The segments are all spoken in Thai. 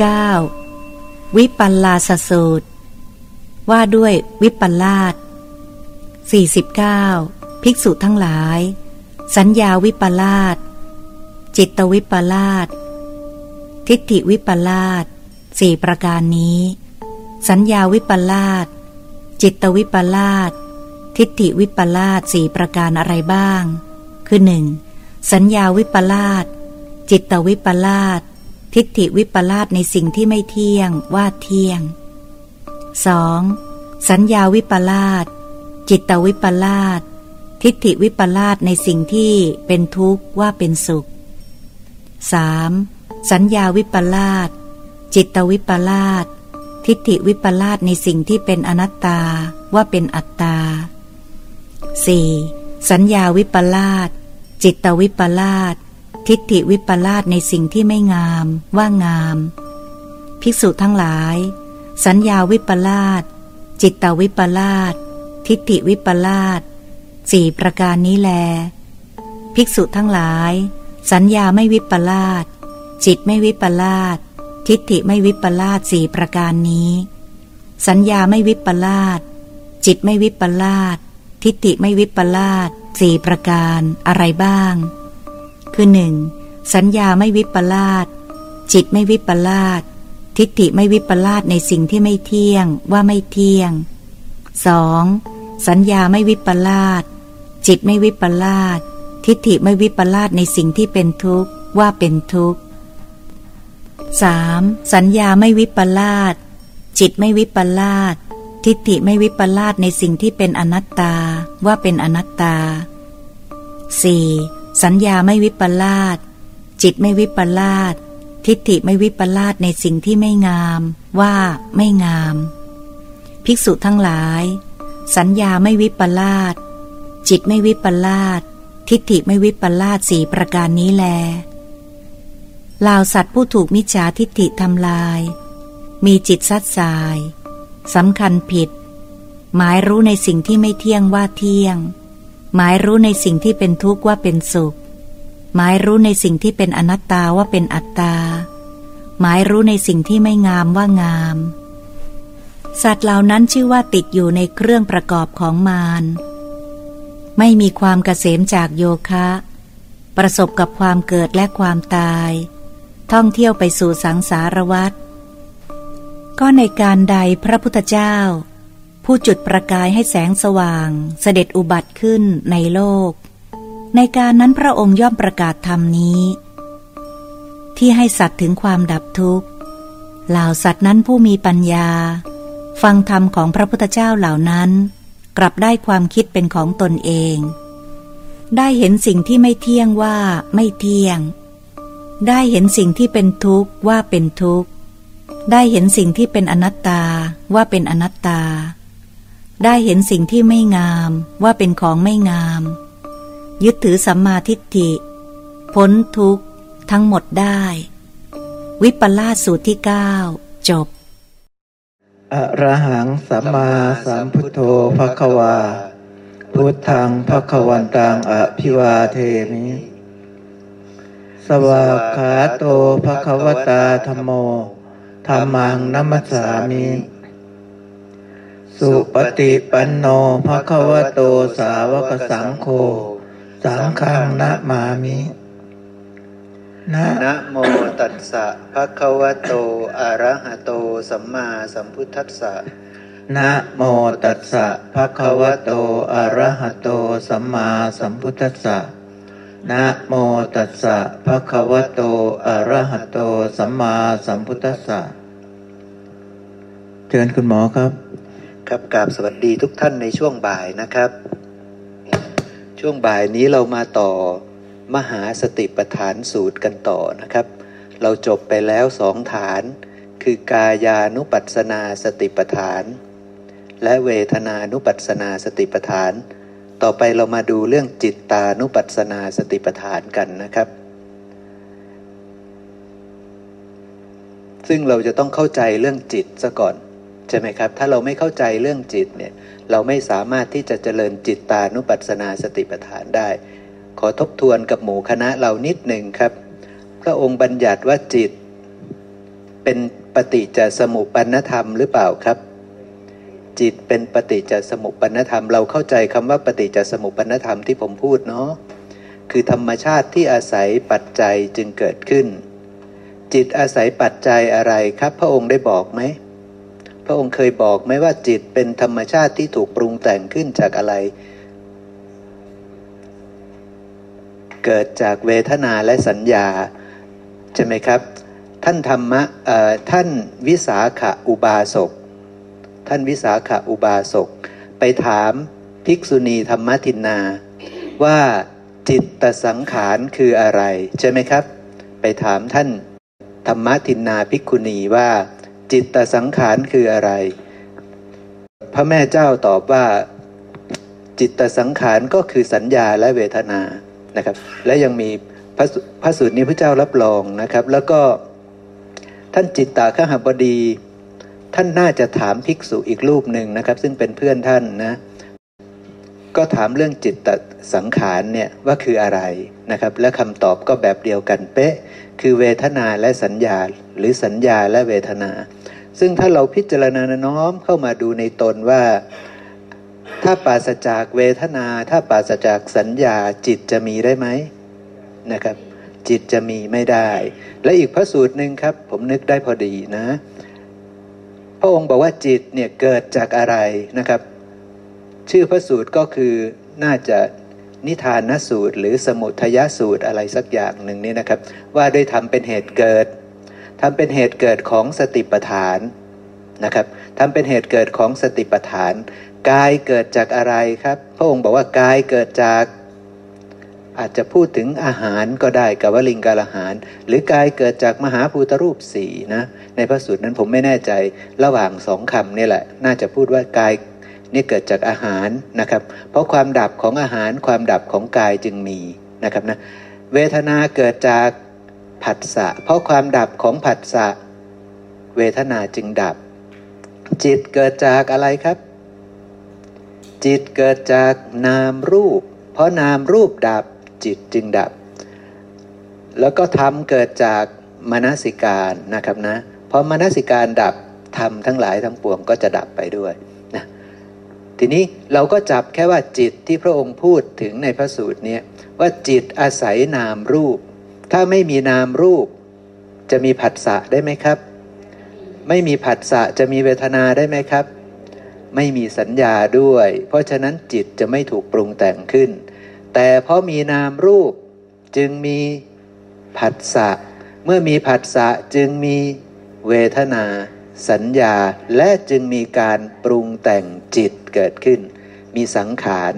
9วิปัลลาสสูตร ว่าด้วยวิปัลลาส49 ภิกษุทั้งหลาย สัญญาวิปลาสจิตวิปลาสทิฏฐิวิปลาสสี่ประการนี้ สัญญาวิปลาสจิตวิปลาสทิฏฐิวิปลาสสี่ประการอะไรบ้าง คือหนึ่งสัญญาวิปลาสจิตวิปลาส ทิฏฐิวิปลาสในสิ่งที่ไม่เที่ยงว่าเที่ยง 2. สัญญาวิปลาสจิตวิปลาสทิฏฐิวิปลาสในสิ่งที่เป็นทุกข์ว่าเป็นสุข 3. สัญญาวิปลาสจิตวิปลาสทิฏฐิวิปลาสในสิ่งที่เป็นอนัตตาว่าเป็นอัตตา 4. สัญญาวิปลาสจิตวิปลาส ทิฏฐิวิปลาสในสิ่งที่ไม่งาม ว่างาม ภิกษุทั้งหลาย สัญญาวิปลาสจิตตวิปลาสทิฏฐิวิปลาสสี่ประการนี้แล ภิกษุทั้งหลาย สัญญาไม่วิปลาสจิตไม่วิปลาสทิฏฐิไม่วิปลาสสี่ประการนี้ สัญญาไม่วิปลาสจิตไม่วิปลาสทิฏฐิไม่วิปลาสสี่ประการอะไรบ้าง คือหนึ่งสัญญาไม่วิปลาสจิตไม่วิปลาสทิฏฐิไม่วิปลาสในสิ่งที่ไม่เที่ยงว่าไม่เที่ยง 2. สัญญาไม่วิปลาสจิตไม่วิปลาสทิฏฐิไม่วิปลาสในสิ่งที่เป็นทุกข์ว่าเป็นทุกข์ 3. สัญญาไม่วิปลาสจิตไม่วิปลาสทิฏฐิไม่วิปลาสในสิ่งที่เป็นอนัตตาว่าเป็นอนัตตา 4. สัญญาไม่วิปลาสจิตไม่วิปลาสทิฏฐิไม่วิปลาสในสิ่งที่ไม่งาม ว่าไม่งาม ภิกษุทั้งหลาย สัญญาไม่วิปลาสจิตไม่วิปลาสทิฏฐิไม่วิปลาสสี่ประการนี้แลลาวสัตว์ผู้ถูกมิจฉาทิฏฐิทำลาย มีจิตซัดสายสำคัญผิด หมายรู้ในสิ่งที่ไม่เที่ยงว่าเที่ยง หมายรู้ในสิ่งที่เป็นทุกข์ว่าเป็นสุข หมายรู้ในสิ่งที่เป็นอนัตตาว่าเป็นอัตตา หมายรู้ในสิ่งที่ไม่งามว่างาม สัตว์เหล่านั้นชื่อว่าติดอยู่ในเครื่องประกอบของมารไม่มีความเกษมจากโยคะ ประสบกับความเกิดและความตาย ท่องเที่ยวไปสู่สังสารวัฏก็ในการใดพระพุทธเจ้า ผู้จุดประกายให้แสงสว่าง เสด็จอุบัติขึ้นในโลก ในการนั้นพระองค์ย่อมประกาศธรรมนี้ ที่ให้สัตว์ถึงความดับทุกข์เหล่าสัตว์นั้นผู้มีปัญญา ฟังธรรมของพระพุทธเจ้าเหล่านั้น กลับได้ความคิดเป็นของตนเอง ได้เห็นสิ่งที่ไม่เที่ยงว่าไม่เที่ยง ได้เห็นสิ่งที่เป็นทุกข์ว่าเป็นทุกข์ ได้เห็นสิ่งที่เป็นอนัตตาว่าเป็นอนัตตา ได้เห็นสิ่งที่ไม่งามว่าเป็นของไม่งาม ยึดถือสัมมาทิฏฐิ พ้นทุกข์ ทั้งหมดได้ วิปลาสสูตรที่เก้าจบ อระหังสัมมาสัมพุทโธภควา พุทธังภควันตังอภิวาเทมิ สวากขาโตภควตาธรรมโมธรรมังนัมสามิสุปฏิปันโนภะคะวโตสาวกสังโฆ สังฆังนะมามินะนะโมตัสสะภะคะวะโตอะระหะโตสัมมาสัมพุทธัสสะนะโมตัสสะภะคะวะโตอะระหะโตสัมมาสัมพุทธัสสะนะโมตัสสะภะคะวะโตอะระหะโตสัมมาสัมพุทธัสสะเชิญคุณหมอครับ ครับกราบสวัสดีทุกท่านในช่วงบ่ายนะครับ ช่วงบ่ายนี้เรามาต่อมหาสติปัฏฐานสูตรกันต่อนะครับ เราจบไปแล้วสองฐาน คือกายานุปัสสนาสติปัฏฐาน และเวทนานุปัสสนาสติปัฏฐาน ต่อไปเรามาดูเรื่องจิตตานุปัสสนาสติปัฏฐานกันนะครับ ซึ่งเราจะต้องเข้าใจเรื่องจิตซะก่อนใช่ไหมครับ ถ้าเราไม่เข้าใจเรื่องจิตเนี่ย เราไม่สามารถที่จะเจริญจิตตานุปัสสนาสติปัฏฐานได้ ขอทบทวนกับหมู่คณะเรานิดหนึ่งครับ พระองค์บัญญัติว่าจิต เป็นปฏิจจสมุปปนธรรมหรือเปล่าครับ จิตเป็นปฏิจจสมุปปนธรรม เราเข้าใจคำว่าปฏิจจสมุปปนธรรมที่ผมพูดเนาะคือธรรมชาติที่อาศัยปัจจัยจึงเกิดขึ้น จิตอาศัยปัจจัยอะไรครับ พระองค์ได้บอกไหม ระองค์เคยบอกไหมว่าจิตเป็นธรรมชาติที่ถูกปรุงแต่งขึ้นจากอะไร เกิดจากเวทนาและสัญญา ใช่ไหมครับ ท่านธรรมะท่านวิสาขอุบาสกท่านวิสาขอุบาสกไปถามภิกษุณีธรรมทินนา ว่าจิตตสังขารคืออะไร ใช่ไหมครับ ไปถามท่านธรรมทินนาภิกขุณีว่า จิตตสังขารคืออะไร พระแม่เจ้าตอบว่าจิตตสังขารก็คือสัญญาและเวทนานะครับ และยังมีพระพระสูตรนี้พระเจ้ารับรองนะครับ แล้วก็ท่านจิตตาขหบดี ท่านน่าจะถามภิกษุอีกรูปหนึ่งนะครับ ซึ่งเป็นเพื่อนท่านนะก็ถามเรื่องจิตตสังขารเนี่ยว่าคืออะไรนะครับ และคำตอบก็แบบเดียวกันเป๊ะ คือเวทนาและสัญญาหรือสัญญาและเวทนา ซึ่งถ้าเราพิจารณาน้อมเข้ามาดูในตนว่า ถ้าปราศจากเวทนา ถ้าปราศจากสัญญาจิตจะมีได้ไหมนะครับ จิตจะมีไม่ได้ และอีกพระสูตรหนึ่งครับ ผมนึกได้พอดีนะ พระองค์บอกว่าจิตเนี่ยเกิดจากอะไรนะครับ ชื่อพระสูตรก็คือน่าจะนิทานนสูตร หรือสมุทยสูตรอะไรสักอย่างหนึ่งนี่นะครับ ว่าด้วยทำเป็นเหตุเกิด ทำเป็นเหตุเกิดของสติปัฏฐานนะครับทำเป็นเหตุเกิดของสติปัฏฐาน กายเกิดจากอะไรครับ พระองค์บอกว่ากายเกิดจากอาจจะพูดถึงอาหารก็ได้กับวลิงกาลอาหาร หรือกายเกิดจากมหาภูตรูปสี่นะในพระสูตรนั้นผมไม่แน่ใจระหว่างสองคำนี่แหละ น่าจะพูดว่ากายนี่เกิดจากอาหารนะครับ เพราะความดับของอาหารความดับของกายจึงมีนะครับนะเวทนาเกิดจาก ผัสสะ เพราะความดับของผัสสะ เวทนาจึงดับ จิตเกิดจากอะไรครับ จิตเกิดจากนามรูป เพราะนามรูปดับจิตจึงดับ แล้วก็ธรรมเกิดจากมนสิการนะครับนะ เพราะมนสิการดับธรรมทั้งหลายทั้งปวงก็จะดับไปด้วยทีนี้เราก็จับแค่ว่าจิตที่พระองค์พูดถึงในพระสูตรนี้ว่าจิตอาศัยนามรูป ถ้าไม่มีนามรูป จะมีผัสสะได้ไหมครับ ไม่มีผัสสะจะมีเวทนาได้ไหมครับ ไม่มีสัญญาด้วย เพราะฉะนั้นจิตจะไม่ถูกปรุงแต่งขึ้น แต่เพราะมีนามรูปจึงมีผัสสะ เมื่อมีผัสสะจึงมีเวทนา สัญญาและจึงมีการปรุงแต่งจิตเกิดขึ้น มีสังขาร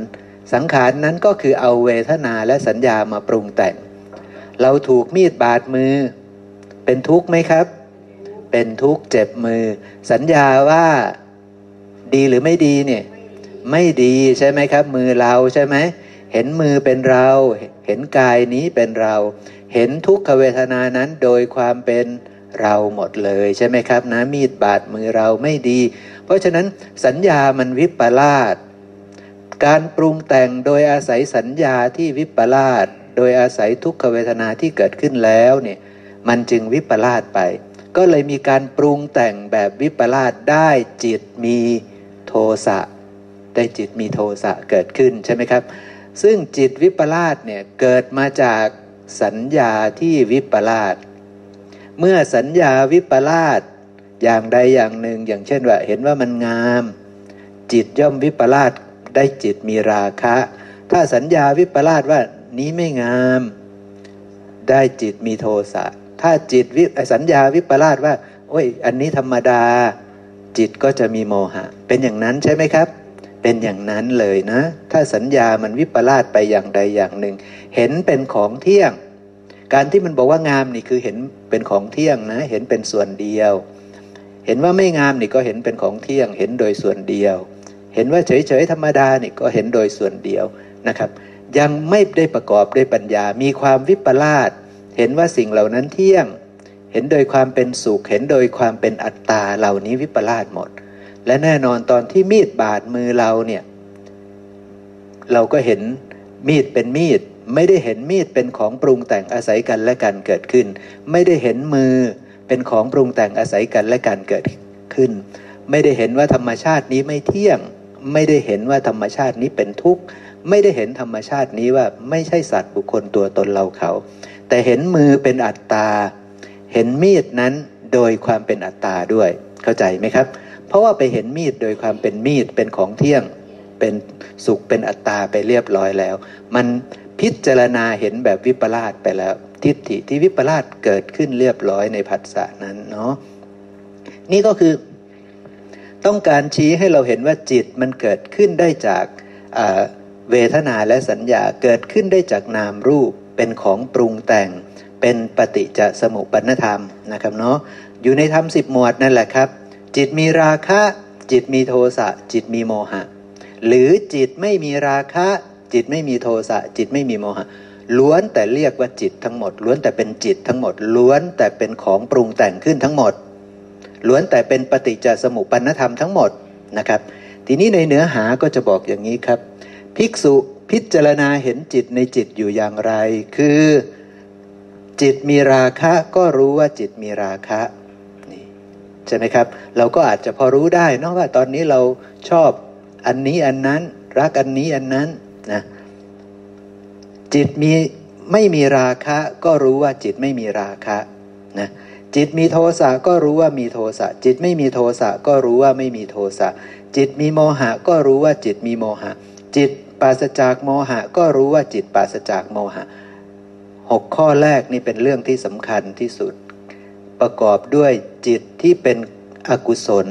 สังขารนั้นก็คือเอาเวทนาและสัญญามาปรุงแต่ง เราถูกมีดบาดมือ เป็นทุกข์ไหมครับ เป็นทุกข์เจ็บมือ สัญญาว่าดีหรือไม่ดีเนี่ย ไม่ดีใช่ไหมครับ มือเราใช่ไหมเห็นมือเป็นเรา เห็นกายนี้เป็นเรา เห็นทุกขเวทนานั้นโดยความเป็นเราหมดเลยใช่ไหมครับนะมีดบาดมือเราไม่ดี เพราะฉะนั้นสัญญามันวิปลาสการปรุงแต่งโดยอาศัยสัญญาที่วิปลาส โดยอาศัยทุกขเวทนาที่เกิดขึ้นแล้วเนี่ยมันจึงวิปลาสไป ก็เลยมีการปรุงแต่งแบบวิปลาสได้จิตมีโทสะได้จิตมีโทสะเกิดขึ้นใช่ไหมครับ ซึ่งจิตวิปลาสเนี่ยเกิดมาจากสัญญาที่วิปลาสเมื่อสัญญาวิปลาสอย่างใดอย่างหนึ่ง อย่างเช่นว่า เห็นว่ามันงาม จิตย่อมวิปลาสได้จิตมีราคะ ถ้าสัญญาวิปลาสว่า นี้ไม่งาม ได้จิตมีโทสะ ถ้าจิตวิสัญญาวิปลาสว่า โอ้ย อันนี้ธรรมดา จิตก็จะมีโมหะ เป็นอย่างนั้นใช่ไหมครับ เป็นอย่างนั้นเลยนะ ถ้าสัญญามันวิปลาสไปอย่างใดอย่างหนึ่ง เห็นเป็นของเที่ยง การที่มันบอกว่างามนี่คือเห็นเป็นของเที่ยงนะ เห็นเป็นส่วนเดียว เห็นว่าไม่งามนี่ก็เห็นเป็นของเที่ยง เห็นโดยส่วนเดียว เห็นว่าเฉยๆธรรมดานี่ก็เห็นโดยส่วนเดียวนะครับ ยังไม่ได้ประกอบด้วยปัญญา มีความวิปลาสเห็นว่าสิ่งเหล่านั้นเที่ยง เห็นโดยความเป็นสุข เห็นโดยความเป็นอัตตาเหล่านี้วิปลาสหมด และแน่นอนตอนที่มีดบาดมือเราเนี่ย เราก็เห็นมีดเป็นมีด ไม่ได้เห็นมีดเป็นของปรุงแต่งอาศัยกันและกันเกิดขึ้น ไม่ได้เห็นมือเป็นของปรุงแต่งอาศัยกันและการเกิดขึ้น ไม่ได้เห็นว่าธรรมชาตินี้ไม่เที่ยง ไม่ได้เห็นว่าธรรมชาตินี้เป็นทุกข์ ไม่ได้เห็นธรรมชาตินี้ว่าไม่ใช่สัตว์บุคคลตัวตนเราเขา แต่เห็นมือเป็นอัตตา เห็นมีดนั้นโดยความเป็นอัตตาด้วย เข้าใจไหมครับ เพราะว่าไปเห็นมีดโดยความเป็นมีดเป็นของเที่ยง เป็นสุขเป็นอัตตาไปเรียบร้อยแล้ว มันพิจารณาเห็นแบบวิปลาสไปแล้ว ทิฏฐิที่วิปลาสเกิดขึ้นเรียบร้อยในผัสสะนั้นเนาะนี่ก็คือ ต้องการชี้ให้เราเห็นว่าจิตมันเกิดขึ้นได้จาก เวทนาและสัญญาเกิดขึ้นได้จากนามรูปเป็นของปรุงแต่ง เป็นปฏิจจสมุปนธรรมนะครับเนาะอยู่ในธรรมสิบหมวดนั่นแหละครับ จิตมีราคะ จิตมีโทสะจิตมีโมหะ หรือจิตไม่มีราคะ จิตไม่มีโทสะจิตไม่มีโมหะล้วนแต่เรียกว่าจิตทั้งหมดล้วนแต่เป็นจิตทั้งหมด ล้วนแต่เป็นของปรุงแต่งขึ้นทั้งหมด ล้วนแต่เป็นปฏิจจสมุปปนธรรมทั้งหมดนะครับ ทีนี้ในเนื้อหาก็จะบอกอย่างนี้ครับ ภิกษุพิจารณาเห็นจิตในจิตอยู่อย่างไร คือจิตมีราคะก็รู้ว่าจิตมีราคะนี่ใช่ไหมครับ เราก็อาจจะพอรู้ได้นอกว่าตอนนี้เราชอบอันนี้อันนั้น รักอันนี้อันนั้นนะจิตมีไม่มีราคะก็รู้ว่าจิตไม่มีราคะนะจิตมีโทสะก็รู้ว่ามีโทสะจิตไม่มีโทสะก็รู้ว่าไม่มีโทสะจิตมีโมหะก็รู้ว่าจิตมีโมหะ จิต ปราศจากโมหะ ก็รู้ว่าจิตปราศจากโมหะหกข้อแรกนี่เป็นเรื่องที่สำคัญที่สุด ประกอบด้วยจิตที่เป็นอกุศล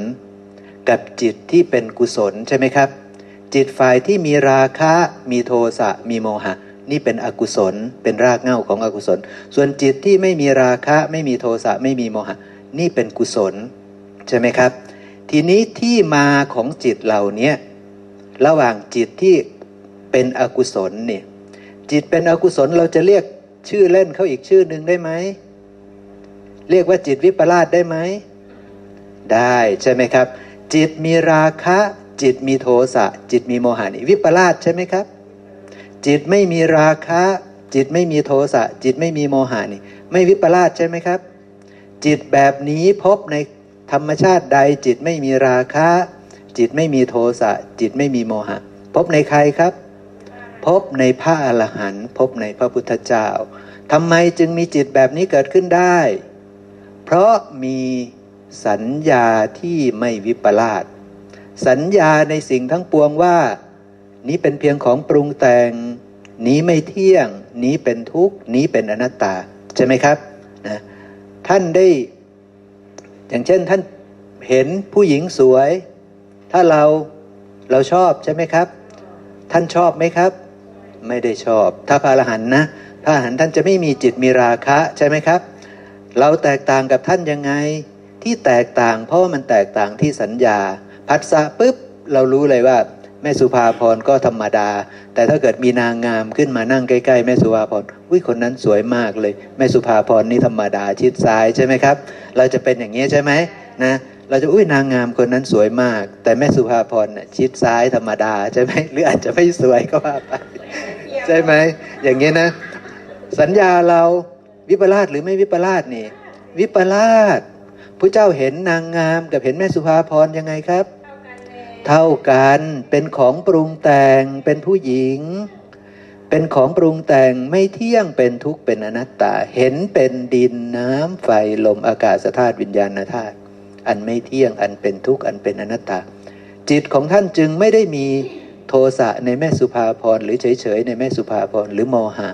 กับจิตที่เป็นกุศลใช่ไหมครับ จิตฝ่ายที่มีราคะ มีโทสะมีโมหะ นี่เป็นอกุศล เป็นรากเหง้าของอกุศล ส่วนจิตที่ไม่มีราคะ ไม่มีโทสะไม่มีโมหะ นี่เป็นกุศลใช่ไหมครับ ทีนี้ที่มาของจิตเหล่านี้ระหว่างจิตที่ เป็นอกุศลเนี่ยจิตเป็นอกุศลเราจะเรียกชื่อเล่นเขาอีกชื่อหนึ่งได้ไหม เรียกว่าจิตวิปลาสได้ไหม ได้ใช่ไหมครับ จิตมีราคะ จิตมีโทสะจิตมีโมหะนี่วิปลาสใช่ไหมครับ จิตไม่มีราคะ จิตไม่มีโทสะจิตไม่มีโมหะนี่ไม่วิปลาสใช่ไหมครับ จิตแบบนี้พบในธรรมชาติใด จิตไม่มีราคะ จิตไม่มีโทสะจิตไม่มีโมหะ พบในใครครับ พบในพระอรหันต์พบในพระพุทธเจ้าทำไมจึงมีจิตแบบนี้เกิดขึ้นได้ เพราะมีสัญญาที่ไม่วิปลาสสัญญาในสิ่งทั้งปวงว่า นี้เป็นเพียงของปรุงแต่ง นี้ไม่เที่ยง นี้เป็นทุกข์ นี้เป็นอนัตตา ใช่ไหมครับนะท่านได้ อย่างเช่นท่านเห็นผู้หญิงสวย ถ้าเราเราชอบใช่ไหมครับ ท่านชอบไหมครับ ไม่ได้ชอบ ถ้าพระอรหันต์นะพระอรหันต์ท่านจะไม่มีจิตมีราคะใช่ไหมครับ เราแตกต่างกับท่านยังไง ที่แตกต่างเพราะว่ามันแตกต่างที่สัญญา พัสสะปุ๊บเรารู้เลยว่า แม่สุภาพรก็ธรรมดา แต่ถ้าเกิดมีนางงามขึ้นมานั่งใกล้ๆ แม่สุภาพรวิคนนั้นสวยมากเลย แม่สุภาพรนี่ธรรมดาชิดซ้ายใช่ไหมครับ เราจะเป็นอย่างนี้ใช่ไหมนะ เราจะอุ้ยนางงามคนนั้นสวยมาก แต่แม่สุภาพรน่ชิดซ้ายธรรมดาใช่ไหมหรืออาจจะไม่สวยก็ว่าไปใช่ไหมอย่างนี้นะ สัญญาเราวิปลาสหรือไม่วิปลาสนี่ วิปลาสพระเจ้าเห็นนางงามกับเห็นแม่สุภาพรยังไงครับ เท่ากันเป็นของปรุงแต่งเป็นผู้หญิง เป็นของปรุงแต่งไม่เที่ยงเป็นทุกข์เป็นอนัตตา เห็นเป็นดินน้ำไฟลมอากาศธาตุวิญญาณธาตุ อันไม่เที่ยงอันเป็นทุกข์อันเป็นอนัตตา จิตของท่านจึงไม่ได้มีโทสะในแม่สุภาพรหรือเฉยๆในแม่สุภาพรหรือโมหะ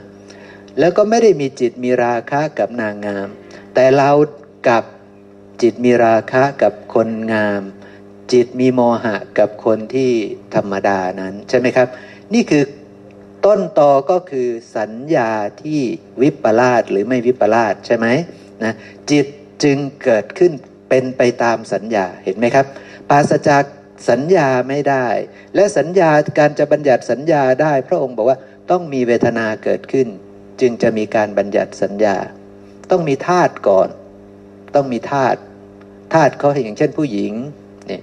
แล้วก็ไม่ได้มีจิตมีราคะกับนางงาม แต่เรากับจิตมีราคะกับคนงาม จิตมีโมหะกับคนที่ธรรมดานั้นใช่ไหมครับ นี่คือต้นตอก็คือสัญญาที่วิปลาสหรือไม่วิปลาสใช่ไหมนะจิตจึงเกิดขึ้น เป็นไปตามสัญญาเห็นไหมครับ ปราศจากสัญญาไม่ได้ และสัญญาการจะบัญญัติสัญญาได้ พระองค์บอกว่าต้องมีเวทนาเกิดขึ้น จึงจะมีการบัญญัติสัญญา ต้องมีธาตุก่อน ต้องมีธาตุธาตุเขาอย่างเช่นผู้หญิงนี่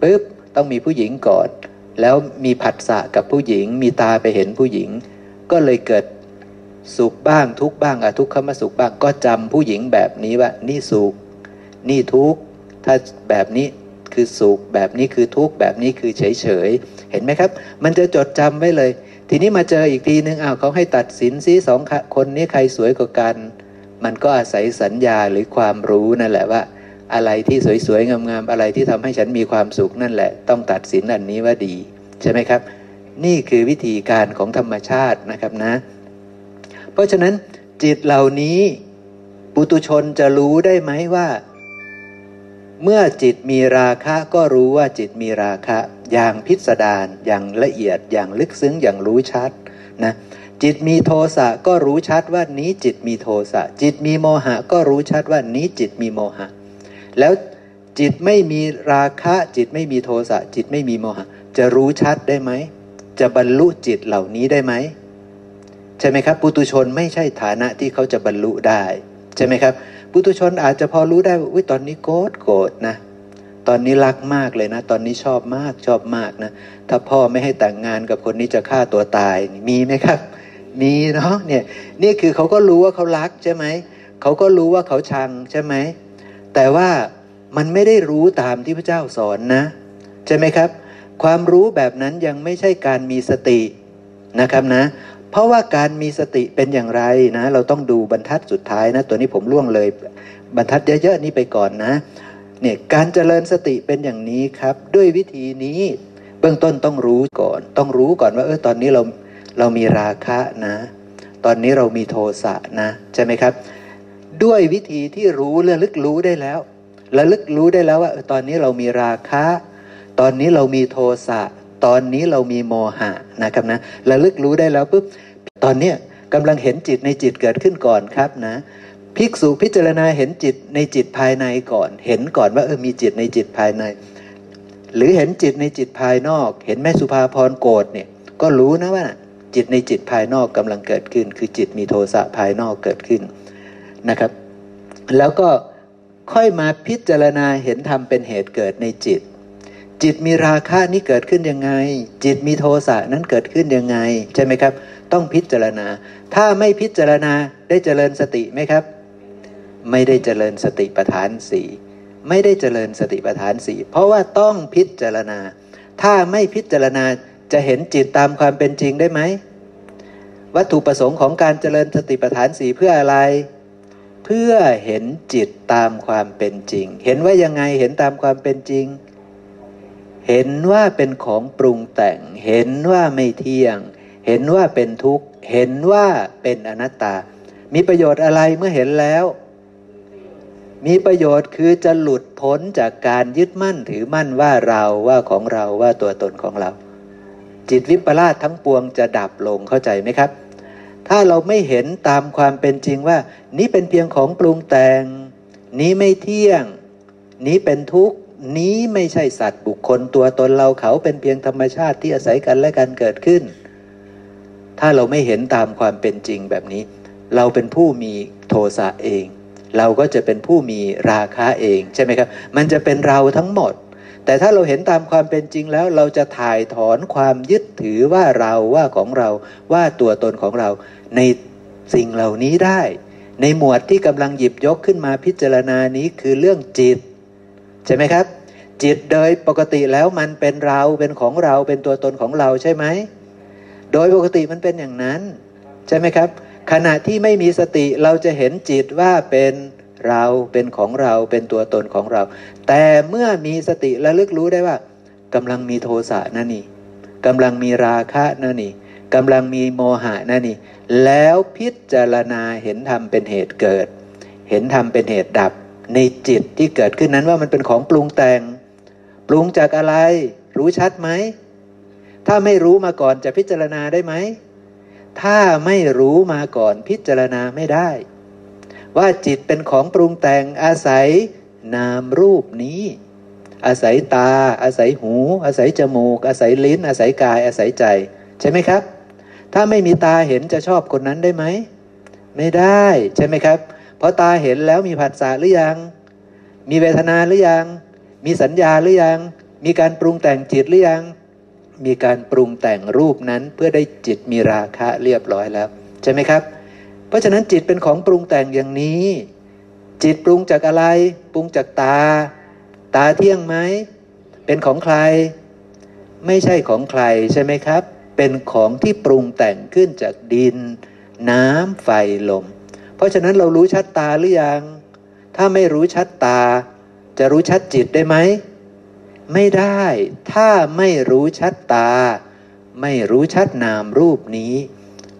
ปุ๊บต้องมีผู้หญิงก่อน แล้วมีผัสสะกับผู้หญิง มีตาไปเห็นผู้หญิง ก็เลยเกิดสุขบ้างทุกบ้างอทุกขมสุขบ้างก็จำผู้หญิงแบบนี้ว่านี่สุข นี่ทุกข์ถ้าแบบนี้คือสุขแบบนี้คือทุกข์แบบนี้คือเฉยเฉยเห็นไหมครับ มันจะจดจำไว้เลย ทีนี้มาเจออีกทีนึงอ้าวเขาให้ตัดสินซิสองคนนี้ใครสวยกว่ากัน มันก็อาศัยสัญญาหรือความรู้นั่นแหละว่า อะไรที่สวยๆงามๆอะไรที่ทำให้ฉันมีความสุขนั่นแหละ ต้องตัดสินอันนี้ว่าดี ใช่ไหมครับ นี่คือวิธีการของธรรมชาตินะครับนะ เพราะฉะนั้นจิตเหล่านี้ปุตุชนจะรู้ได้ไหมว่า เมื่อจิตมีราคะก็รู้ว่าจิตมีราคะ อย่างพิสดารอย่างละเอียดอย่างลึกซึ้งอย่างรู้ชัดนะจิตมีโทสะก็รู้ชัดว่านี้จิตมีโทสะจิตมีโมหะก็รู้ชัดว่านี้จิตมีโมหะ แล้วจิตไม่มีราคะ จิตไม่มีโทสะจิตไม่มีโมหะ จะรู้ชัดได้ไหม จะบรรลุจิตเหล่านี้ได้ไหมใช่ไหมครับ ปุตุชนไม่ใช่ฐานะที่เขาจะบรรลุได้ใช่ไหมครับ ปุตุชนอาจจะพอรู้ได้ว่าตอนนี้โกรธโกรธนะตอนนี้รักมากเลยนะ ตอนนี้ชอบมากชอบมากนะ ถ้าพ่อไม่ให้แต่งงานกับคนนี้จะฆ่าตัวตายมีไหมครับ มีเนาะเนี่ยนี่คือเขาก็รู้ว่าเขารักใช่ไหมเขาก็รู้ว่าเขาชังใช่ไหมแต่ว่ามันไม่ได้รู้ตามที่พระเจ้าสอนนะ ใช่ไหมครับ ความรู้แบบนั้นยังไม่ใช่การมีสตินะครับนะ เพราะว่าการมีสติเป็นอย่างไรนะ เราต้องดูบรรทัดสุดท้ายนะ ตัวนี้ผมล่วงเลย บรรทัดเยอะๆนี้ไปก่อนนะเนี่ยการเจริญสติเป็นอย่างนี้ครับ ด้วยวิธีนี้เบื้องต้นต้องรู้ก่อน ต้องรู้ก่อนว่าเออตอนนี้เราเรามีราคะนะ ตอนนี้เรามีโทสะนะใช่ไหมครับ ด้วยวิธีที่รู้ระลึกรู้ได้แล้วระลึกรู้ได้แล้วว่าตอนนี้เรามีราคะ ตอนนี้เรามีโทสะ ตอนนี้เรามีโมหะนะครับนะระลึกรู้ได้แล้วปุ๊บตอนเนี้ยกำลังเห็นจิตในจิตเกิดขึ้นก่อนครับนะภิกษุพิจารณาเห็นจิตในจิตภายในก่อน เห็นก่อนว่าเออมีจิตในจิตภายใน หรือเห็นจิตในจิตภายนอก เห็นแม่สุภาพรโกรธเนี่ยก็รู้นะว่า จิตในจิตภายนอกกำลังเกิดขึ้น คือจิตมีโทสะภายนอกเกิดขึ้นนะครับ แล้วก็ค่อยมาพิจารณาเห็นธรรมเป็นเหตุเกิดในจิต จิตมีราคะนี้เกิดขึ้นยังไง จิตมีโทสะนั้นเกิดขึ้นยังไง ใช่ไหมครับ ต้องพิจารณา ถ้าไม่พิจารณาได้เจริญสติไหมครับ ไม่ได้เจริญสติปัฏฐานสี่ไม่ได้เจริญสติปัฏฐานสี่เพราะว่าต้องพิจารณา ถ้าไม่พิจารณาจะเห็นจิตตามความเป็นจริงได้ไหมวัตถุประสงค์ของการเจริญสติปัฏฐานสีเพื่ออะไร เพื่อเห็นจิตตามความเป็นจริง เห็นว่ายังไงเห็นตามความเป็นจริง เห็นว่าเป็นของปรุงแต่ง เห็นว่าไม่เที่ยง เห็นว่าเป็นทุกข์ เห็นว่าเป็นอนัตตา มีประโยชน์อะไรเมื่อเห็นแล้ว มีประโยชน์คือจะหลุดพ้นจากการยึดมั่นถือมั่นว่าเราว่าของเราว่าตัวตนของเรา จิตวิปลาสทั้งปวงจะดับลงเข้าใจไหมครับ ถ้าเราไม่เห็นตามความเป็นจริงว่า นี้เป็นเพียงของปรุงแต่ง นี้ไม่เที่ยง นี้เป็นทุกข์ นี้ไม่ใช่สัตว์บุคคลตัวตนเราเขาเป็นเพียงธรรมชาติที่อาศัยกันและกันเกิดขึ้น ถ้าเราไม่เห็นตามความเป็นจริงแบบนี้ เราเป็นผู้มีโทสะเอง เราก็จะเป็นผู้มีราคะเองใช่ไหมครับ มันจะเป็นเราทั้งหมด แต่ถ้าเราเห็นตามความเป็นจริงแล้ว เราจะถ่ายถอนความยึดถือว่าเราว่าของเราว่าตัวตนของเรา ในสิ่งเหล่านี้ได้ ในหมวดที่กำลังหยิบยกขึ้นมาพิจารณานี้คือเรื่องจิต ใช่ไหมครับ จิตโดยปกติแล้วมันเป็นเราเป็นของเราเป็นตัวตนของเราใช่ไหมโดยปกติมันเป็นอย่างนั้น ใช่ไหมครับ ขณะที่ไม่มีสติเราจะเห็นจิตว่าเป็นเราเป็นของเราเป็นตัวตนของเรา แต่เมื่อมีสติระลึกรู้ได้ว่ากำลังมีโทสะนั่นนี่กำลังมีราคะนั่นนี่กำลังมีโมหะนั่นนี่แล้วพิจารณาเห็นธรรมเป็นเหตุเกิด เห็นธรรมเป็นเหตุดับ ในจิตที่เกิดขึ้นนั้นว่ามันเป็นของปรุงแต่ง ปรุงจากอะไร รู้ชัดไหม ถ้าไม่รู้มาก่อนจะพิจารณาได้ไหม ถ้าไม่รู้มาก่อนพิจารณาไม่ได้ ว่าจิตเป็นของปรุงแต่งอาศัยนามรูปนี้ อาศัยตา อาศัยหู อาศัยจมูก อาศัยลิ้น อาศัยกาย อาศัยใจ ใช่ไหมครับ ถ้าไม่มีตาเห็นจะชอบคนนั้นได้ไหม ไม่ได้ใช่ไหมครับ พอตาเห็นแล้วมีผัสสะหรือยัง มีเวทนาหรือยัง มีสัญญาหรือยัง มีการปรุงแต่งจิตหรือยัง มีการปรุงแต่งรูปนั้นเพื่อได้จิตมีราคะเรียบร้อยแล้ว ใช่ไหมครับ เพราะฉะนั้นจิตเป็นของปรุงแต่งอย่างนี้ จิตปรุงจากอะไร ปรุงจากตา ตาเที่ยงไหม เป็นของใคร ไม่ใช่ของใครใช่ไหมครับ เป็นของที่ปรุงแต่งขึ้นจากดิน น้ำไฟลมเราะฉะนั้นเรารู้ชัดตาหรือยัง ถ้าไม่รู้ชัดตา จะรู้ชัดจิตได้ไหม ไม่ได้ ถ้าไม่รู้ชัดตา ไม่รู้ชัดนามรูปนี้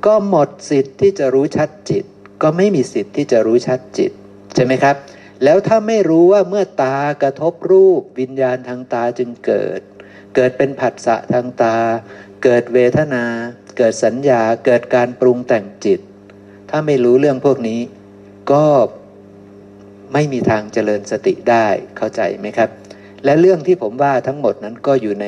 ก็หมดสิทธิ์ที่จะรู้ชัดจิต ก็ไม่มีสิทธิ์ที่จะรู้ชัดจิต ใช่ไหมครับ แล้วถ้าไม่รู้ว่าเมื่อตากระทบรูป วิญญาณทางตาจึงเกิด เกิดเป็นผัสสะทางตา เกิดเวทนา เกิดสัญญา เกิดการปรุงแต่งจิต ถ้าไม่รู้เรื่องพวกนี้ ก็ไม่มีทางเจริญสติได้เข้าใจไหมครับ และเรื่องที่ผมว่าทั้งหมดนั้นก็อยู่ใน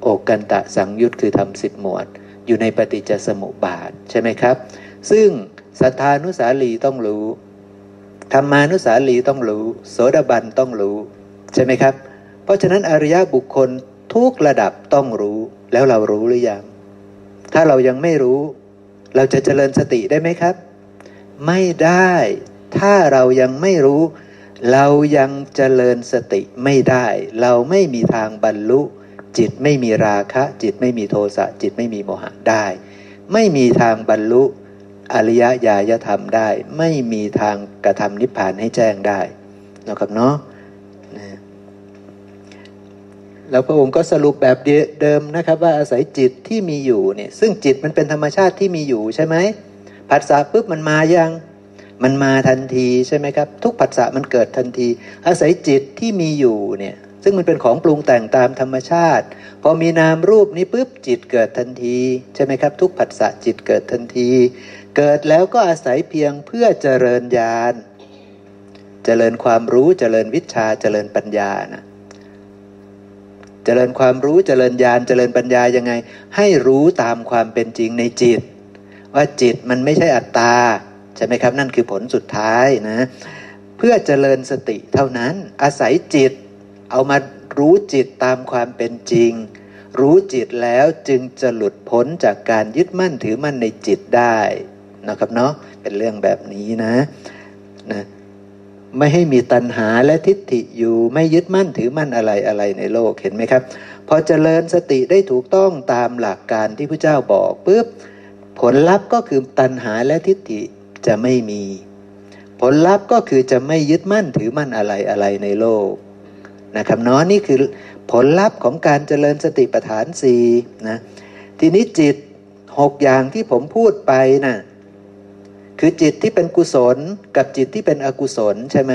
โอกันตะสังยุตคือทำสิบหมวด อยู่ในปฏิจจสมุปบาทใช่ไหมครับ ซึ่งสัทธานุสาลีต้องรู้ธรรมานุสาลีต้องรู้ โสดาบันต้องรู้ ใช่ไหมครับ เพราะฉะนั้นอริยบุคคลทุกระดับต้องรู้แล้วเรารู้หรือยัง ถ้าเรายังไม่รู้ เราจะเจริญสติได้ไหมครับ ไม่ได้ ถ้าเรายังไม่รู้ เรายังเจริญสติไม่ได้ เราไม่มีทางบรรลุ จิตไม่มีราคะ จิตไม่มีโทสะจิตไม่มีโมหะได้ ไม่มีทางบรรลุอริยญาณธรรมได้ ไม่มีทางกระทำนิพพานให้แจ้งได้นะครับเนาะนะแล้วพระองค์ก็สรุปแบบเดิมนะครับ ว่าอาศัยจิตที่มีอยู่เนี่ยซึ่งจิตมันเป็นธรรมชาติที่มีอยู่ใช่ไหม ผัสสะปุ๊บมันมายังมันมาทันทีใช่ไหมครับ ทุกผัสสะมันเกิดทันที อาศัยจิตที่มีอยู่เนี่ยซึ่งมันเป็นของปรุงแต่งตามธรรมชาติ พอมีนามรูปนี้ปุ๊บจิตเกิดทันที ใช่ไหมครับ ทุกผัสสะจิตเกิดทันที เกิดแล้วก็อาศัยเพียงเพื่อเจริญญาณเจริญความรู้เจริญวิชาเจริญปัญญานะเจริญความรู้เจริญญาณเจริญปัญญายังไง ให้รู้ตามความเป็นจริงในจิต ว่าจิตมันไม่ใช่อัตตาใช่ไหมครับ นั่นคือผลสุดท้ายนะเพื่อเจริญสติเท่านั้นอาศัยจิตเอามารู้จิตตามความเป็นจริง รู้จิตแล้วจึงจะหลุดพ้นจากการยึดมั่นถือมั่นในจิตได้นะครับเนาะเป็นเรื่องแบบนี้นะนะไม่ให้มีตัณหาและทิฏฐิอยู่ไม่ยึดมั่นถือมั่นอะไรอะไรในโลกเห็นไหมครับ พอเจริญสติได้ถูกต้องตามหลักการที่พระเจ้าบอกปุ๊บ ผลลัพธ์ก็คือตัณหาและทิฏฐิจะไม่มี ผลลัพธ์ก็คือจะไม่ยึดมั่นถือมั่นอะไรอะไรในโลกนะครับเนาะนี่คือผลลัพธ์ของการเจริญสติปัฏฐานสี่นะทีนี้จิตหกอย่างที่ผมพูดไปนะ่ะคือจิตที่เป็นกุศลกับจิตที่เป็นอกุศลใช่ไหม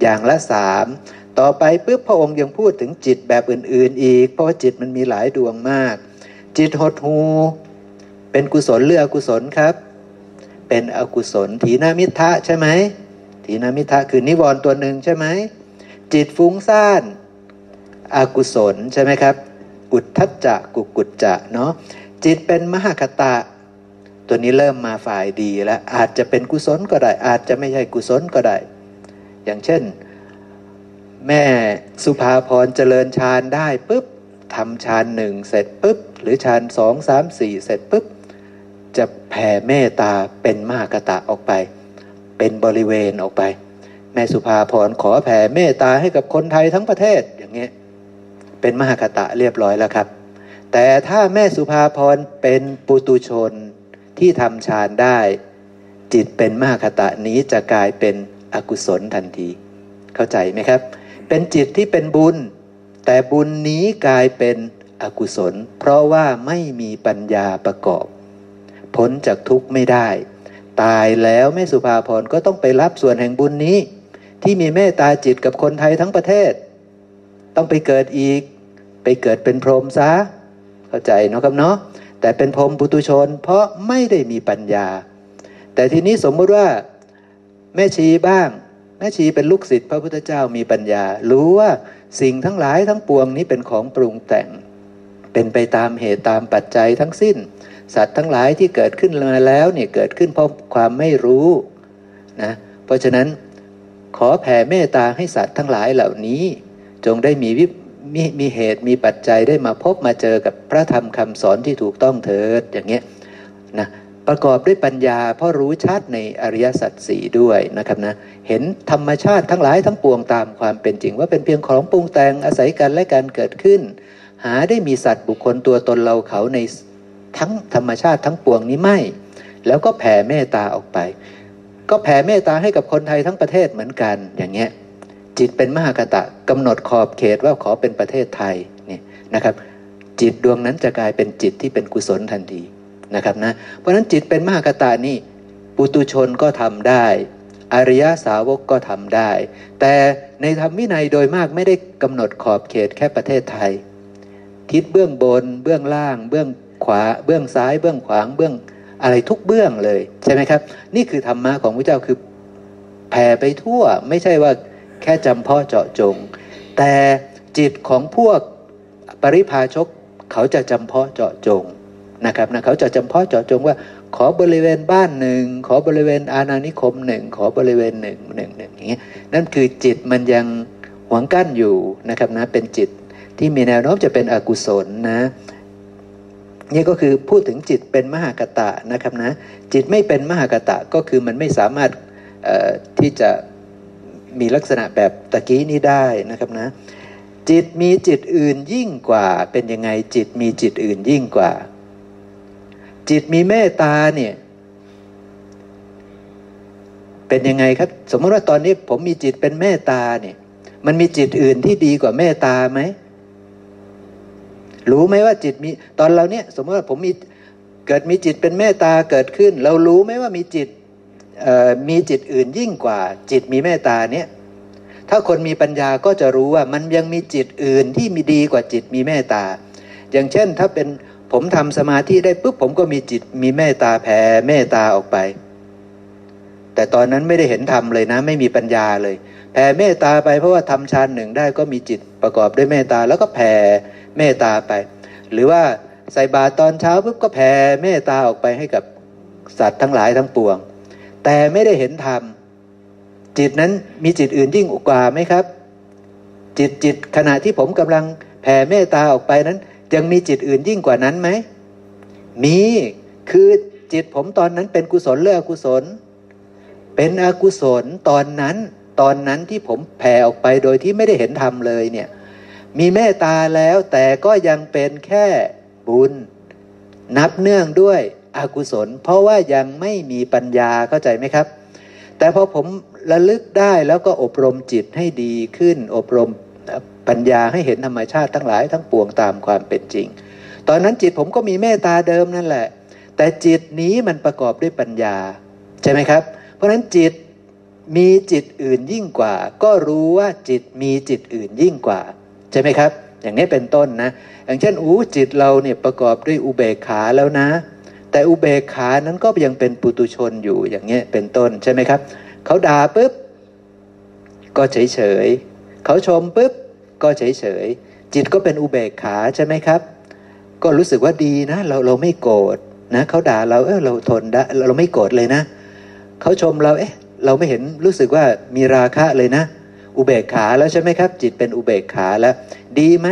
อย่างละสามต่อไปปุ๊บพระองค์ยังพูดถึงจิตแบบอื่น ๆ อีก เพราะว่าจิตมันมีหลายดวงมาก จิตหดหู เป็นกุศลหรืออกุศลครับ เป็นอกุศลถีนามิทะใช่ไหมถีนามิทะคือนิวรณ์ตัวหนึ่งใช่ไหมจิตฟุ้งซ่านอากุศลใช่ไหมครับ อุทธัจจะกุกุจจะเนาะจิตเป็นมหคตะ ตัวนี้เริ่มมาฝ่ายดีแล้วอาจจะเป็นกุศลก็ได้ อาจจะไม่ใช่กุศลก็ได้ อย่างเช่น แม่สุภาพรเจริญฌานได้ปุ๊บทำฌานหนึ่งเสร็จปุ๊บหรือฌานสองสามสี่เสร็จปุ๊บ จะแผ่เมตตาเป็นมหคตะออกไป เป็นบริเวณออกไป แม่สุภาพรขอแผ่เมตตาให้กับคนไทยทั้งประเทศอย่างเงี้ยเป็นมหคตะเรียบร้อยแล้วครับ แต่ถ้าแม่สุภาพรเป็นปุตุชนที่ทำฌานได้ จิตเป็นมหคตะนี้จะกลายเป็นอกุศลทันที เข้าใจไหมครับ เป็นจิตที่เป็นบุญ แต่บุญนี้กลายเป็นอกุศล เพราะว่าไม่มีปัญญาประกอบ พ้นจากทุกข์ไม่ได้ ตายแล้วแม่สุภาพรก็ต้องไปรับส่วนแห่งบุญนี้ ที่มีเมตตาจิตกับคนไทยทั้งประเทศ ต้องไปเกิดอีก ไปเกิดเป็นพรหมซะเข้าใจเนาะครับเนาะแต่เป็นพรหมปุตุชน เพราะไม่ได้มีปัญญา แต่ทีนี้สมมุติว่าแม่ชีบ้าง แม่ชีเป็นลูกศิษย์พระพุทธเจ้ามีปัญญา รู้ว่าสิ่งทั้งหลายทั้งปวงนี้เป็นของปรุงแต่ง เป็นไปตามเหตุตามปัจจัยทั้งสิ้น สัตว์ทั้งหลายที่เกิดขึ้นมาแล้วเนี่ยเกิดขึ้นเพราะความไม่รู้นะเพราะฉะนั้นขอแผ่เมตตาให้สัตว์ทั้งหลายเหล่านี้ จงได้มีวิมีมีเหตุมีปัจจัยได้มาพบมาเจอกับพระธรรมคำสอนที่ถูกต้องเถิดอย่างเงี้ยนะประกอบด้วยปัญญาเพราะรู้ชัดในอริยสัจสี่ด้วยนะครับนะเห็นธรรมชาติทั้งหลายทั้งปวงตามความเป็นจริง ว่าเป็นเพียงของปรุงแต่งอาศัยกันและการเกิดขึ้น หาได้มีสัตว์บุคคลตัวตนเราเขาใน ทั้งธรรมชาติทั้งปวงนี้ไม่ แล้วก็แผ่เมตตาออกไป ก็แผ่เมตตาให้กับคนไทยทั้งประเทศเหมือนกันอย่างเงี้ยจิตเป็นมหากตะกำหนดขอบเขตว่าขอเป็นประเทศไทยนี่นะครับ จิตดวงนั้นจะกลายเป็นจิตที่เป็นกุศลทันทีนะครับนะเพราะฉะนั้นจิตเป็นมหากตานี่ปุตุชนก็ทำได้อริยสาวกก็ทำได้ แต่ในธรรมวินัยโดยมากไม่ได้กำหนดขอบเขตแค่ประเทศไทย ทิศเบื้องบน เบื้องล่าง เบื้อง ขวาเบื้องซ้ายเบื้องขวางเบื้องอะไรทุกเบื้องเลยใช่ไหมครับ นี่คือธรรมะของพระเจ้าคือแผ่ไปทั่วไม่ใช่ว่าแค่จำเพาะเจาะจง แต่จิตของพวกปริพาชกเขาจะจำเพาะเจาะจงนะครับนะเขาจะจำเพาะเจาะจงว่า ขอบริเวณบ้านหนึ่งขอบริเวณอาณานิคมหนึ่งขอบริเวณหนึ่งหนึ่งหนึ่งอย่างเงี้ยนั่นคือจิตมันยังหวงกั้นอยู่นะครับนะเป็นจิตที่มีแนวโน้มจะเป็นอกุศลนะ นี่ก็คือพูดถึงจิตเป็นมหากตะนะครับนะจิตไม่เป็นมหากตะก็คือมันไม่สามารถที่จะมีลักษณะแบบตะกี้นี้ได้นะครับนะจิตมีจิตอื่นยิ่งกว่าเป็นยังไงจิตมีจิตอื่นยิ่งกว่า จิตมีเมตตาเนี่ยเป็นยังไงครับ สมมติว่าตอนนี้ผมมีจิตเป็นเมตตาเนี่ยมันมีจิตอื่นที่ดีกว่าเมตตาไหม รู้ไหมว่าจิตมีตอนเราเนี่ยสมมติว่าผมมีเกิดมีจิตเป็นเมตตาเกิดขึ้น เรารู้ไหมว่ามีจิตมีจิตอื่นยิ่งกว่า จิตมีเมตตาเนี่ยถ้าคนมีปัญญาก็จะรู้ว่ามันยังมีจิตอื่นที่มีดีกว่าจิตมีเมตตา อย่างเช่นถ้าเป็นผมทำสมาธิได้ปุ๊บผมก็มีจิตมีเมตตาแผ่เมตตาออกไป แต่ตอนนั้นไม่ได้เห็นธรรมเลยนะ ไม่มีปัญญาเลย แผ่เมตตาไปเพราะว่าทำฌานหนึ่งได้ก็มีจิตประกอบด้วยเมตตาแล้วก็แผ่ เมตตาไป หรือว่าใส่บาตรตอนเช้าปุ๊บก็แผ่เมตตาออกไปให้กับสัตว์ทั้งหลายทั้งปวง แต่ไม่ได้เห็นธรรมจิตนั้นมีจิตอื่นยิ่งกว่าไหมครับ จิตจิตขณะที่ผมกำลังแผ่เมตตาออกไปนั้น ยังมีจิตอื่นยิ่งกว่านั้นไหมมีคือจิตผมตอนนั้นเป็นกุศลหรืออกุศล เป็นอกุศลตอนนั้น ตอนนั้นที่ผมแผ่ออกไปโดยที่ไม่ได้เห็นธรรมเลยเนี่ย มีเมตตาแล้วแต่ก็ยังเป็นแค่บุญ นับเนื่องด้วยอกุศล เพราะว่ายังไม่มีปัญญาเข้าใจไหมครับ แต่พอผมระลึกได้แล้วก็อบรมจิตให้ดีขึ้น อบรมปัญญาให้เห็นธรรมชาติทั้งหลายทั้งปวงตามความเป็นจริง ตอนนั้นจิตผมก็มีเมตตาเดิมนั่นแหละ แต่จิตนี้มันประกอบด้วยปัญญา ใช่ไหมครับ เพราะฉะนั้นจิตมีจิตอื่นยิ่งกว่า ก็รู้ว่าจิตมีจิตอื่นยิ่งกว่า ใช่ไหมครับ อย่างนี้เป็นต้นนะ อย่างเช่นอู้จิตเราเนี่ยประกอบด้วยอุเบกขาแล้วนะ แต่อุเบกขานั้นก็ยังเป็นปุตุชนอยู่อย่างเงี้ยเป็นต้นใช่ไหมครับเขาด่าปุ๊บก็เฉยเฉยเขาชมปุ๊บก็เฉยเฉยจิตก็เป็นอุเบกขาใช่ไหมครับ ก็รู้สึกว่าดีนะ เราเราไม่โกรธนะเขาด่าเราเออเราทนได้เราไม่โกรธเลยนะเขาชมเราเอ๊ะ เราไม่เห็นรู้สึกว่ามีราคะเลยนะ อุเบกขาแล้วใช่ไหมครับ จิตเป็นอุเบกขาแล้ว ดีไหม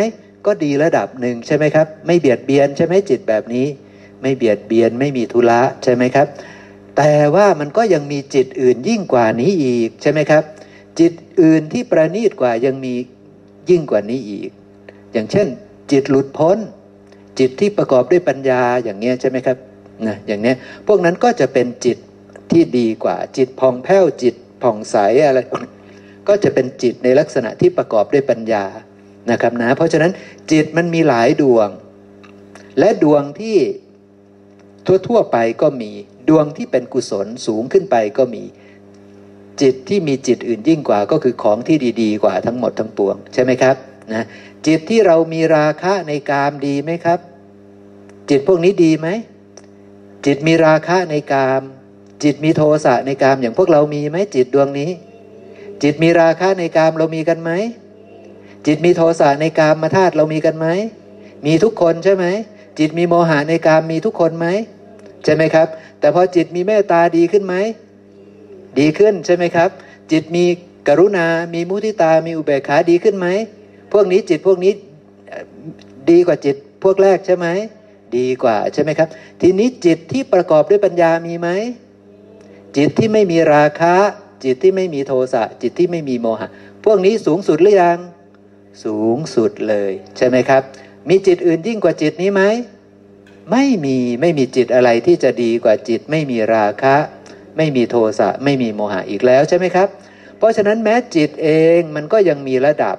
ก็ดีระดับหนึ่งใช่ไหมครับ ไม่เบียดเบียนใช่ไหมจิตแบบนี้ ไม่เบียดเบียนไม่มีทุระใช่ไหมครับ แต่ว่ามันก็ยังมีจิตอื่นยิ่งกว่านี้อีกใช่ไหมครับ จิตอื่นที่ประณีตกว่ายังมียิ่งกว่านี้อีก อย่างเช่น จิตหลุดพ้น จิตที่ประกอบด้วยปัญญาอย่างเงี้ยใช่ไหมครับนะอย่างเนี้ยพวกนั้นก็จะเป็นจิตที่ดีกว่าจิตผ่องแผ้วจิตผ่องใสอะไร ก็จะเป็นจิตในลักษณะที่ประกอบด้วยปัญญานะครับนะเพราะฉะนั้นจิตมันมีหลายดวง และดวงที่ทั่วๆไปก็มีดวงที่เป็นกุศลสูงขึ้นไปก็มีจิตที่มีจิตอื่นยิ่งกว่าก็คือของที่ดี ๆ กว่าทั้งหมดทั้งปวงใช่ไหมครับนะจิตที่เรามีราคะในกามดีไหมครับ จิตพวกนี้ดีไหมจิตมีราคะในกาม จิตมีโทสะในกามอย่างพวกเรามีไหมจิตดวงนี้ จิตมีราคะในกามเรามีกันไหม จิตมีโทสะในกามมาธาตุเรามีกันไหม มีทุกคนใช่ไหม จิตมีโมหะในกามมีทุกคนไหมใช่ไหมครับ แต่พอจิตมีเมตตาดีขึ้นไหม ดีขึ้นใช่ไหมครับ จิตมีกรุณา มีมุทิตา มีอุเบกขาดีขึ้นไหม พวกนี้จิตพวกนี้ดีกว่าจิตพวกแรกใช่ไหม ดีกว่าใช่ไหมครับ ทีนี้จิตที่ประกอบด้วยปัญญามีไหม จิตที่ไม่มีราคะ จิตที่ไม่มีโทสะจิตที่ไม่มีโมหะ พวกนี้สูงสุดหรือยัง สูงสุดเลย ใช่ไหมครับ มีจิตอื่นยิ่งกว่าจิตนี้ไหมไม่มีไม่มีจิตอะไรที่จะดีกว่าจิต ไม่มีราคะ ไม่มีโทสะไม่มีโมหะอีกแล้วใช่ไหมครับ เพราะฉะนั้นแม้จิตเองมันก็ยังมีระดับ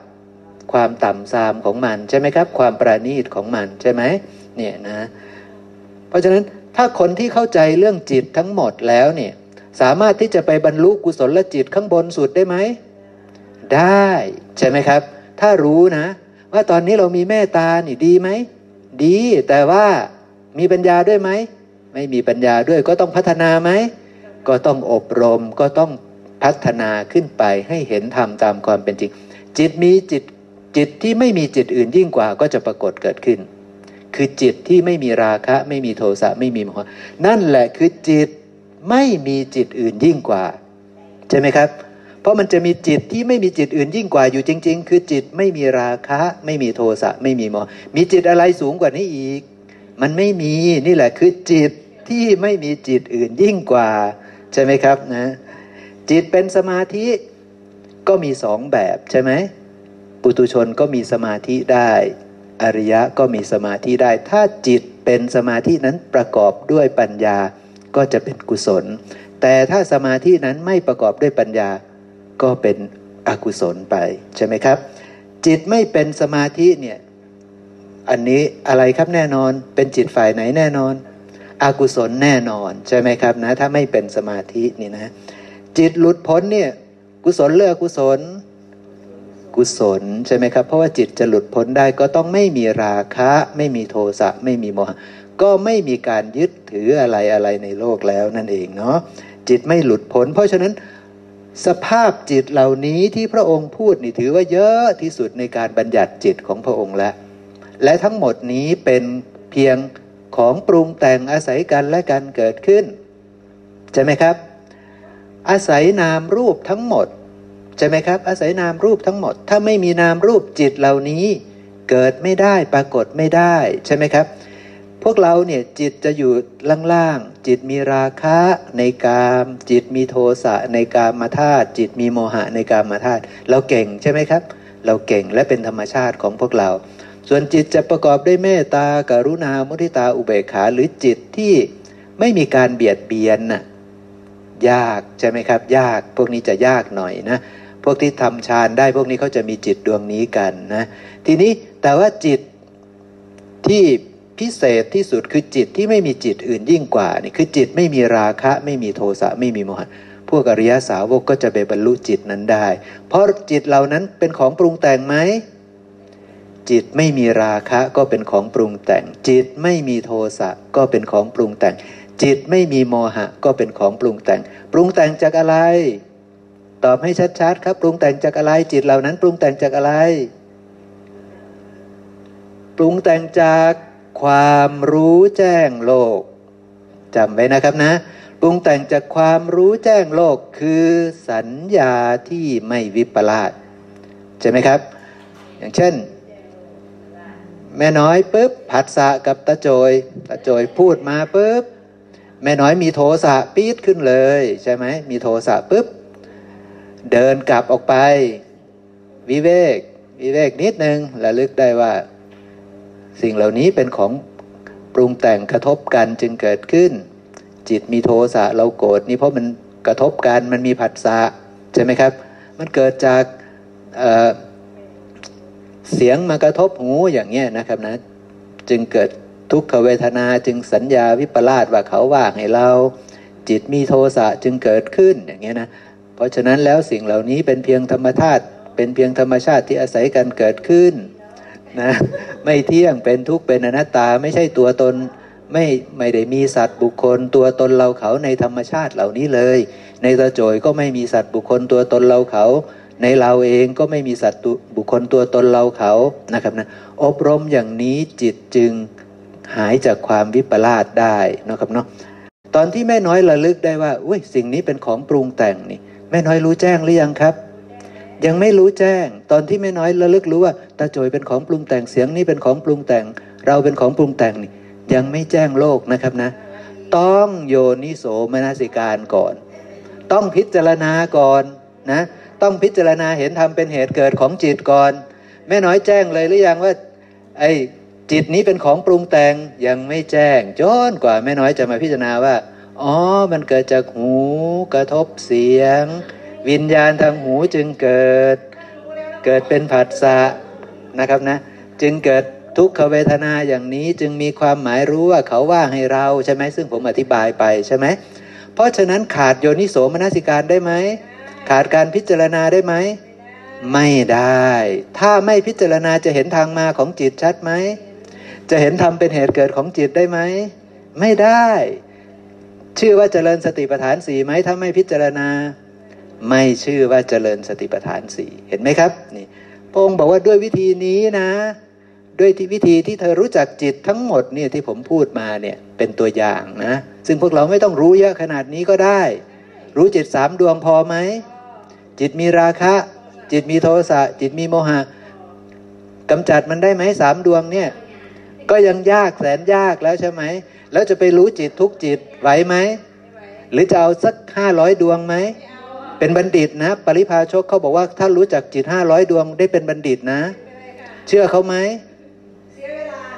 ความต่ำทรามของมันใช่ไหมครับ ความประณีตของมันใช่ไหมเนี่ยนะ เพราะฉะนั้นถ้าคนที่เข้าใจเรื่องจิตทั้งหมดแล้วเนี่ย สามารถที่จะไปบรรลุกุศลจิตข้างบนสุดได้ไหม ได้ใช่ไหมครับ ถ้ารู้นะ ว่าตอนนี้เรามีเมตตานี่ดีไหม ดี แต่ว่ามีปัญญาด้วยไหม ไม่มีปัญญาด้วยก็ต้องพัฒนาไหม ก็ต้องอบรมก็ต้องพัฒนาขึ้นไปให้เห็นธรรมตามความเป็นจริง จิตมีจิตจิตที่ไม่มีจิตอื่นยิ่งกว่าก็จะปรากฏเกิดขึ้น คือจิตที่ไม่มีราคะ ไม่มีโทสะไม่มีโมหะนั่นแหละคือจิต ไม่มีจิตอื่นยิ่งกว่า ใช่ไหมครับ เพราะมันจะมีจิตที่ไม่มีจิตอื่นยิ่งกว่าอยู่จริง ๆ คือจิตไม่มีราคะ ไม่มีโทสะไม่มีโมหมีจิตอะไรสูงกว่านี้อีก มันไม่มีนี่แหละคือจิตที่ไม่มีจิตอื่นยิ่งกว่า ใช่ไหมครับนะจิตเป็นสมาธิก็มีสองแบบใช่ไหมปุตุชนก็มีสมาธิได้ อริยะก็มีสมาธิได้ ถ้าจิตเป็นสมาธินั้นประกอบด้วยปัญญา ก็จะเป็นกุศล แต่ถ้าสมาธินั้นไม่ประกอบด้วยปัญญาก็เป็นอกุศลไปใช่ไหมครับ จิตไม่เป็นสมาธิเนี่ยอันนี้อะไรครับแน่นอนเป็นจิตฝ่ายไหนแน่นอนอกุศลแน่นอนใช่ไหมครับนะถ้าไม่เป็นสมาธินี่นะ จิตหลุดพ้นเนี่ยกุศลเลือกกุศลกุศลใช่ไหมครับ เพราะว่าจิตจะหลุดพ้นได้ก็ต้องไม่มีราคะ ไม่มีโทสะไม่มีโมหะ ก็ไม่มีการยึดถืออะไรอะไรในโลกแล้วนั่นเองเนาะจิตไม่หลุดพ้น เพราะฉะนั้นสภาพจิตเหล่านี้ที่พระองค์พูดนี่ถือว่าเยอะที่สุดในการบัญญัติจิตของพระองค์แล้ว และทั้งหมดนี้เป็นเพียงของปรุงแต่งอาศัยกันและกันเกิดขึ้น ใช่ไหมครับ อาศัยนามรูปทั้งหมด ใช่ไหมครับ อาศัยนามรูปทั้งหมด ถ้าไม่มีนามรูปจิตเหล่านี้ เกิดไม่ได้ปรากฏไม่ได้ ใช่ไหมครับ พวกเราเนี่ยจิตจะอยู่ล่างๆ จิตมีราคะในกาม จิตมีโทสะในกามมาธาตุจิตมีโมหะในกามมาธาตุเราเก่งใช่ไหมครับ เราเก่งและเป็นธรรมชาติของพวกเรา ส่วนจิตจะประกอบด้วยเมตตาการุณามุทิตาอุเบกขาหรือจิตที่ไม่มีการเบียดเบียนน่ะยากใช่ไหมครับ ยากพวกนี้จะยากหน่อยนะพวกที่ทำฌานได้พวกนี้เขาจะมีจิตดวงนี้กันนะทีนี้แต่ว่าจิตที่ พิเศษที่สุดคือจิตที่ไม่มีจิตอื่นยิ่งกว่านี่คือจิตไม่มีราคะ ไม่มีโทสะไม่มีโมหะพวกอริยสาวกก็จะไปบรรลุจิตนั้นได้ เพราะจิตเหล่านั้นเป็นของปรุงแต่งไหมจิตไม่มีราคะก็เป็นของปรุงแต่ง จิตไม่มีโทสะก็เป็นของปรุงแต่ง จิตไม่มีโมหะก็เป็นของปรุงแต่ง ปรุงแต่งจากอะไร ตอบให้ชัดๆครับ ปรุงแต่งจากอะไร จิตเหล่านั้นปรุงแต่งจากอะไร ปรุงแต่งจาก ความรู้แจ้งโลกจำไว้นะครับนะปรุงแต่งจากความรู้แจ้งโลกคือสัญญาที่ไม่วิปลาสใช่ไหมครับ อย่างเช่น แม่น้อยปุ๊บผัสสะกับตาโจยตาโจยพูดมาปุ๊บแม่น้อยมีโทสะปี๊ดขึ้นเลย ใช่ไหมมีโทสะปุ๊บเดินกลับออกไป วิเวกวิเวกนิดนึงระลึกได้ว่า สิ่งเหล่านี้เป็นของปรุงแต่งกระทบกันจึงเกิดขึ้น จิตมีโทสะเราโกรธนี่เพราะมันกระทบกันมันมีผัสสะใช่ไหมครับ มันเกิดจากเเสียงมากระทบหูอย่างเงี้ยนะครับนะจึงเกิดทุกขเวทนาจึงสัญญาวิปลาสว่าเขาว่าให้เรา จิตมีโทสะจึงเกิดขึ้นอย่างเงี้ยนะเพราะฉะนั้นแล้วสิ่งเหล่านี้เป็นเพียงธรรมชาติเป็นเพียงธรรมชาติที่อาศัยกันเกิดขึ้น นะไม่เที่ยงเป็นทุกข์เป็นอนัตตาไม่ใช่ตัวตนไม่ไม่ได้มีสัตว์บุคคล ตัวตนเราเขาในธรรมชาติเหล่านี้เลย ในตะโจยก็ไม่มีสัตว์บุคคลตัวตนเราเขา ในเราเองก็ไม่มีสัตว์บุคคลตัวตนเราเขานะครับนะอบรมอย่างนี้จิตจึงหายจากความวิปลาสได้นะครับเนาะตอนที่แม่น้อยระลึกได้ว่าอุ้ยสิ่งนี้เป็นของปรุงแต่งนี่แม่น้อยรู้แจ้งหรือยังครับ ยังไม่รู้แจ้ง ตอนที่แม่น้อยระลึกรู้ว่าตาโจยเป็นของปรุงแต่งเสียงนี้เป็นของปรุงแต่ง เราเป็นของปรุงแต่งนี่ยังไม่แจ้งโลกนะครับนะ ต้องโยนิโสมนสิการก่อน ต้องพิจารณาก่อนนะ ต้องพิจารณาเห็นธรรมเป็นเหตุเกิดของจิตก่อนแม่น้อยแจ้งเลยหรือยังว่าไอ้จิตนี้เป็นของปรุงแต่งยังไม่แจ้งจนกว่าแม่น้อยจะมาพิจารณาว่า อ๋อ มันเกิดจากหูกระทบเสียง วิญญาณทางหูจึงเกิด เกิดเป็นผัสสะนะครับนะ จึงเกิดทุกขเวทนาอย่างนี้จึงมีความหมายรู้ว่าเขาว่าให้เราใช่ไหมซึ่งผมอธิบายไปใช่ไหมเพราะฉะนั้นขาดโยนิโสมนสิการได้ไหมขาดการพิจารณาได้ไหมไม่ได้ ถ้าไม่พิจารณาจะเห็นทางมาของจิตชัดไหม จะเห็นธรรมเป็นเหตุเกิดของจิตได้ไหม ไม่ได้ ชื่อว่าเจริญสติปัฏฐานสี่ไหมถ้าไม่พิจารณา ไม่ชื่อว่าเจริญสติปัฏฐานสี่เห็นไหมครับนี่พระองค์บอกว่าด้วยวิธีนี้นะ ด้วยที่วิธีที่เธอรู้จักจิตทั้งหมดเนี่ยที่ผมพูดมาเนี่ยเป็นตัวอย่างนะ ซึ่งพวกเราไม่ต้องรู้เยอะขนาดนี้ก็ได้ รู้จิตสามดวงพอไหมจิตมีราคะ จิตมีโทสะจิตมีโมหะกำจัดมันได้ไหมสามดวงเนี่ยก็ยังยากแสนยากแล้วใช่ไหม แล้วจะไปรู้จิตทุกจิตไหวไหม หรือจะเอาสักห้าร้อยดวงไหม เป็นบัณฑิตนะ ปริพาชกเขาบอกว่าถ้ารู้จักจิตห้าร้อยดวงได้เป็นบัณฑิตนะ เชื่อเขาไหม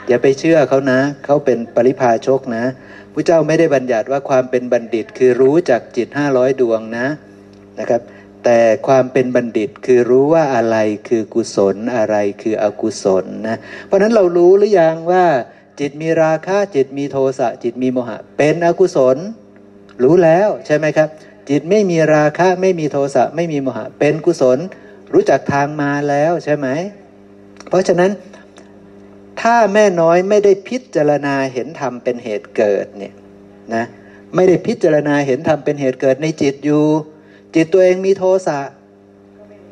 อย่าไปเชื่อเขานะ เขาเป็นปริพาชกนะพระเจ้าไม่ได้บัญญัติว่าความเป็นบัณฑิตคือรู้จักจิตห้าร้อยดวงนะนะครับ แต่ความเป็นบัณฑิตคือรู้ว่าอะไรคือกุศลอะไรคืออกุศลนะเพราะนั้นเรารู้หรือยังว่า จิตมีราคะจิตมีโทสะจิตมีโมหะ เป็นอกุศล รู้แล้วใช่ไหมครับ จิตไม่มีราคะไม่มีโทสะไม่มีโมหะ เป็นกุศลรู้จักทางมาแล้วใช่ไหม เพราะฉะนั้นถ้าแม่น้อยไม่ได้พิจารณาเห็นธรรมเป็นเหตุเกิดเนี่ยนะไม่ได้พิจารณาเห็นธรรมเป็นเหตุเกิดในจิตอยู่ จิตตัวเองมีโทสะ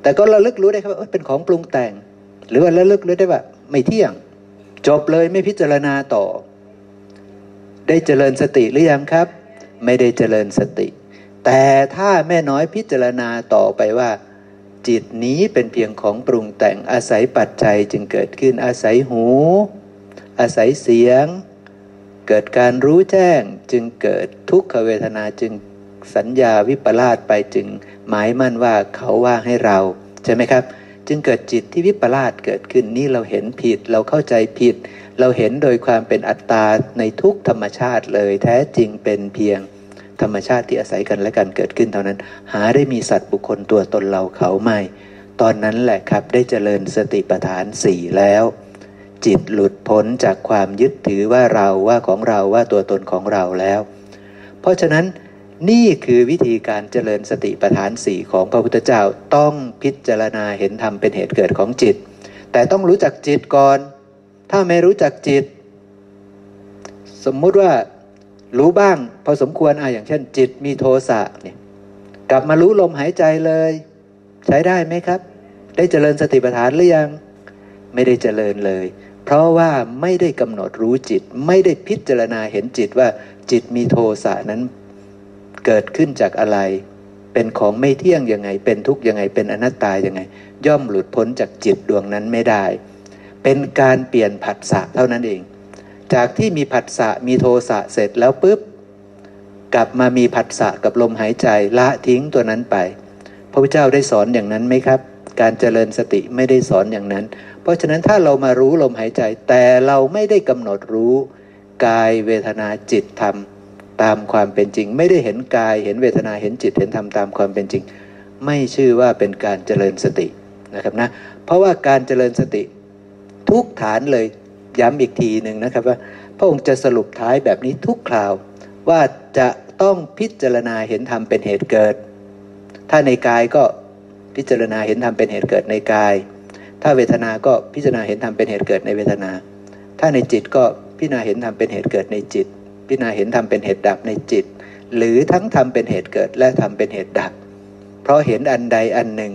แต่ก็ระลึกรู้ได้ครับว่าเป็นของปรุงแต่ง หรือว่าระลึกรู้ได้ว่าไม่เที่ยง จบเลยไม่พิจารณาต่อ ได้เจริญสติหรือยังครับ ไม่ได้เจริญสติ แต่ถ้าแม่น้อยพิจารณาต่อไปว่า จิตนี้เป็นเพียงของปรุงแต่งอาศัยปัจจัยจึงเกิดขึ้นอาศัยหู อาศัยเสียง เกิดการรู้แจ้งจึงเกิดทุกขเวทนาจึงสัญญาวิปลาสไปจึงหมายมั่นว่าเขาว่าให้เรา ใช่ไหมครับ จึงเกิดจิตที่วิปลาสเกิดขึ้นนี่เราเห็นผิดเราเข้าใจผิด เราเห็นโดยความเป็นอัตตาในทุกธรรมชาติเลยแท้จริงเป็นเพียง ธรรมชาติที่อาศัยกันและกันเกิดขึ้นเท่านั้น หาได้มีสัตว์บุคคลตัวตนเราเขาไม่ ตอนนั้นแหละครับได้เจริญสติปัฏฐานสี่แล้ว จิตหลุดพ้นจากความยึดถือว่าเราว่าของเราว่าตัวตนของเราแล้ว เพราะฉะนั้นนี่คือวิธีการเจริญสติปัฏฐานสี่ของพระพุทธเจ้าต้องพิจารณาเห็นธรรมเป็นเหตุเกิดของจิต แต่ต้องรู้จักจิตก่อน ถ้าไม่รู้จักจิต สมมุติว่า รู้บ้าง พอสมควรอะอย่างเช่น จิตมีโทสะเนี่ยกลับมารู้ลมหายใจเลย ใช้ได้ไหมครับ ได้เจริญสติปัฏฐานหรือยัง ไม่ได้เจริญเลย เพราะว่าไม่ได้กำหนดรู้จิต ไม่ได้พิจารณาเห็นจิตว่าจิตมีโทสะนั้นเกิดขึ้นจากอะไร เป็นของไม่เที่ยงยังไง เป็นทุกข์ยังไง เป็นอนัตตายังไง ย่อมหลุดพ้นจากจิตดวงนั้นไม่ได้ เป็นการเปลี่ยนผัสสะเท่านั้นเอง จากที่มีผัสสะมีโทสะเสร็จแล้วปุ๊บกลับมามีผัสสะกับลมหายใจละทิ้งตัวนั้นไป พระพุทธเจ้าได้สอนอย่างนั้นไหมครับ การเจริญสติไม่ได้สอนอย่างนั้น เพราะฉะนั้นถ้าเรามารู้ลมหายใจ แต่เราไม่ได้กำหนดรู้กายเวทนาจิตธรรมตามความเป็นจริง ไม่ได้เห็นกายเห็นเวทนาเห็นจิตเห็นธรรมตามความเป็นจริง ไม่ชื่อว่าเป็นการเจริญสตินะครับนะเพราะว่าการเจริญสติทุกฐานเลย ย้ำอีกทีหนึ่งนะครับว่า พระองค์จะสรุปท้ายแบบนี้ทุกคราว ว่าจะต้องพิจารณาเห็นธรรมเป็นเหตุเกิด ถ้าในกายก็พิจารณาเห็นธรรมเป็นเหตุเกิดในกาย ถ้าเวทนาก็พิจารณาเห็นธรรมเป็นเหตุเกิดในเวทนา ถ้าในจิตก็พิจารณาเห็นธรรมเป็นเหตุเกิดในจิต พิจารณาเห็นธรรมเป็นเหตุดับในจิต หรือทั้งธรรมเป็นเหตุเกิดและธรรมเป็นเหตุดับ เพราะเห็นอันใดอันหนึ่ง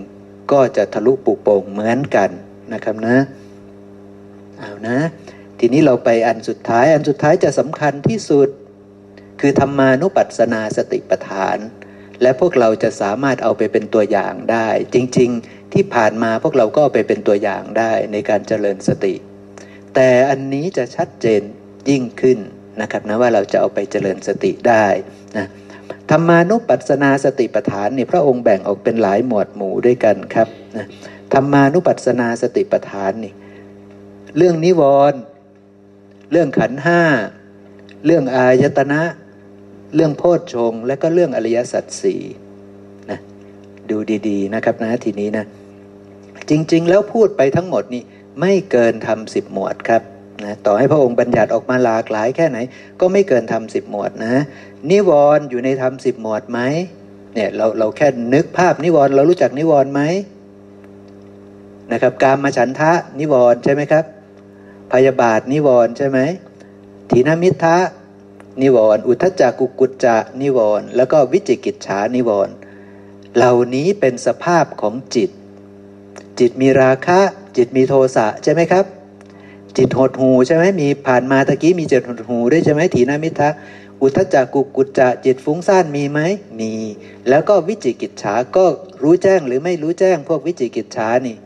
ก็จะทะลุปุโป่งเหมือนกันนะครับนะ เอานะ ทีนี้เราไปอันสุดท้าย อันสุดท้ายจะสำคัญที่สุด คือธรรมานุปัสสนาสติปัฏฐาน และพวกเราจะสามารถเอาไปเป็นตัวอย่างได้ จริง ๆ ที่ผ่านมาพวกเราก็ไปเป็นตัวอย่างได้ในการเจริญสติ แต่อันนี้จะชัดเจนยิ่งขึ้นนะครับนะว่าเราจะเอาไปเจริญสติได้นะธรรมานุปัสสนาสติปัฏฐานนี่พระองค์แบ่งออกเป็นหลายหมวดหมู่ด้วยกันครับนะธรรมานุปัสสนาสติปัฏฐานนี่เรื่องนิวรณ์ เรื่องขันห้า เรื่องอายตนะ เรื่องโพชฌงและก็เรื่องอริยสัจสี่นะดูดีๆนะครับนะทีนี้นะ จริงๆ แล้วพูดไปทั้งหมดนี่ไม่เกินทำสิบหมวดครับนะต่อให้พระองค์บัญญัติออกมาหลากหลายแค่ไหน ก็ไม่เกินทำสิบหมวดนะ นิวรณ์อยู่ในทำสิบหมวดไหมเนี่ยเราเราแค่นึกภาพนิวรณ์เรารู้จักนิวรณ์ไหมนะครับ การมาฉันทะนิวรณ์ใช่ไหมครับ พยาบาทนิวรณ์ใช่ไหมทีนมิทะนิวรณ์อุทจักกุกุจจะนิวรณ์แล้วก็วิจิกิจฉานิวรณ์เหล่านี้เป็นสภาพของจิต จิตมีราคะ จิตมีโทสะใช่ไหมครับ จิตหดหูใช่ไหมมีผ่านมาตะกี้มีจิตหดหูด้วยใช่ไหมถีนมิทะอุทจักกุกุจจะจิตฟุ้งซ่านมีไหมมี แล้วก็วิจิกิจฉาก็รู้แจ้งหรือไม่รู้แจ้งพวกวิจิกิจฉานี่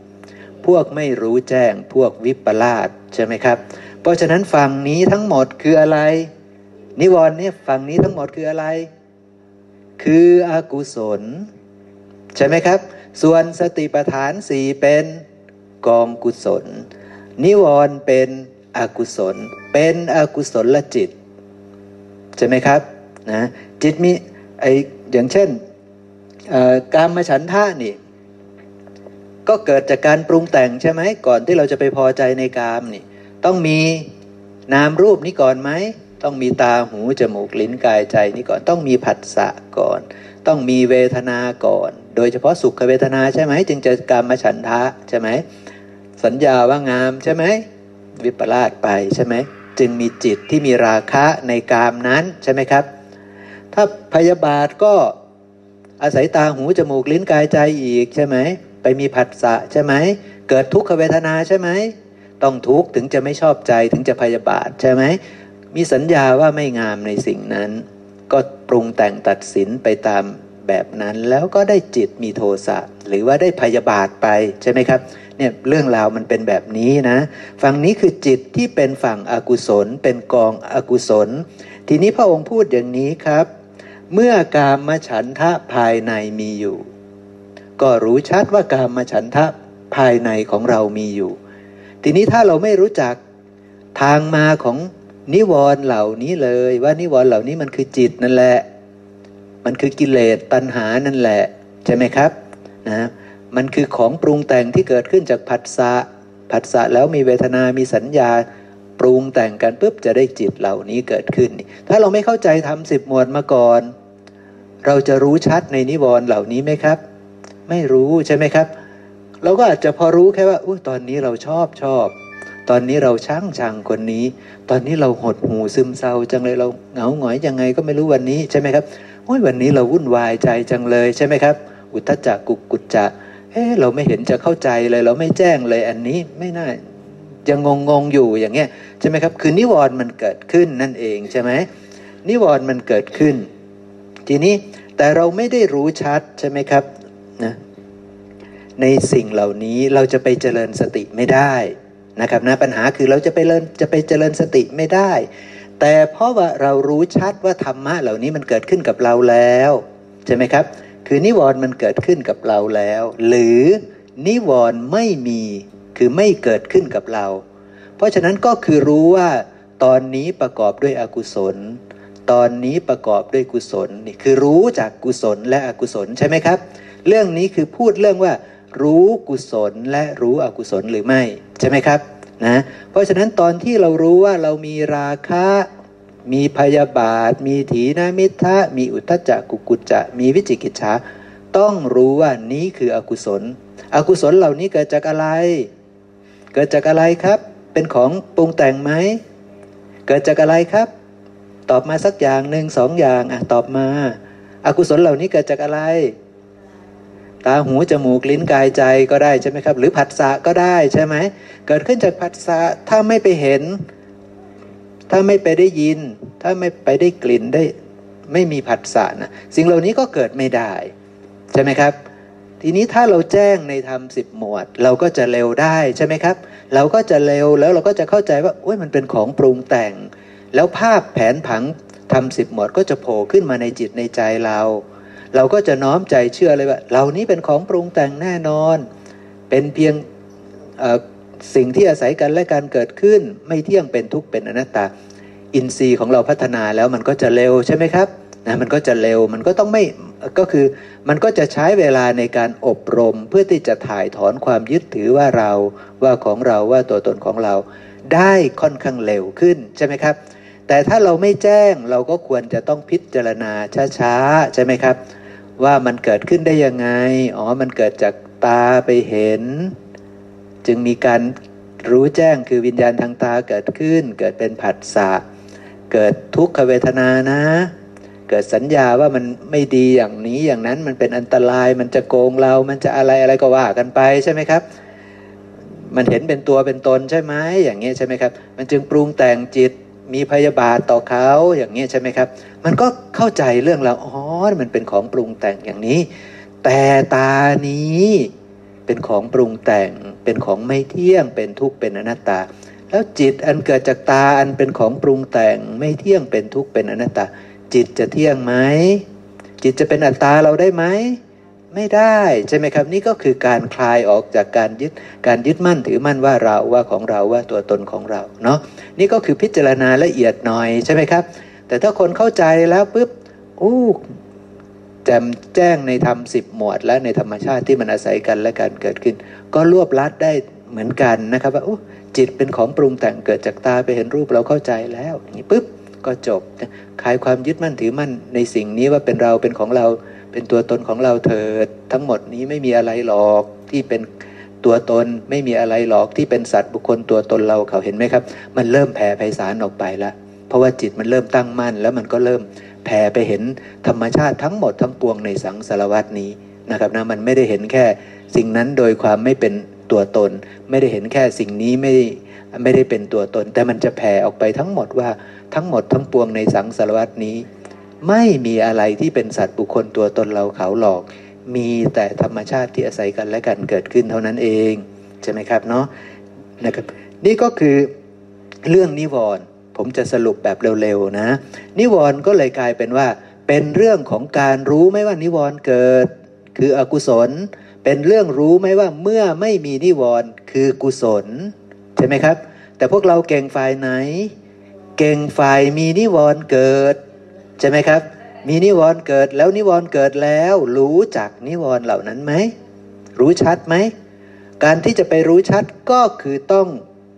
พวกไม่รู้แจ้งพวกวิปลาสใช่ไหมครับ เพราะฉะนั้นฝั่งนี้ทั้งหมดคืออะไร นิวรณ์เนี่ยฝั่งนี้ทั้งหมดคืออะไร คืออกุศล ใช่ไหมครับ ส่วนสติปัฏฐานสี่เป็นกองกุศล นิวรณ์เป็นอกุศล เป็นอกุศลลจิต ใช่ไหมครับนะจิตมีไออย่างเช่นการมาฉันท่านี่ ก็เกิดจากการปรุงแต่งใช่ไหมก่อนที่เราจะไปพอใจในกามนี่ ต้องมีนามรูปนี้ก่อนไหมต้องมีตาหูจมูกลิ้นกายใจนี่ก่อนต้องมีผัสสะก่อน ต้องมีเวทนาก่อน โดยเฉพาะสุขเวทนาใช่ไหมจึงจะกามมาฉันทะใช่ไหมสัญญาว่างามใช่ไหมวิปลาสไปใช่ไหมจึงมีจิตที่มีราคะในกามนั้นใช่ไหมครับ ถ้าพยาบาทก็อาศัยตาหูจมูกลิ้นกายใจอีกใช่ไหม ไปมีผัสสะใช่ไหม เกิดทุกขเวทนาใช่ไหม ต้องทุกข์ถึงจะไม่ชอบใจถึงจะพยาบาทใช่ไหม มีสัญญาว่าไม่งามในสิ่งนั้น ก็ปรุงแต่งตัดสินไปตามแบบนั้นแล้วก็ได้จิตมีโทสะหรือว่าได้พยาบาทไปใช่ไหมครับเนี่ยเรื่องราวมันเป็นแบบนี้นะ ฝั่งนี้คือจิตที่เป็นฝั่งอกุศล เป็นกองอกุศล ทีนี้พระองค์พูดอย่างนี้ครับ เมื่อกามฉันทะภายในมีอยู่ ก็รู้ชัดว่ากามฉันทะภายในของเรามีอยู่ ทีนี้ถ้าเราไม่รู้จักทางมาของนิวรณ์เหล่านี้เลย ว่านิวรณ์เหล่านี้มันคือจิตนั่นแหละ มันคือกิเลสตัณหานั่นแหละ ใช่ไหมครับนะมันคือของปรุงแต่งที่เกิดขึ้นจากผัสสะผัสสะแล้วมีเวทนามีสัญญาปรุงแต่งกันปุ๊บจะได้จิตเหล่านี้เกิดขึ้น ถ้าเราไม่เข้าใจทำสิบหมวดมาก่อน เราจะรู้ชัดในนิวรณ์เหล่านี้ไหมครับ ไม่รู้ใช่ไหมครับ เราก็อาจจะพอรู้แค่ว่าอตอนนี้เราชอบชอบ ตอนนี้เราช่างชังคนนี้ ตอนนี้เราหดหูซึมเศร้าจังเลยเราเหงาหงอยยังไงก็ไม่รู้วันนี้ใช่ไหมครับโอ้ยวันนี้เราวุ่นวายใจจังเลยใช่ไหมครับ อุทจักกุกกุจจะเฮ้เราไม่เห็นจะเข้าใจเลยเราไม่แจ้งเลยอันนี้ไม่น่ายังงงงอยู่อย่างเงี้ยใช่ไหมครับคือนิวรณ์มันเกิดขึ้นนั่นเองใช่ไหมนิวรณ์มันเกิดขึ้น ทีนี้แต่เราไม่ได้รู้ชัดใช่ไหมครับ นะในสิ่งเหล่านี้เราจะไปเจริญสติไม่ได้นะครับนะปัญหาคือเราจะไปเริญจะไปเจริญสติไม่ได้ แต่เพราะว่าเรารู้ชัดว่าธรรมะเหล่านี้มันเกิดขึ้นกับเราแล้วใช่ไหมครับ คือนิวรณ์มันเกิดขึ้นกับเราแล้ว หรือนิวรณ์ไม่มีคือไม่เกิดขึ้นกับเรา เพราะฉะนั้นก็คือรู้ว่าตอนนี้ประกอบด้วยอกุศล ตอนนี้ประกอบด้วยกุศลนี่คือรู้จากกุศลและอกุศลใช่ไหมครับ เรื่องนี้คือพูดเรื่องว่า รู้กุศลและรู้อกุศลหรือไม่ใช่ไหมครับนะเพราะฉะนั้นตอนที่เรารู้ว่าเรามีราคะ มีพยาบาท มีถีนามิทะมีอุทจักกุกุจจะ มีวิจิกิจฉาต้องรู้ว่านี้คืออกุศล อกุศลเหล่านี้เกิดจากอะไร เกิดจากอะไรครับ เป็นของปรุงแต่งไหม เกิดจากอะไรครับ ตอบมาสักอย่างหนึ่งสองอย่างอะตอบมาอากุศลเหล่านี้เกิดจากอะไร ตาหูจมูกลิ้นกายใจก็ได้ใช่ไหมครับ หรือผัสสะก็ได้ใช่ไหมเกิดขึ้นจากผัสสะถ้าไม่ไปเห็น ถ้าไม่ไปได้ยิน ถ้าไม่ไปได้กลิ่นได้ไม่มีผัสสะนะสิ่งเหล่านี้ก็เกิดไม่ได้ใช่ไหมครับ ทีนี้ถ้าเราแจ้งในธรรมสิบหมวด เราก็จะเร็วได้ใช่ไหมครับ เราก็จะเร็วแล้วเราก็จะเข้าใจว่าโอ้ยมันเป็นของปรุงแต่ง แล้วภาพแผนผังทำสิบหมวดก็จะโผล่ขึ้นมาในจิตในใจเรา เราก็จะน้อมใจเชื่อเลยว่าเหล่านี้เป็นของปรุงแต่งแน่นอน เป็นเพียงสิ่งที่อาศัยกันและการเกิดขึ้น ไม่เที่ยงเป็นทุกข์เป็นอนัตตา อินทรีย์ของเราพัฒนาแล้วมันก็จะเร็วใช่ไหมครับนะมันก็จะเร็วมันก็ต้องไม่ก็คือมันก็จะใช้เวลาในการอบรมเพื่อที่จะถ่ายถอนความยึดถือว่าเราว่าของเราว่าตัวตนของเรา ได้ค่อนข้างเร็วขึ้นใช่ไหมครับ แต่ถ้าเราไม่แจ้งเราก็ควรจะต้องพิจารณาช้าๆใช่ไหมครับ ว่ามันเกิดขึ้นได้ยังไง อ๋อ มันเกิดจากตาไปเห็น จึงมีการรู้แจ้งคือวิญญาณทางตาเกิดขึ้น เกิดเป็นผัสสะ เกิดทุกขเวทนานะ เกิดสัญญาว่ามันไม่ดีอย่างนี้อย่างนั้นมันเป็นอันตราย มันจะโกงเรา มันจะอะไรอะไรก็ว่ากันไปใช่ไหมครับ มันเห็นเป็นตัวเป็นตนใช่ไหมอย่างนี้ใช่ไหมครับ มันจึงปรุงแต่งจิต มีพยาบาทต่อเขาอย่างนี้ใช่ไหมครับ มันก็เข้าใจเรื่องเราอ๋อมันเป็นของปรุงแต่งอย่างนี้ แต่ตานี้เป็นของปรุงแต่ง เป็นของไม่เที่ยง เป็นทุกข์เป็นอนัตตา แล้วจิตอันเกิดจากตาอันเป็นของปรุงแต่ง ไม่เที่ยงเป็นทุกข์เป็นอนัตตา จิตจะเที่ยงไหมจิตจะเป็นอัตตาเราได้ไหม ไม่ได้ใช่ไหมครับ นี่ก็คือการคลายออกจากการยึดการยึดมั่นถือมั่นว่าเราว่าของเราว่าตัวตนของเราเนาะนี่ก็คือพิจารณาละเอียดหน่อยใช่ไหมครับ แต่ถ้าคนเข้าใจแล้วปุ๊บอู้แจมแจ้งในธรรมสิบหมวด และในธรรมชาติที่มันอาศัยกันและการเกิดขึ้น ก็รวบลัดได้เหมือนกันนะครับว่าจิตเป็นของปรุงแต่งเกิดจากตาไปเห็นรูปเราเข้าใจแล้วอย่างนี้ปุ๊บก็จบคลายความยึดมั่นถือมั่นในสิ่งนี้ว่าเป็นเราเป็นของเรา เป็นตัวตนของเราเถิด ทั้งหมดนี้ไม่มีอะไรหรอกที่เป็นตัวตนไม่มีอะไรหรอกที่เป็นสัตว์บุคคลตัวตนเราเขาเห็นไหมครับ มันเริ่มแผ่ไพศาลออกไปแล้วเพราะว่าจิตมันเริ่มตั้งมั่น แล้วมันก็เริ่มแผ่ไปเห็นธรรมชาติทั้งหมดทั้งปวงในสังสารวัตนี้นะครับนะมันไม่ได้เห็นแค่สิ่งนั้นโดยความไม่เป็นตัวตน ไม่ได้เห็นแค่สิ่งนี้ไม่ไม่ได้เป็นตัวตน แต่มันจะแผ่ออกไปทั้งหมดว่าทั้งหมดทั้งปวงในสังสารวัตนี้ ไม่มีอะไรที่เป็นสัตว์บุคคลตัวตนเราเขาหลอก มีแต่ธรรมชาติที่อาศัยกันและกันเกิดขึ้นเท่านั้นเองใช่ไหมครับเนาะนะครับนี่ก็คือเรื่องนิวรณ์ผมจะสรุปแบบเร็วๆนะ นิวรณ์ก็เลยกลายเป็นว่า เป็นเรื่องของการรู้ไหมว่านิวรณ์เกิด คืออกุศล เป็นเรื่องรู้ไหมว่าเมื่อไม่มีนิวรณ์คือกุศลใช่ไหมครับ แต่พวกเราเก่งฝ่ายไหน เก่งฝ่ายมีนิวรณ์เกิด ใช่ไหมครับ มีนิวรณ์เกิดแล้วนิวรณ์เกิดแล้ว รู้จักนิวรณ์เหล่านั้นไหม รู้ชัดไหม การที่จะไปรู้ชัดก็คือต้อง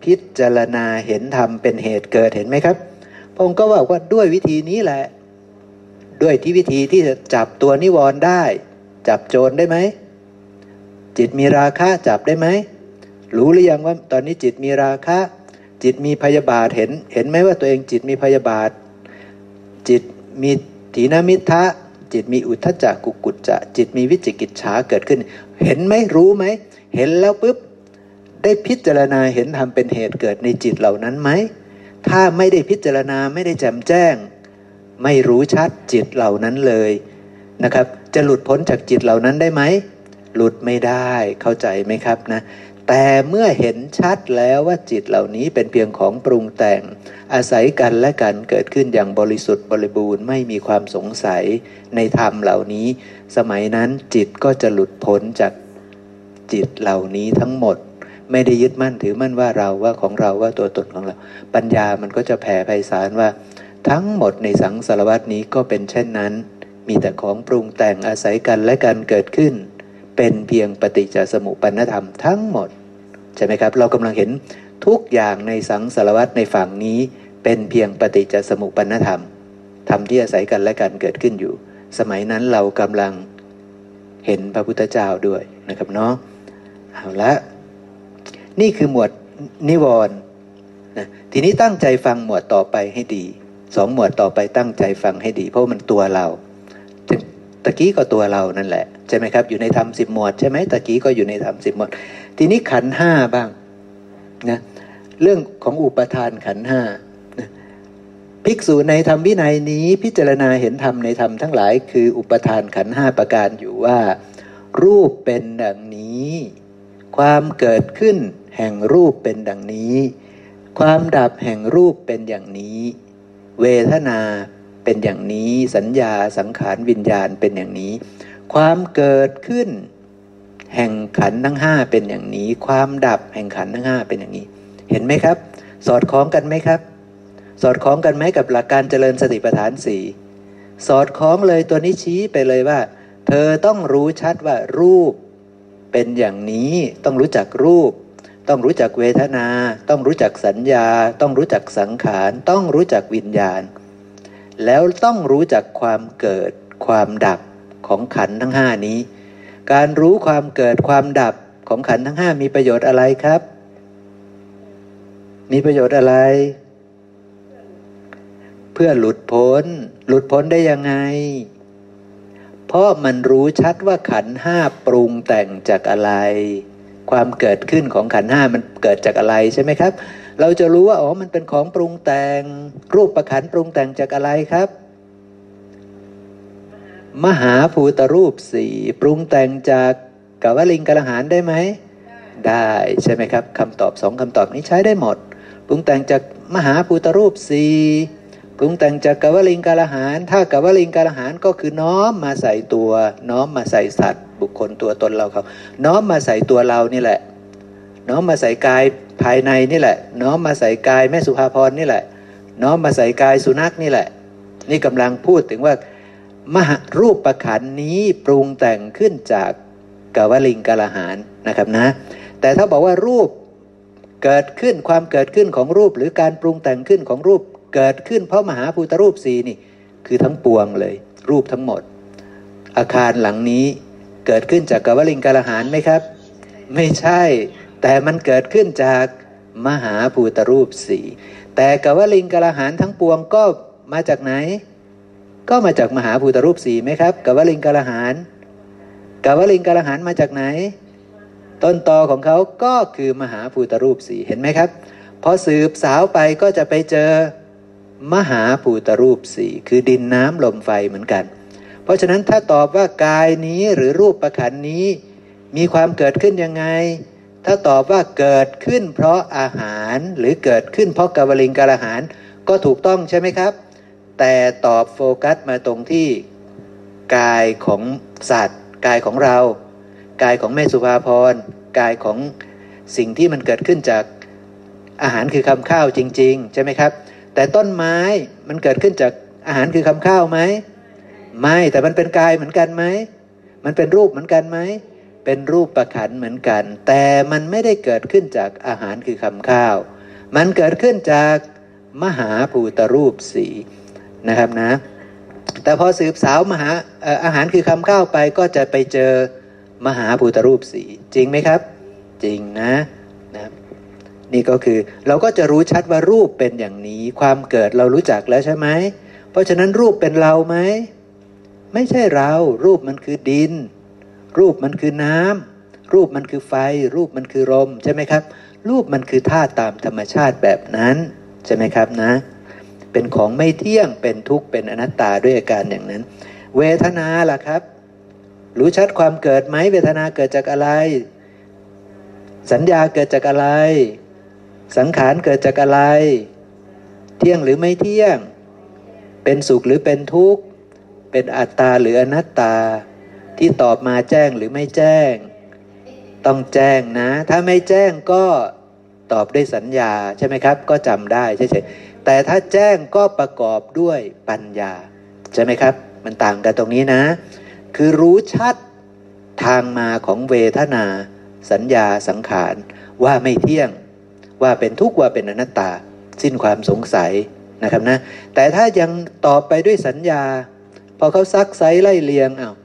พิจารณาเห็นธรรมเป็นเหตุเกิดเห็นไหมครับพระองค์ก็บอกว่าด้วยวิธีนี้แหละ ด้วยที่วิธีที่จะจับตัวนิวรณ์ได้ จับโจรได้ไหม จิตมีราคะจับได้ไหม รู้หรือยังว่าตอนนี้จิตมีราคะ จิตมีพยาบาทเห็น เห็นไหมว่าตัวเองจิตมีพยาบาท จิต มีถีนามิทะจิตมีอุทธจักกุกุจจะ จิตมีวิจิกิจฉาเกิดขึ้น เห็นไหมรู้ไหม เห็นแล้วปุ๊บ ได้พิจารณาเห็นทำเป็นเหตุเกิดในจิตเหล่านั้นไหม ถ้าไม่ได้พิจารณาไม่ได้แจ่มแจ้ง ไม่รู้ชัดจิตเหล่านั้นเลยนะครับ จะหลุดพ้นจากจิตเหล่านั้นได้ไหมหลุดไม่ได้เข้าใจไหมครับนะ แต่เมื่อเห็นชัดแล้วว่าจิตเหล่านี้เป็นเพียงของปรุงแต่ง อาศัยกันและกันเกิดขึ้นอย่างบริสุทธิ์บริบูรณ์ไม่มีความสงสัยในธรรมเหล่านี้ สมัยนั้นจิตก็จะหลุดพ้นจากจิตเหล่านี้ทั้งหมด ไม่ได้ยึดมั่นถือมั่นว่าเราว่าของเราว่าตัวตนของเรา ปัญญามันก็จะแผ่ไพศาลว่า ทั้งหมดในสังสารวัตนี้ก็เป็นเช่นนั้น มีแต่ของปรุงแต่งอาศัยกันและกันเกิดขึ้น เป็นเพียงปฏิจจสมุปนธรรมทั้งหมด ใช่ไหมครับ เรากำลังเห็นทุกอย่างในสังสารวัตในฝั่งนี้ เป็นเพียงปฏิจจสมุปนธรรมธรรมที่อาศัยกันและกันเกิดขึ้นอยู่ สมัยนั้นเรากำลังเห็นพระพุทธเจ้าด้วยนะครับเนาะเอาละนี่คือหมวดนิวรณ์นะทีนี้ตั้งใจฟังหมวดต่อไปให้ดีสองหมวดต่อไปตั้งใจฟังให้ดี เพราะมันตัวเรา ตะกี้ก็ตัวเรานั่นแหละใช่ไหมครับ อยู่ในธรรมสิบหมวดใช่ไหมตะกี้ก็อยู่ในธรรมสิบหมวด ทีนี้ขันห้าบ้างนะเรื่องของอุปทานขันห้าภิกษุในธรรมวินัยนี้พิจารณาเห็นธรรมในธรรมทั้งหลาย คืออุปทานขันห้าประการอยู่ว่า รูปเป็นดังนี้ ความเกิดขึ้นแห่งรูปเป็นดังนี้ ความดับแห่งรูปเป็นอย่างนี้ เวทนา เป็นอย่างนี้สัญญาสังขารวิญญาณเป็นอย่างนี้ ความเกิดขึ้น แห่งขันทั้งห้าเป็นอย่างนี้ ความดับแห่งขันทั้งห้าเป็นอย่างนี้ เห็นไหมครับ สอดคล้องกันไหมครับ สอดคล้องกันไหมกับหลักการเจริญสติปัฏฐานสี่สอดคล้องเลยตัวนี้ชี้ไปเลยว่า เธอต้องรู้ชัดว่ารูปเป็นอย่างนี้ต้องรู้จักรูป ต้องรู้จักเวทนา ต้องรู้จักสัญญา ต้องรู้จักสังขาร ต้องรู้จักวิญญาณ แล้วต้องรู้จักความเกิดความดับของขันทั้งห้านี้ การรู้ความเกิดความดับของขันทั้งห้ามีประโยชน์อะไรครับ มีประโยชน์อะไร เพื่อหลุดพ้น หลุดพ้นได้ยังไง เพราะมันรู้ชัดว่าขันห้าปรุงแต่งจากอะไร ความเกิดขึ้นของขันห้ามันเกิดจากอะไรใช่ไหมครับ เราจะรู้ว่าอ๋อมันเป็นของปรุงแต่ง รูปประขันปรุงแต่งจากอะไรครับ มหาภูตรูปสี่ปรุงแต่งจากกวลิงกระหารได้ไหมได้ใช่ไหมครับคำตอบสองคำตอบนี้ใช้ได้หมด ปรุงแต่งจากมหาภูตรูปสี่ปรุงแต่งจากกวลิงกาลหารถ้ากวลิงกาลหารก็คือน้อมมาใส่ตัว น้อมมาใส่สัตว์ บุคคลตัวตนเราเขาน้อมมาใส่ตัวเรานี่แหละ น้อมมาใส่กาย ภายในนี่แหละ น้อมมาใส่กายแม่สุภาพรนี่แหละ น้อมมาใส่กายสุนัขนี่แหละ นี่กำลังพูดถึงว่ามหารูปประขันนี้ปรุงแต่งขึ้นจากกวลิงกาลหารนะครับนะ แต่ถ้าบอกว่ารูปเกิดขึ้นความเกิดขึ้นของรูป หรือการปรุงแต่งขึ้นของรูปเกิดขึ้นเพราะมหาภูตรูปสีนี่ คือทั้งปวงเลย รูปทั้งหมด อาคารหลังนี้เกิดขึ้นจากกวลิงกาลหารไหมครับ ไม่ใช่ แต่มันเกิดขึ้นจากมหาภูตรูปสี่แต่กวลิงกาลหารทั้งปวงก็มาจากไหน ก็มาจากมหาภูตรูปสี่ไหมครับกวลิงกาลหารกวลิงกาลหารมาจากไหน ต้นตอของเขาก็คือมหาภูตรูปสี่เห็นไหมครับพอสืบสาวไปก็จะไปเจอมหาภูตรูปสี่คือดินน้ำลมไฟเหมือนกัน เพราะฉะนั้นถ้าตอบว่ากายนี้หรือรูปประขันนี้ มีความเกิดขึ้นยังไง ถ้าตอบว่าเกิดขึ้นเพราะอาหารหรือเกิดขึ้นเพราะกาวลิงกาลอาหารก็ถูกต้องใช่ไหมครับ แต่ตอบโฟกัสมาตรงที่กายของสัตว์ กายของเรา กายของแม่สุภาพรกายของสิ่งที่มันเกิดขึ้นจากอาหารคือคำข้าวจริง ๆ ใช่ไหมครับ แต่ต้นไม้มันเกิดขึ้นจากอาหารคือคำข้าวไหมไม่แต่มันเป็นกายเหมือนกันไหมมันเป็นรูปเหมือนกันไหม เป็นรูปประขันเหมือนกัน แต่มันไม่ได้เกิดขึ้นจากอาหารคือคำข้าว มันเกิดขึ้นจากมหาภูตรูปสีนะครับนะ แต่พอสืบสาวมหาอาหารคือคำข้าวไปก็จะไปเจอมหาภูตรูปสีจริงไหมครับ จริงนะนะนี่ก็คือเราก็จะรู้ชัดว่ารูปเป็นอย่างนี้ ความเกิดเรารู้จักแล้วใช่ไหมเพราะฉะนั้นรูปเป็นเราไหมไม่ใช่เรา รูปมันคือดิน รูปมันคือน้ำรูปมันคือไฟ รูปมันคือลมใช่ไหมครับ รูปมันคือธาตุตามธรรมชาติแบบนั้นใช่ไหมครับนะ เป็นของไม่เที่ยงเป็นทุกข์เป็นอนัตตาด้วยอาการอย่างนั้น เวทนาล่ะครับ รู้ชัดความเกิดไหมเวทนาเกิดจากอะไร สัญญาเกิดจากอะไร สังขารเกิดจากอะไร เที่ยงหรือไม่เที่ยง เป็นสุขหรือเป็นทุกข์ เป็นอัตตาหรืออนัตตา ที่ตอบมาแจ้งหรือไม่แจ้ง ต้องแจ้งนะ ถ้าไม่แจ้งก็ตอบด้วยสัญญาใช่ไหมครับ ก็จำได้เฉยๆแต่ถ้าแจ้งก็ประกอบด้วยปัญญาใช่ไหมครับ มันต่างกันตรงนี้นะ คือรู้ชัดทางมาของเวทนา สัญญาสังขาร ว่าไม่เที่ยง ว่าเป็นทุกข์ว่าเป็นอนัตตา สิ้นความสงสัยนะครับนะ แต่ถ้ายังตอบไปด้วยสัญญา พอเขาซักไซไล่เลียงอา้าว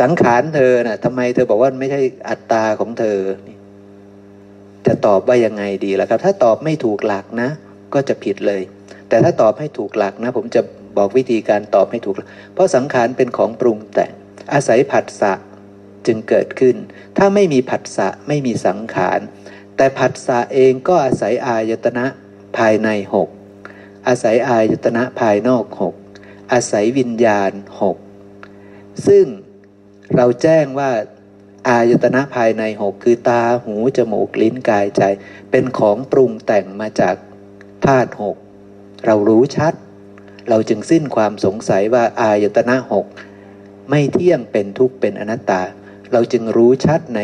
สังขารเธอนะ่ะทำไมเธอบอกว่าไม่ใช่อัตตาของเธอ จะตอบว่ายังไงดีล่ะครับ ถ้าตอบไม่ถูกหลักนะ ก็จะผิดเลย แต่ถ้าตอบให้ถูกหลักนะ ผมจะบอกวิธีการตอบให้ถูก เพราะสังขารเป็นของปรุงแต่งอาศัยผัสสะจึงเกิดขึ้น ถ้าไม่มีผัสสะไม่มีสังขาร แต่ผัสสะเองก็อาศัยอายตนะภายในหกอาศัยอายตนะภายนอกหกอาศัยวิญญาณหกซึ่ง เราแจ้งว่าอายตนะภายในหกคือตาหู จมูก ลิ้นกายใจ เป็นของปรุงแต่งมาจากธาตุหกเรารู้ชัด เราจึงสิ้นความสงสัยว่าอายตนะหกไม่เที่ยงเป็นทุกข์เป็นอนัตตา เราจึงรู้ชัดใน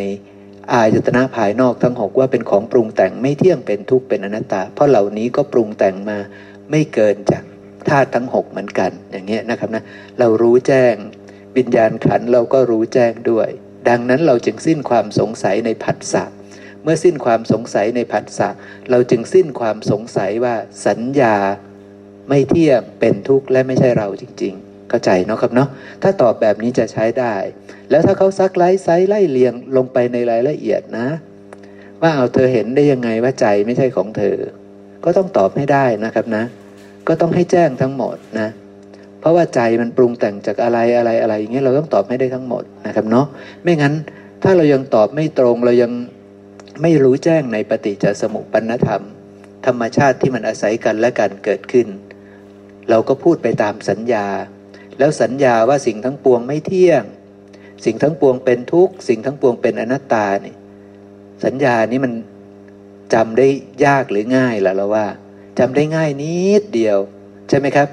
อายตนะภายนอกทั้งหกว่าเป็นของปรุงแต่งไม่เที่ยงเป็นทุกข์เป็นอนัตตา เพราะเหล่านี้ก็ปรุงแต่งมาไม่เกินจากธาตุทั้งหกเหมือนกันอย่างเงี้ยนะครับนะเรารู้แจ้ง วิญญาณขันเราก็รู้แจ้งด้วย ดังนั้นเราจึงสิ้นความสงสัยในผัสสะเมื่อสิ้นความสงสัยในผัสสะเราจึงสิ้นความสงสัยว่าสัญญาไม่เที่ยงเป็นทุกข์และไม่ใช่เราจริง ๆ เข้าใจเนาะครับเนาะถ้าตอบแบบนี้จะใช้ได้ แล้วถ้าเขาซักไล่ไซไล่เลียงลงไปในรายละเอียดนะ ว่าเอาเธอเห็นได้ยังไงว่าใจไม่ใช่ของเธอ ก็ต้องตอบให้ได้นะครับนะ ก็ต้องให้แจ้งทั้งหมดนะ ราะว่าใจมันปรุงแต่งจากอะไรอะไรอะไรอย่างเงี้ยเราต้องตอบให้ได้ทั้งหมดนะครับเนาะไม่งั้นถ้าเรายังตอบไม่ตรงเรายังไม่รู้แจ้งในปฏิจจสมุปปนธรรม ธรรมชาติที่มันอาศัยกันและกันเกิดขึ้น เราก็พูดไปตามสัญญา แล้วสัญญาว่าสิ่งทั้งปวงไม่เที่ยง สิ่งทั้งปวงเป็นทุกข์สิ่งทั้งปวงเป็นอนัตตานี่สัญญานี้มันจำได้ยากหรือง่ายล่ะเราว่าจำได้ง่ายนิดเดียว ใช่ไหมครับ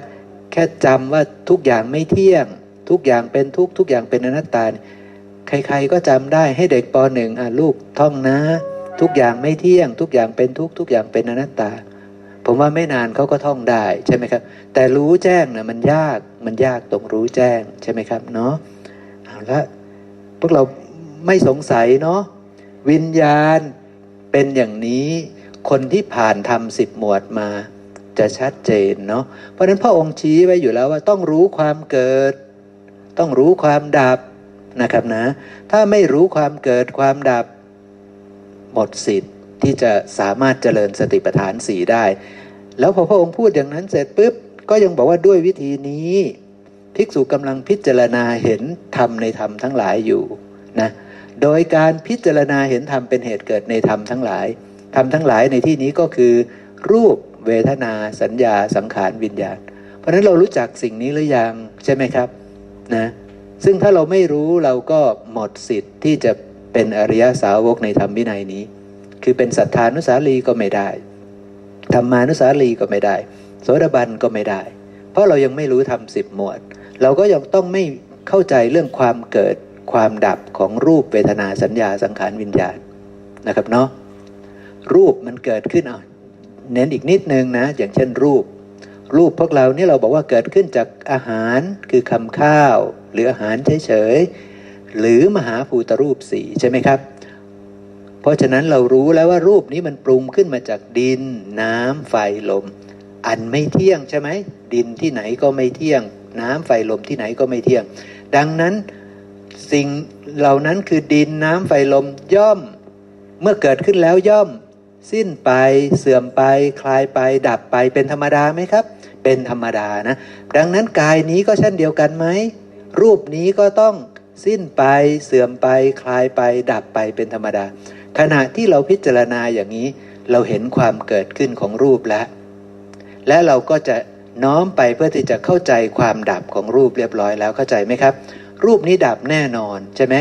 แค่จำว่าทุกอย่างไม่เที่ยง ทุกอย่างเป็นทุกทุกอย่างเป็นอนัตตา ใครๆก็จำได้ให้เด็กปหนึ่งอะลูกท่องนะ ทุกอย่างไม่เที่ยง ทุกอย่างเป็นทุกทุกอย่างเป็นอนัตตา ผมว่าไม่นานเขาก็ท่องได้ใช่ไหมครับ แต่รู้แจ้งนะมันยากมันยากตรงรู้แจ้งใช่ไหมครับเนาะเอาละพวกเราไม่สงสัยเนาะวิญญาณเป็นอย่างนี้คนที่ผ่านทำสิบหมวดมา จะชัดเจนเนาะเพราะนั้นพระองค์ชี้ไว้อยู่แล้วว่าต้องรู้ความเกิด ต้องรู้ความดับนะครับนะ ถ้าไม่รู้ความเกิดความดับ หมดสิทธิ์ที่จะสามารถเจริญสติปัฏฐานสี่ได้ แล้วพอพระองค์พูดอย่างนั้นเสร็จปุ๊บก็ยังบอกว่าด้วยวิธีนี้ภิกษุกำลังพิจารณาเห็นธรรมในธรรมทั้งหลายอยู่นะโดยการพิจารณาเห็นธรรมเป็นเหตุเกิดในธรรมทั้งหลายธรรมทั้งหลายในที่นี้ก็คือ รูป เวทนา สัญญาสังขารวิญญาณ เพราะฉะนั้นเรารู้จักสิ่งนี้หรือยังใช่ไหมครับนะซึ่งถ้าเราไม่รู้เราก็หมดสิทธิ์ที่จะเป็นอริยสาวกในธรรมวินัยนี้ คือเป็นสัทธานุสาลีก็ไม่ได้ธรรมานุสาลีก็ไม่ได้ โสดาบันก็ไม่ได้ เพราะเรายังไม่รู้ทำสิบหมวด เราก็ยังต้องไม่เข้าใจเรื่องความเกิดความดับของรูปเวทนาสัญญาสังขารวิญญาณนะครับเนาะรูปมันเกิดขึ้นอะ เน้นอีกนิดนึงนะอย่างเช่นรูป รูปพวกเรานี่เราบอกว่าเกิดขึ้นจากอาหารคือคำข้าว หรืออาหารเฉยๆหรือมหาภูตรูปสีใช่ไหมครับ เพราะฉะนั้นเรารู้แล้วว่ารูปนี้มันปรุงขึ้นมาจากดิน น้ำไฟลม อันไม่เที่ยงใช่ไหมดินที่ไหนก็ไม่เที่ยง น้ำไฟลมที่ไหนก็ไม่เที่ยง ดังนั้นสิ่งเหล่านั้นคือดินน้ำไฟลมย่อม เมื่อเกิดขึ้นแล้วย่อม สิ้นไปเสื่อมไป คลายไป ดับไปเป็นธรรมดาไหมครับ เป็นธรรมดานะ ดังนั้นกายนี้ก็เช่นเดียวกันไหม รูปนี้ก็ต้องสิ้นไปเสื่อมไป คลายไป ดับไปเป็นธรรมดา ขณะที่เราพิจารณาอย่างนี้ เราเห็นความเกิดขึ้นของรูปแล้ว และเราก็จะน้อมไปเพื่อที่จะเข้าใจความดับของรูปเรียบร้อยแล้วเข้าใจไหมครับ รูปนี้ดับแน่นอนใช่ไหม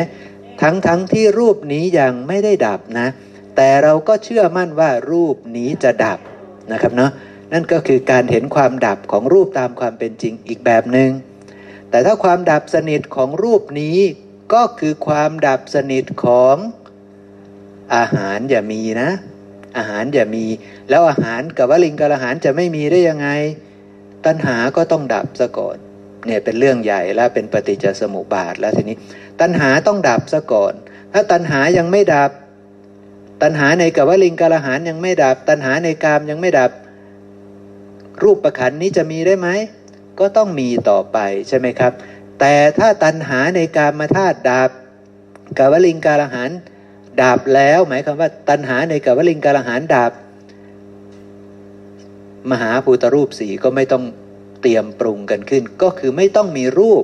ทั้งทั้งที่รูปนี้ยังไม่ได้ดับนะ แต่เราก็เชื่อมั่นว่ารูปนี้จะดับนะครับเนาะนั่นก็คือการเห็นความดับของรูปตามความเป็นจริงอีกแบบหนึง่งแต่ถ้าความดับสนิทของรูปนี้ก็คือความดับสนิทของอาหารอย่ามีนะ อาหารอย่ามี แล้วอาหารกับวลิงกับอาหารจะไม่มีได้ยังไง ตัณหาก็ต้องดับซะก่อนเนี่ยเป็นเรื่องใหญ่แล้วเป็นปฏิจจสมุปบาทแล้วทีนี้ ตัณหาต้องดับซะก่อน ถ้าตัณหายังไม่ดับ ตัณหาในกับวลิงกับอาหารยังไม่ดับ ตัณหาในกามยังไม่ดับ รูปประคันนี้จะมีได้ไหม ก็ต้องมีต่อไปใช่ไหมครับ แต่ถ้าตัณหาในการมาธาตุดับกาวลิงการอาหารดับแล้ว หมายความว่า ตัณหาในกาวลิงการอาหารดับ มหาภูตรูปสีก็ไม่ต้องเตรียมปรุงกันขึ้น ก็คือไม่ต้องมีรูป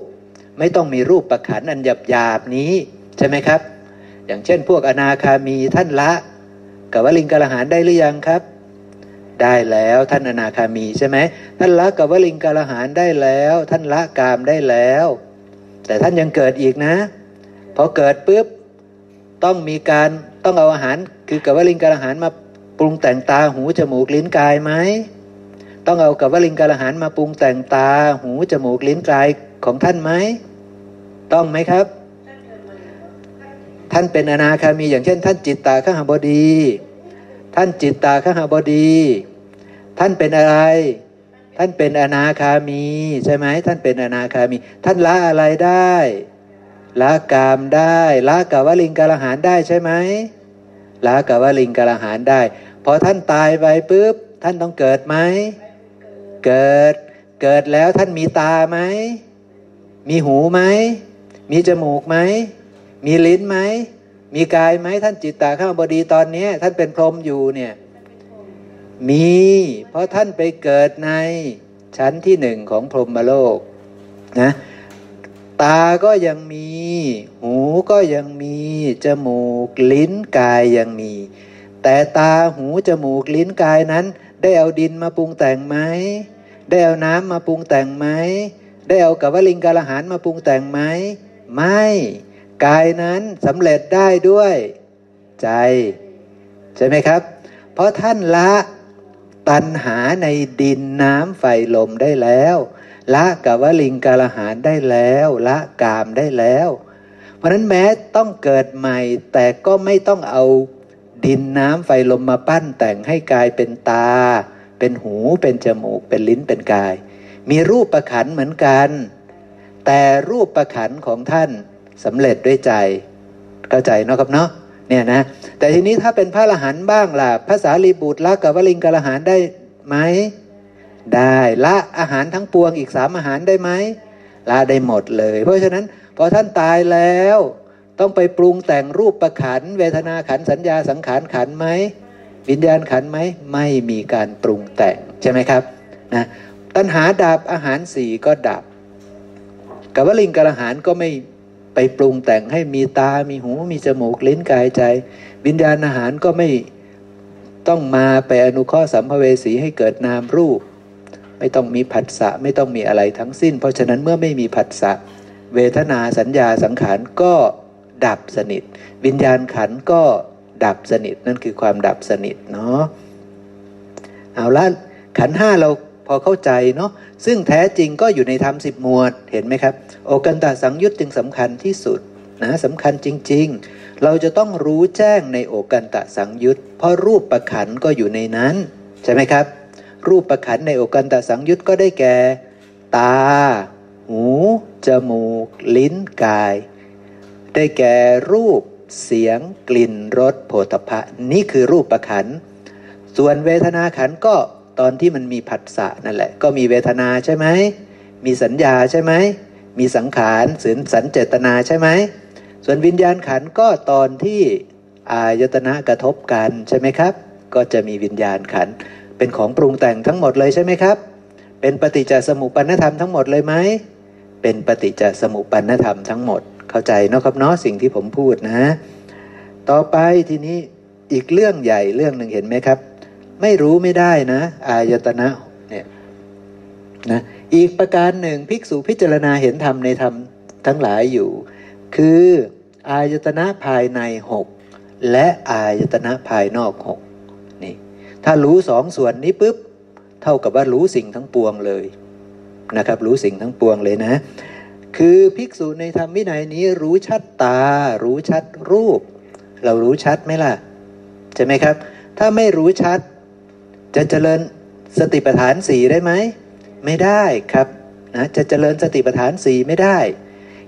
ไม่ต้องมีรูปประขันอันหยาบหยาบนี้ใช่ไหมครับ อย่างเช่น พวกอนาคามีท่านละ กาวลิงการอาหารได้หรือยังครับ ได้แล้วท่านอนาคามีใช่ไหมท่านละกับวลิงกาลหารได้แล้ว ท่านละกามได้แล้ว แต่ท่านยังเกิดอีกนะพอเกิดปุ๊บต้องมีการต้องเอาอาหาร คือกับวลิงกาลหารมาปรุงแต่งตาหูจมูกลิ้นกายไหมต้องเอากับวลิงกาลหานมาปรุงแต่งตาหูจมูกลิ้นกายของท่านไหมต้องไหมครับ ท่านเป็นอนาคามีอย่างเช่น ท่านจิตตาข้าหบดี ท่านจิตตาข้าหบดี ท่านเป็นอะไร ท่านเป็นอนาคามีใช่ไหมท่านเป็นอนาคามี ท่านละอะไรได้ละกามได้ละกาวลิงกาละหานได้ใช่ไหมละกาวลิงกาละหานได้พอท่านตายไปปุ๊บท่านต้องเกิดไหมเกิดเกิดแล้วท่านมีตาไหมมีหูไหมมีจมูกไหม มีลิ้นไหม มีกายไหมท่านจิตตาข้าบดีตอนนี้ท่านเป็นพรหมอยู่เนี่ย มี เพราะท่านไปเกิดในชั้นที่หนึ่งของพรหมโลกนะตาก็ยังมี หูก็ยังมี จมูก ลิ้น กายยังมี แต่ตา หู จมูก ลิ้น กายนั้น ได้เอาดินมาปรุงแต่งไหม ได้เอาน้ำมาปรุงแต่งไหม ได้เอากับวลิงกาลหารมาปรุงแต่งไหม ไม่ กายนั้นสำเร็จได้ด้วยใจ ใช่ไหมครับ เพราะท่านละตัณหาในดินน้ำไฟลมได้แล้ว ละกับวลิงกาลหารได้แล้ว ละกามได้แล้ว เพราะนั้นแม้ต้องเกิดใหม่ แต่ก็ไม่ต้องเอาดินน้ำไฟลมมาปั้นแต่งให้กายเป็นตา เป็นหูเป็นจมูก เป็นลิ้นเป็นกาย มีรูปประขันเหมือนกัน แต่รูปประขันของท่าน สำเร็จด้วยใจเข้าใจเนาะครับเนาะเนี่ยนะแต่ทีนี้ถ้าเป็นพระอรหันต์บ้างล่ะภาษาลีบุตรละกับวลิงกาลหารได้ไหมได้ละอาหารทั้งปวงอีกสามอาหารได้ไหมละได้หมดเลย เพราะฉะนั้นพอท่านตายแล้วต้องไปปรุงแต่งรูปประขัน เวทนาขันสัญญาสังขารขันไหมวิญญาณขันไหมไม่มีการปรุงแต่งใช่ไหมครับนะตัณหาดับอาหารสี่ก็ดับกับวลิงกระหารก็ไม่ ไปปรุงแต่งให้มีตา มีหู มีจมูก ลิ้น กายใจ วิญญาณอาหารก็ไม่ต้องมาไปอนุเคราะห์สัมภเวสีให้เกิดนามรูป ไม่ต้องมีผัสสะ ไม่ต้องมีอะไรทั้งสิ้น เพราะฉะนั้นเมื่อไม่มีผัสสะ เวทนาสัญญาสังขารก็ดับสนิท วิญญาณขันก็ดับสนิทนั่นคือความดับสนิทเนาะเอาละขันห้าเรา พอเข้าใจเนาะซึ่งแท้จริงก็อยู่ในธรรมสิบหมวดเห็นไหมครับ โอกันตาสังยุตจึงสำคัญที่สุดนะสำคัญจริง ๆ เราจะต้องรู้แจ้งในโอกันตะสังยุตเพราะรูปประขันก็อยู่ในนั้น ใช่ไหมครับ รูปประขันในโอกันตสังยุตก็ได้แก่ ตา หู จมูก ลิ้นกาย ได้แก่รูปเสียงกลิ่นรสโผฏฐะนี่คือรูปประขัน ส่วนเวทนาขันก็ ตอนที่มันมีผัสสะนั่นแหละ ก็มีเวทนาใช่ไหม มีสัญญาใช่ไหม มีสังขารสืนสันเจตนาใช่ไหม ส่วนวิญญาณขันก็ตอนที่อายตนะกระทบกันใช่ไหมครับ ก็จะมีวิญญาณขัน เป็นของปรุงแต่งทั้งหมดเลยใช่ไหมครับ เป็นปฏิจจสมุปปนธรรมทั้งหมดเลยไหม เป็นปฏิจจสมุปปนธรรมทั้งหมด เข้าใจนะครับเนาะสิ่งที่ผมพูดนะ ต่อไปทีนี้อีกเรื่องใหญ่เรื่องหนึ่งเห็นไหมครับ ไม่รู้ไม่ได้นะ อายตนะเนี่ยนะอีกประการหนึ่งภิกษุพิจารณาเห็นธรรมในธรรมทั้งหลายอยู่ คืออายตนะภายในหกและอายตนะภายนอกหกนี่ถ้ารู้สองส่วนนี้ปุ๊บเท่ากับว่ารู้สิ่งทั้งปวงเลยนะครับ รู้สิ่งทั้งปวงเลยนะ คือภิกษุในธรรมวินัยนี้รู้ชัดตา รู้ชัดรูป เรารู้ชัดไหมล่ะ ใช่ไหมครับ ถ้าไม่รู้ชัด จะเจริญสติปัฏฐานสี่ได้ไหม ไม่ได้ครับนะจะเจริญสติปัฏฐานสี่ไม่ได้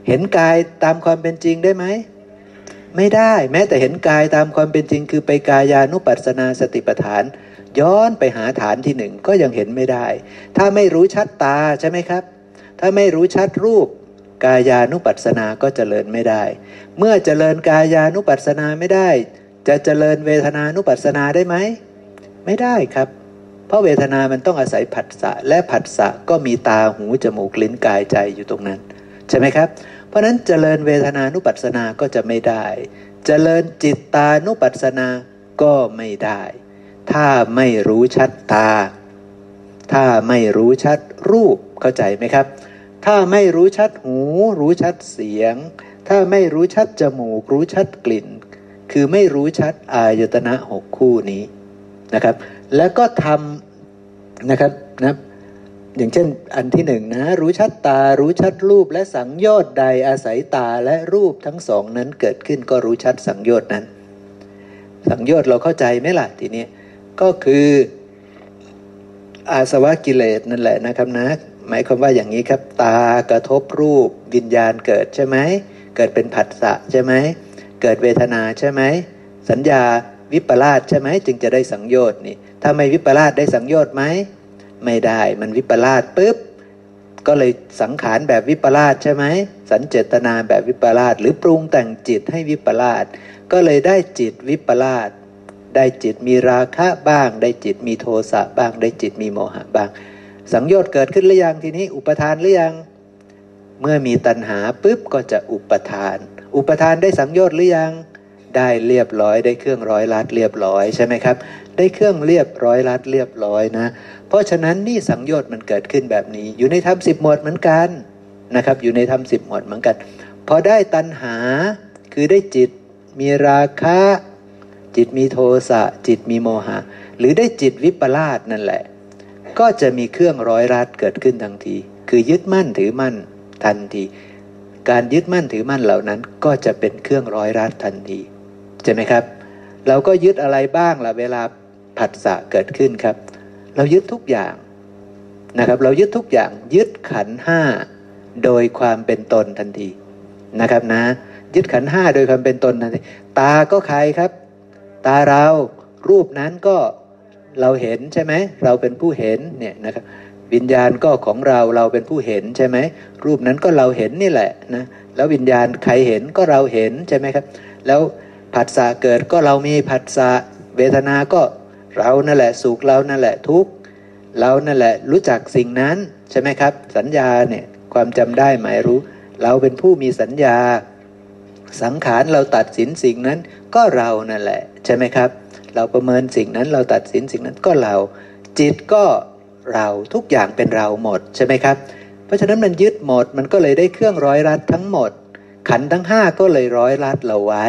เห็นกายตามความเป็นจริงได้ไหม ไม่ได้แม้แต่เห็นกายตามความเป็นจริง คือไปกายานุปัสสนาสติปัฏฐาน ย้อนไปหาฐานที่หนึ่งก็ยังเห็นไม่ได้ ถ้าไม่รู้ชัดตาใช่ไหมครับ ถ้าไม่รู้ชัดรูปกายานุปัสสนาก็เจริญไม่ได้ เมื่อเจริญกายานุปัสสนาไม่ได้ จะเจริญเวทนานุปัสสนาได้ไหม ไม่ได้ครับ เพราะเวทนามันต้องอาศัยผัสสะและผัสสะก็มีตาหูจมูกลิ้นกายใจอยู่ตรงนั้น ใช่ไหมครับ เพราะนั้นเจริญเวทนานุปัสสนาก็จะไม่ได้ เจริญจิตตานุปัสสนาก็ไม่ได้ ถ้าไม่รู้ชัดตา ถ้าไม่รู้ชัดรูปเข้าใจไหมครับ ถ้าไม่รู้ชัดหู รู้ชัดเสียง ถ้าไม่รู้ชัดจมูก รู้ชัดกลิ่น คือไม่รู้ชัดอายตนะหกคู่นี้ นะครับ แล้วก็ทำนะครับนะอย่างเช่นอันที่หนึ่งนะรู้ชัดตารู้ชัดรูปและสังโยชน์ใดอาศัยตาและรูปทั้งสองนั้นเกิดขึ้นก็รู้ชัดสังโยชน์นั้น สังโยชน์เราเข้าใจไหมล่ะทีนี้ก็คืออาสวะกิเลสนั่นแหละนะครับนะหมายความว่าอย่างนี้ครับ ตากระทบรูปวิญญาณเกิดใช่ไหมเกิดเป็นผัสสะใช่ไหมเกิดเวทนาใช่ไหมสัญญา วิปลาสใช่ไหมจึงจะได้สังโยชน์นี่ถ้าไม่วิปลาสได้สังโยชน์ไหมไม่ได้มันวิปลาสปุ๊บก็เลยสังขารแบบวิปลาสใช่ไหมสัญเจตนาแบบวิปลาสหรือปรุงแต่งจิตให้วิปลาสก็เลยได้จิตวิปลาสได้จิตมีราคะบ้าง ได้จิตมีโทสะบ้าง ได้จิตมีโมหะบ้าง สังโยชน์เกิดขึ้นหรือยังทีนี้ อุปทานหรือยัง เมื่อมีตัณหาปุ๊บก็จะอุปทาน อุปทานได้สังโยชน์หรือยัง ได้เรียบร้อย ได้เครื่องร้อยลัดเรียบร้อยใช่ไหมครับ ได้เครื่องเรียบร้อยลัดเรียบร้อยนะ เพราะฉะนั้นนี่สังโยชน์มันเกิดขึ้นแบบนี้ อยู่ในธรรมสิบหมวดเหมือนกันนะครับ อยู่ในธรรมสิบหมวดเหมือนกัน พอได้ตัณหาคือได้จิตมีราคะ จิตมีโทสะจิตมีโมหะ หรือได้จิตวิปลาสนั่นแหละ ก็จะมีเครื่องร้อยรัดเกิดขึ้นทันที คือยึดมั่นถือมั่นทันที การยึดมั่นถือมั่นเหล่านั้นก็จะเป็นเครื่องร้อยรัดทันที ใช่ไหมครับ เราก็ยึดอะไรบ้างล่ะเวลาผัสสะเกิดขึ้นครับ เรายึดทุกอย่างนะครับ เรายึดทุกอย่างยึดขันห้าโดยความเป็นตนทันทีนะครับนะ ยึดขันห้าโดยความเป็นตนทันทีตาก็ใครครับ ตาเรารูปนั้นก็เราเห็นใช่ไหมเราเป็นผู้เห็นเนี่ยนะครับวิญญาณก็ของเราเราเป็นผู้เห็นใช่ไหมรูปนั้นก็เราเห็นนี่แหละนะแล้ววิญญาณใครเห็นก็เราเห็นใช่ไหมครับ แล้ว ผัสสะเกิดก็เรามีผัสสะเวทนาก็เรานั่นแหละสุขเรานั่นแหละทุกข์เรานั่นแหละรู้จักสิ่งนั้นใช่ไหมครับ สัญญาเนี่ยความจำได้หมายรู้ เราเป็นผู้มีสัญญา สังขารเราตัดสินสิ่งนั้นก็เรานั่นแหละใช่ไหมครับ เราประเมินสิ่งนั้นเราตัดสินสิ่งนั้นก็เรา จิตก็เราทุกอย่างเป็นเราหมดใช่ไหมครับ เพราะฉะนั้นมันยึดหมดมันก็เลยได้เครื่องร้อยรัดทั้งหมด ขันทั้งห้าก็เลยร้อยรัดเราไว้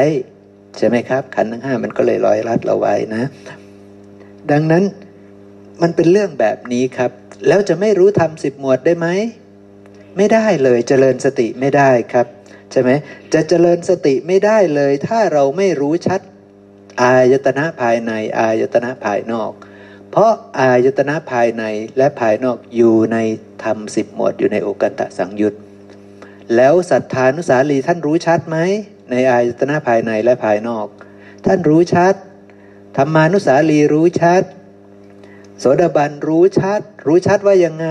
ใช่ไหมครับ ขันทั้งห้ามันก็เลยร้อยรัดเราไว้นะ ดังนั้นมันเป็นเรื่องแบบนี้ครับ แล้วจะไม่รู้ทำสิบหมวดได้ไหม ไม่ได้เลยเจริญสติไม่ได้ครับใช่ไหมจะเจริญสติไม่ได้เลย ถ้าเราไม่รู้ชัดอายตนะภายในอายตนะภายนอก เพราะอายตนะภายในและภายนอกอยู่ในธรรมสิบหมวดอยู่ในโอกันตะสังยุตแล้วสัทธานุสาลีท่านรู้ชัดไหม ในอายตนะภายในและภายนอก ท่านรู้ชัดธรรมานุสาลีรู้ชัด โสดาบันรู้ชัด รู้ชัดว่ายังไง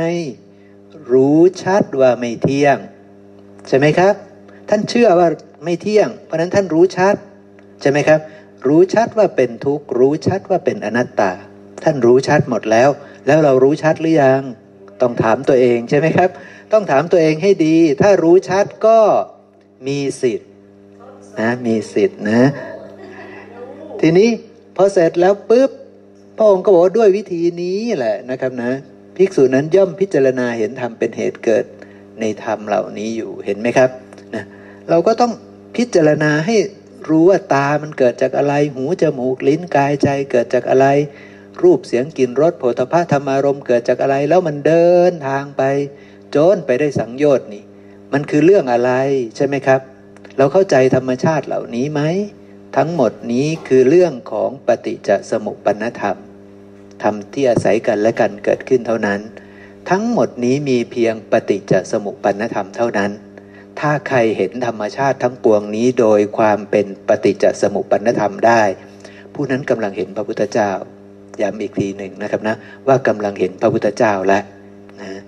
รู้ชัดว่าไม่เที่ยง ใช่ไหมครับ ท่านเชื่อว่าไม่เที่ยง เพราะนั้นท่านรู้ชัด ใช่ไหมครับ รู้ชัดว่าเป็นทุกข์รู้ชัดว่าเป็นอนัตตา ท่านรู้ชัดหมดแล้ว แล้วเรารู้ชัดหรือยัง ต้องถามตัวเองใช่ไหมครับ ต้องถามตัวเองให้ดี ถ้ารู้ชัดก็มีสิทธิ์ นะมีสิทธิ์นะ ทีนี้พอเสร็จแล้วปุ๊บพระองค์ก็บอกด้วยวิธีนี้แหละนะครับนะภิกษุนั้นย่อมพิจารณาเห็นธรรมเป็นเหตุเกิดในธรรมเหล่านี้อยู่เห็นไหมครับนะเราก็ต้องพิจารณาให้รู้ว่าตามันเกิดจากอะไร หูจมูกลิ้นกายใจเกิดจากอะไร รูปเสียงกลิ่นรสโผฏฐะธรรมารมเกิดจากอะไร แล้วมันเดินทางไป จนไปได้สังโยชน์นี่ มันคือเรื่องอะไรใช่ไหมครับ เราเข้าใจธรรมชาติเหล่านี้ไหม ทั้งหมดนี้คือเรื่องของปฏิจจสมุปปนธรรม ธรรมที่อาศัยกันและกันเกิดขึ้นเท่านั้น ทั้งหมดนี้มีเพียงปฏิจจสมุปปนธรรมเท่านั้น ถ้าใครเห็นธรรมชาติทั้งปวงนี้โดยความเป็นปฏิจจสมุปปนธรรมได้ ผู้นั้นกำลังเห็นพระพุทธเจ้าย้ำอีกทีหนึ่งนะครับนะว่ากำลังเห็นพระพุทธเจ้าแล้วนะ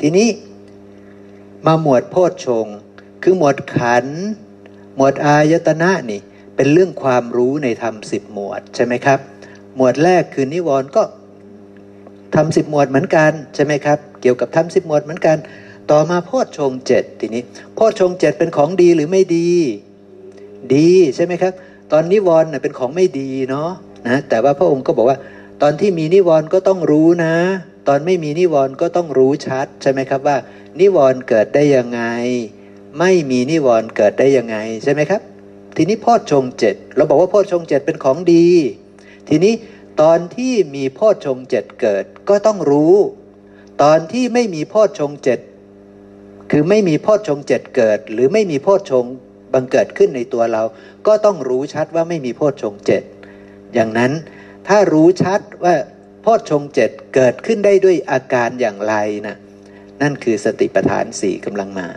ทีนี้มาหมวดโพชฌงคื คือหมวดขัน หมวดอายตนะนี่เป็นเรื่องความรู้ในธรรมสิบหมวดใช่ไหมครับ หมวดแรกคือนิวรณ์ก็ทำสิบหมวดเหมือนกันใช่ไหมครับ เกี่ยวกับทำสิบหมวดเหมือนกัน ต่อมาโพชฌงเจ็ดทีนี้โพชฌงเจ็ดเป็นของดีหรือไม่ดี ดีใช่ไหมครับ ตอนนิวรณ์เป็นของไม่ดีเนาะนะแต่ว่าพระองค์ก็บอกว่า ตอนที่มีนิวรณ์ก็ต้องรู้นะ ตอนไม่มีนิวรณ์ก็ต้องรู้ชัดใช่ไหมครับว่า นิวรณ์เกิดได้ยังไง ไม่มีนิวรณ์เกิดได้ยังไงใช่ไหมครับ ทีนี้พ่อชงเจ็ดเราบอกว่าพ่อชงเจ็ดเป็นของดี ทีนี้ตอนที่มีโพชงเจ็ดเกิดก็ต้องรู้ ตอนที่ไม่มีโพชงเจ็ดคือไม่มีโพชงเจ็ดเกิด หรือไม่มีโพชงบังเกิดขึ้นในตัวเรา ก็ต้องรู้ชัดว่าไม่มีโพชงเจ็ดอย่างนั้นถ้ารู้ชัดว่าโพชงเจ็ดเกิดขึ้นได้ด้วยอาการอย่างไรนะนั่นคือสติปัฏฐานสี่กำลังมา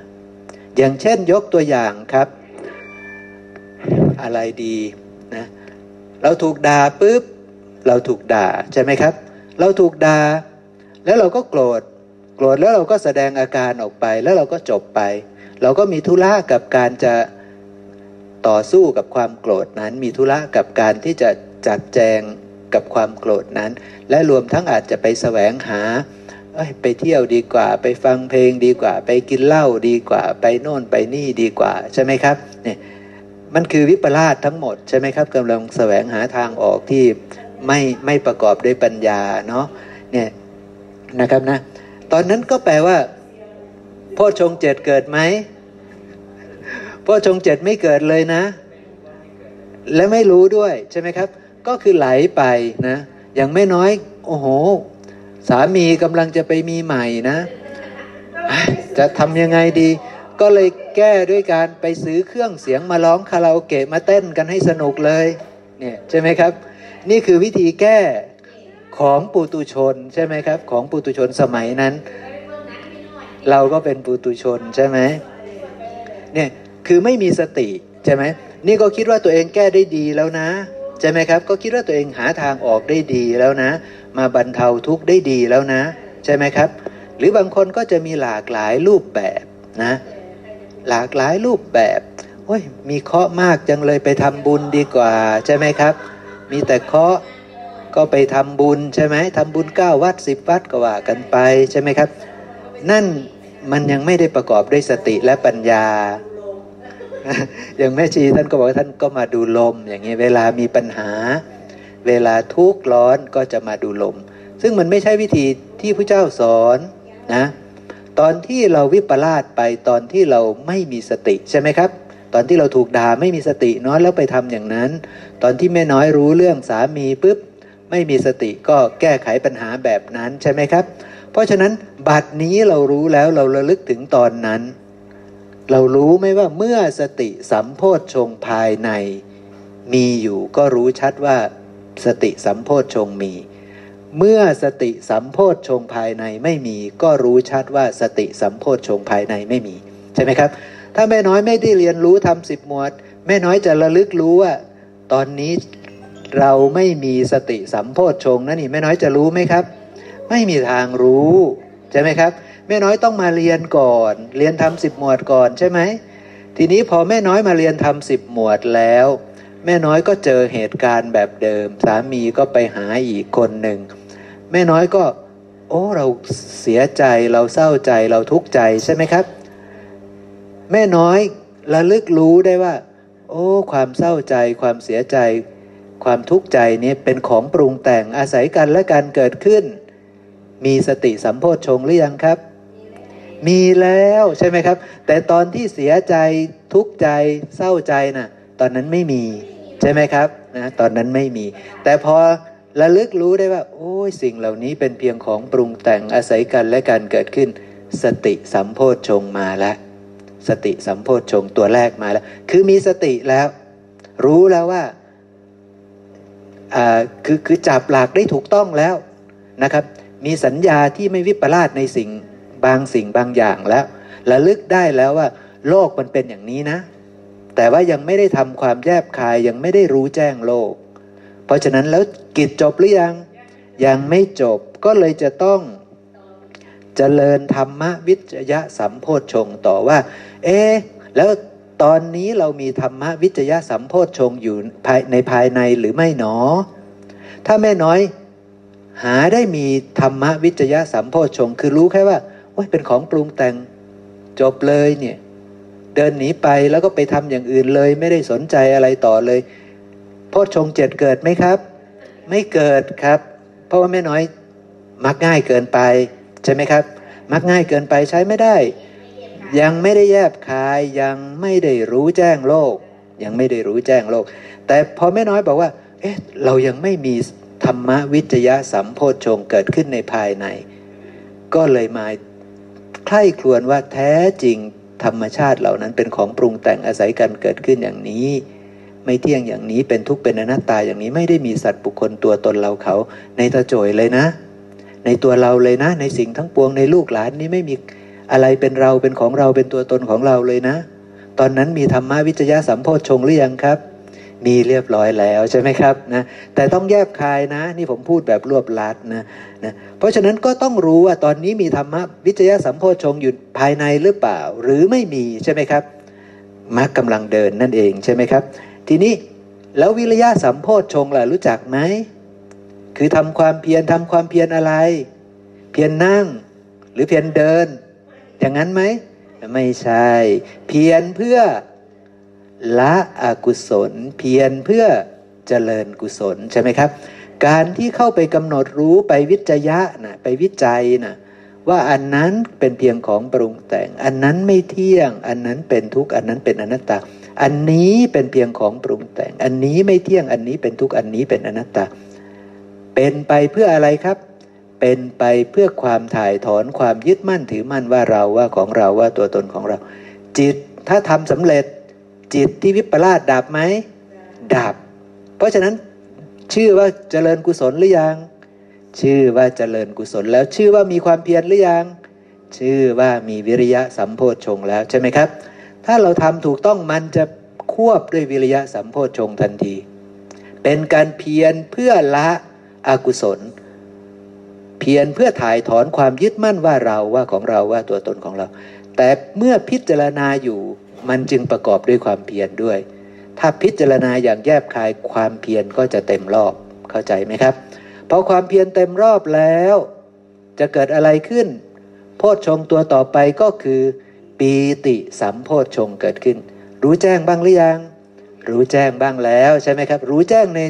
อย่างเช่นยกตัวอย่างครับ อะไรดีนะเราถูกด่าปุ๊บเราถูกด่าใช่ไหมครับ เราถูกด่าแล้วเราก็โกรธโกรธแล้วเราก็แสดงอาการออกไปแล้วเราก็จบไป เราก็มีธุระกับการจะต่อสู้กับความโกรธนั้น มีธุระกับการที่จะจัดแจงกับความโกรธนั้น และรวมทั้งอาจจะไปแสวงหา ไปเที่ยวดีกว่า ไปฟังเพลงดีกว่า ไปกินเหล้าดีกว่า ไปโน่นไปนี่ดีกว่าใช่ไหมครับเนี่ยมันคือวิปลาสทั้งหมดใช่ไหมครับกำลังแสวงหาทางออกที่ไม่ไม่ประกอบด้วยปัญญาเนาะเนี่ยนะครับนะ ตอนนั้นก็แปลว่าพ่อชงเจ็ดเกิดไหมพ่อชงเจ็ดไม่เกิดเลยนะ และไม่รู้ด้วยใช่ไหมครับ ก็คือไหลไปนะ อย่างไม่น้อย โอ้โห สามีกำลังจะไปมีใหม่นะ จะทำยังไงดี ก็เลยแก้ด้วยการไปซื้อเครื่องเสียงมาร้องคาราโอเกะมาเต้นกันให้สนุกเลยเนี่ยใช่ไหมครับ นี่คือวิธีแก้ของปุตุชนใช่ไหมครับ ของปุตุชนสมัยนั้น เราก็เป็นปุตุชนใช่ไหมเนี่ยคือไม่มีสติใช่ไหมนี่ก็คิดว่าตัวเองแก้ได้ดีแล้วนะ ใช่ไหมครับ ก็คิดว่าตัวเองหาทางออกได้ดีแล้วนะ มาบรรเทาทุกข์ได้ดีแล้วนะ ใช่ไหมครับ หรือบางคนก็จะมีหลากหลายรูปแบบนะ หลากหลายรูปแบบโอ้ยมีเคาะมากจังเลยไปทำบุญดีกว่า ใช่ไหมครับ มีแต่เคาะก็ไปทำบุญใช่ไหมทำบุญเก้าวัดสิบวัดก็ว่ากันไปใช่ไหมครับ นั่นมันยังไม่ได้ประกอบด้วยสติและปัญญา อย่างแม่ชีท่านก็บอกว่าท่านก็มาดูลม อย่างนี้เวลามีปัญหา เวลาทุกข์ร้อนก็จะมาดูลม ซึ่งมันไม่ใช่วิธีที่พระเจ้าสอนนะตอนที่เราวิปลาสไปตอนที่เราไม่มีสติใช่ไหมครับ ตอนที่เราถูกด่าไม่มีสติน้อยแล้วไปทำอย่างนั้น ตอนที่แม่น้อยรู้เรื่องสามีปุ๊บไม่มีสติก็แก้ไขปัญหาแบบนั้นใช่ไหมครับ เพราะฉะนั้นบัดนี้เรารู้แล้วเราระลึกถึงตอนนั้น เรารู้ไหมว่าเมื่อสติสัมโพชงภายใน มีอยู่ก็รู้ชัดว่าสติสัมโพชงมี เมื่อสติสัมโพชงภายในไม่มี ก็รู้ชัดว่าสติสัมโพชงภายในไม่มีใช่ไหมครับ ถ้าแม่น้อยไม่ได้เรียนรู้ทำสิบหมวด แม่น้อยจะระลึกรู้ว่า ตอนนี้เราไม่มีสติสัมโพชงนั่นนี่แม่น้อยจะรู้ไหมครับ ไม่มีทางรู้ใช่ไหมครับ แม่น้อยต้องมาเรียนก่อน เรียนทำสิบหมวดก่อนใช่ไหมทีนี้พอแม่น้อยมาเรียนทำสิบหมวดแล้ว แม่น้อยก็เจอเหตุการณ์แบบเดิม สามีก็ไปหาอีกคนหนึ่งแม่น้อยก็ โอ้เราเสียใจเราเศร้าใจเราทุกข์ใจใช่ไหมครับ แม่น้อยระลึกรู้ได้ว่า โอ้ ความเศร้าใจ ความเสียใจ ความทุกข์ใจนี้เป็นของปรุงแต่งอาศัยกันและการเกิดขึ้น มีสติสัมโพชฌงหรือยังครับ มีแล้วใช่ไหมครับ แต่ตอนที่เสียใจทุกข์ใจเศร้าใจนะ่ะตอนนั้นไม่มีใช่ไหมครับนะตอนนั้นไม่มี แต่พอระลึกรู้ได้ว่า โอ้ยสิ่งเหล่านี้เป็นเพียงของปรุงแต่งอาศัยกันและการเกิดขึ้น สติสัมโพชฌงมาแล้วสติสัมโพชฌงตัวแรกมาแล้ว คือมีสติแล้ว รู้แล้วว่าคือคือจับหลักได้ถูกต้องแล้วนะครับ มีสัญญาที่ไม่วิปลาสในสิ่ง บางสิ่งบางอย่างแล้วระลึกได้แล้วว่า โลกมันเป็นอย่างนี้นะ แต่ว่ายังไม่ได้ทำความแยบคายยังไม่ได้รู้แจ้งโลก เพราะฉะนั้นแล้วกิจจบหรือยัง ยังไม่จบก็เลยจะต้องจเจริญธรรมวิจยะสัมโพชฌงต่อว่า เอ๊แล้วตอนนี้เรามีธรรมวิจยะสัมโพธชงอยู่ภายในภายในหรือไม่หนอ ถ้าแม่น้อยหาได้มีธรรมวิจยะสัมโพธชงคือรู้แค่ว่า โอ้ยเป็นของปรุงแต่งจบเลยเนี่ย เดินหนีไปแล้วก็ไปทำอย่างอื่นเลย ไม่ได้สนใจอะไรต่อเลยโพธชงเจ็ดเกิดไหมครับ ไม่เกิดครับ เพราะว่าแม่น้อยมักง่ายเกินไป ใช่ไหมครับ มักง่ายเกินไปใช้ไม่ได้ ยังไม่ได้แยบคายยังไม่ได้รู้แจ้งโลก ยังไม่ได้รู้แจ้งโลก แต่พอแม่น้อยบอกว่า เอ๊ะ เรายังไม่มีธรรมวิจยะสัมโพชงเกิดขึ้นในภายใน ก็เลยมา ใคร่ครวญว่าแท้จริงธรรมชาติเหล่านั้นเป็นของปรุงแต่งอาศัยกันเกิดขึ้นอย่างนี้ ไม่เที่ยงอย่างนี้เป็นทุกข์เป็นอนัตตาอย่างนี้ไม่ได้มีสัตว์บุคคลตัวตนเราเขาในตะโจยเลยนะ ในตัวเราเลยนะ ในสิ่งทั้งปวงในลูกหลานนี้ไม่มีอะไรเป็นเราเป็นของเราเป็นตัวตนของเราเลยนะ ตอนนั้นมีธรรมวิจยะสัมโพชงหรือยังครับ มีเรียบร้อยแล้วใช่ไหมครับนะแต่ต้องแยบคายนะ นี่ผมพูดแบบรวบลัดนะนะเพราะฉะนั้นก็ต้องรู้ว่าตอนนี้มีธรรมวิจยะสัมโพชงอยู่ภายในหรือเปล่า หรือไม่มีใช่ไหมครับมรรคกำลังเดินนั่นเองใช่ไหมครับ ทีนี้แล้ววิริยะสัมโพชงล่ะรู้จักไหมคือทำความเพียรทำความเพียรอะไร เพียรนนั่ง หรือเพียรเดิน อย่างนั้นไหมไม่ใช่ เพียรเพื่อ ละอกุศลเพียรเพื่อเจริญกุศลใช่ไหมครับ การที่เข้าไปกำหนดรู้ไปวิจยะนะไปวิจัยนะว่าอันนั้นเป็นเพียงของปรุงแต่ง อันนั้นไม่เที่ยง อันนั้นเป็นทุกข์อันนั้นเป็นอนัตตา อันนี้เป็นเพียงของปรุงแต่ง อันนี้ไม่เที่ยงอันนี้เป็นทุกข์อันนี้เป็นอนัตตา เป็นไปเพื่ออะไรครับ เป็นไปเพื่อความถ่ายถอนความยึดมั่นถือมั่นว่าเราว่าของเราว่าตัวตนของเรา จิตถ้าทำสำเร็จ จิตที่วิปลาสดับไหมดับ เพราะฉะนั้นชื่อว่าเจริญกุศลหรือยัง ชื่อว่าเจริญกุศลแล้วชื่อว่ามีความเพียรหรือยัง ชื่อว่ามีวิริยะสัมโพชฌงแล้วใช่ไหมครับ ถ้าเราทำถูกต้องมันจะควบด้วยวิริยะสัมโพชฌงทันที เป็นการเพียรเพื่อละอกุศล เพียรเพื่อถ่ายถอนความยึดมั่นว่าเราว่าของเราว่าตัวตนของเรา แต่เมื่อพิจารณาอยู่ มันจึงประกอบด้วยความเพียรด้วย ถ้าพิจารณาอย่างแยบคายความเพียรก็จะเต็มรอบเข้าใจไหมครับพอความเพียรเต็มรอบแล้ว จะเกิดอะไรขึ้น โพชฌงตัวต่อไปก็คือปีติสัมโพชฌงเกิดขึ้น รู้แจ้งบ้างหรือยัง รู้แจ้งบ้างแล้วใช่ไหมครับ รู้แจ้งใน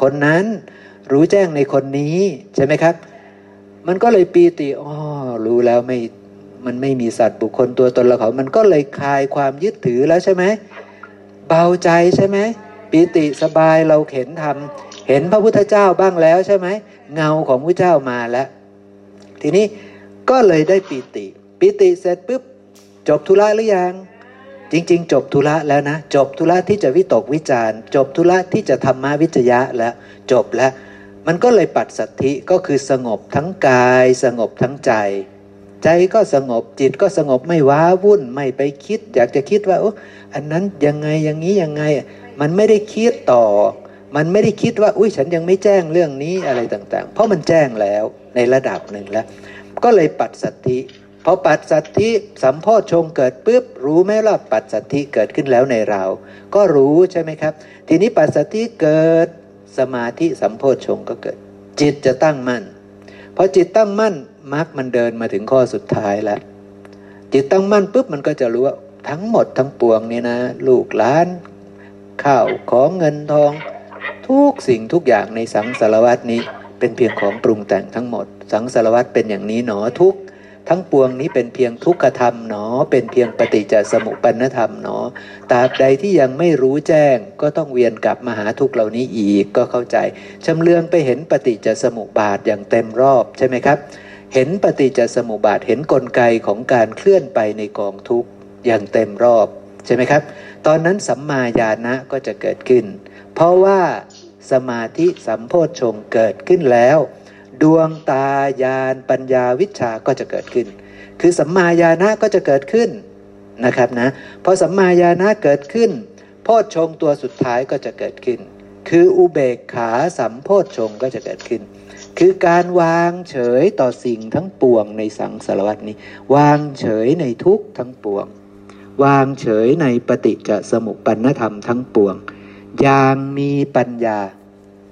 คนนั้น รู้แจ้งในคนนี้ใช่ไหมครับ มันก็เลยปีติอ๋อรู้แล้วไม่ มันไม่มีสัตว์บุคคลตัวตนเราเขา มันก็เลยคลายความยึดถือแล้วใช่ไหมเบาใจใช่ไหมปิติสบายเราเห็นทำเห็นพระพุทธเจ้าบ้างแล้วใช่ไหมเงาของพระเจ้ามาแล้ว ทีนี้ก็เลยได้ปิติ ปิติเสร็จปุ๊บจบธุระหรือยังจริง ๆ จบธุระแล้วนะ จบธุระที่จะวิตกวิจารจบธุระที่จะธรรมวิจยะแล้วจบแล้ว มันก็เลยปัดสัตธิก็คือสงบทั้งกาย สงบทั้งใจ ใจก็สงบจิตก็สงบไม่ว้าวุ่นไม่ไปคิด อยากจะคิดว่าโอ้อันนั้นยังไงอย่างนี้ยังไง มันไม่ได้คิดต่อ มันไม่ได้คิดว่า อุ้ยฉันยังไม่แจ้งเรื่องนี้อะไรต่างๆ เพราะมันแจ้งแล้วในระดับหนึ่งแล้ว ก็เลยปัดสัตธิพอปัดสัตธิสัมโพชงเกิดปุ๊บรู้ไหมว่าปัดสัตธิเกิดขึ้นแล้วในเรา ก็รู้ใช่ไหมครับ ทีนี้ปัดสัตธิเกิดสมาธิสัมโพชงก็เกิด จิตจะตั้งมั่นพอจิตตั้งมั่น มรรคมันเดินมาถึงข้อสุดท้ายแล้วจิตตั้งมั่นปุ๊บมันก็จะรู้ว่าทั้งหมดทั้งปวงนี่นะ ลูกหลานข้าวของเงินทอง ทุกสิ่งทุกอย่างในสังสารวัตนี้ เป็นเพียงของปรุงแต่งทั้งหมด สังสารวัตเป็นอย่างนี้หนอทุกทั้งปวงนี้เป็นเพียงทุกขธรรมหนอ เป็นเพียงปฏิจจสมุปปนธรรมหนอตราบใดที่ยังไม่รู้แจ้ง ก็ต้องเวียนกลับมาหาทุกเหล่านี้อีกก็เข้าใจชำเลืองไปเห็นปฏิจจสมุปบาทอย่างเต็มรอบใช่ไหมครับ เห็นปฏิจจสมุปบาทเห็นนกลไกของการเคลื่อนไปในกองทุกข์อย่างเต็มรอบใช่ไหมครับ ตอนนั้นสัมมาญาณะก็จะเกิดขึ้น เพราะว่าสมาธิสัมโพชฌงเกิดขึ้นแล้ว ดวงตาญาณปัญญาวิชาก็จะเกิดขึ้น คือสัมมาญาณะก็จะเกิดขึ้นนะครับนะพอสัมมาญาณะเกิดขึ้น โพชฌงตัวสุดท้ายก็จะเกิดขึ้น คืออุเบกขาสัมโพชฌงก็จะเกิดขึ้น คือการวางเฉยต่อสิ่งทั้งปวงในสังสารวัตนี้ วางเฉยในทุกทั้งปวง วางเฉยในปฏิจจสมุปปนธรรมทั้งปวง อย่างมีปัญญา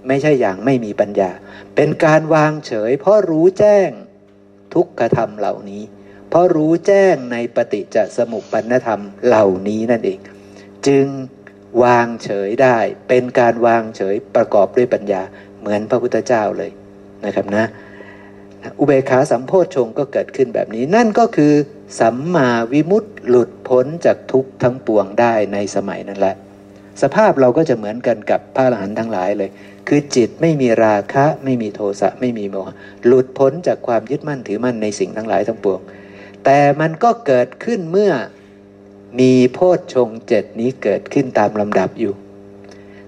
ไม่ใช่อย่างไม่มีปัญญา เป็นการวางเฉย เพราะรู้แจ้งทุกขธรรมเหล่านี้ เพราะรู้แจ้งในปฏิจจสมุปปนธรรมเหล่านี้นั่นเอง จึงวางเฉยได้เป็นการวางเฉยประกอบด้วยปัญญาเหมือนพระพุทธเจ้าเลย นะครับนะอุเบกขาสัมโพชฌงก็เกิดขึ้นแบบนี้ นั่นก็คือสัมมาวิมุตติหลุดพ้นจากทุกทั้งปวงได้ในสมัยนั้นแหละ สภาพเราก็จะเหมือนกันกับพระอรหันต์ทั้งหลายเลย คือจิตไม่มีราคะไม่มีโทสะไม่มีโมหะหลุดพ้นจากความยึดมั่นถือมั่นในสิ่งทั้งหลายทั้งปวง แต่มันก็เกิดขึ้นเมื่อมีโพชฌงเจ็ดนี้เกิดขึ้นตามลำดับอยู่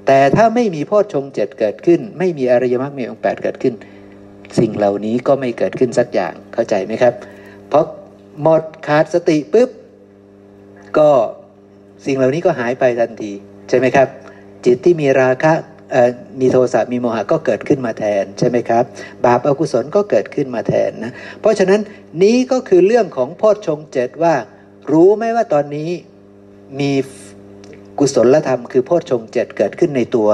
แต่ถ้าไม่มีโพชฌงเจ็ดเกิดขึ้น ไม่มีอริยมรรคมีองค์แปดเกิดขึ้น สิ่งเหล่านี้ก็ไม่เกิดขึ้นสักอย่างเข้าใจไหมครับ เพราะหมดขาดสติปุ๊บก็สิ่งเหล่านี้ก็หายไปทันทีใช่ไหมครับ จิตที่มีราคะมีโทสะมีโมหะก็เกิดขึ้นมาแทนใช่ไหมครับ บาปอกุศลก็เกิดขึ้นมาแทนนะเพราะฉะนั้นนี้ก็คือเรื่องของโพชฌงเจ็ดว่า รู้ไหมว่าตอนนี้มีกุศลธรรมคือโพชฌงเจ็ดเกิดขึ้นในตัว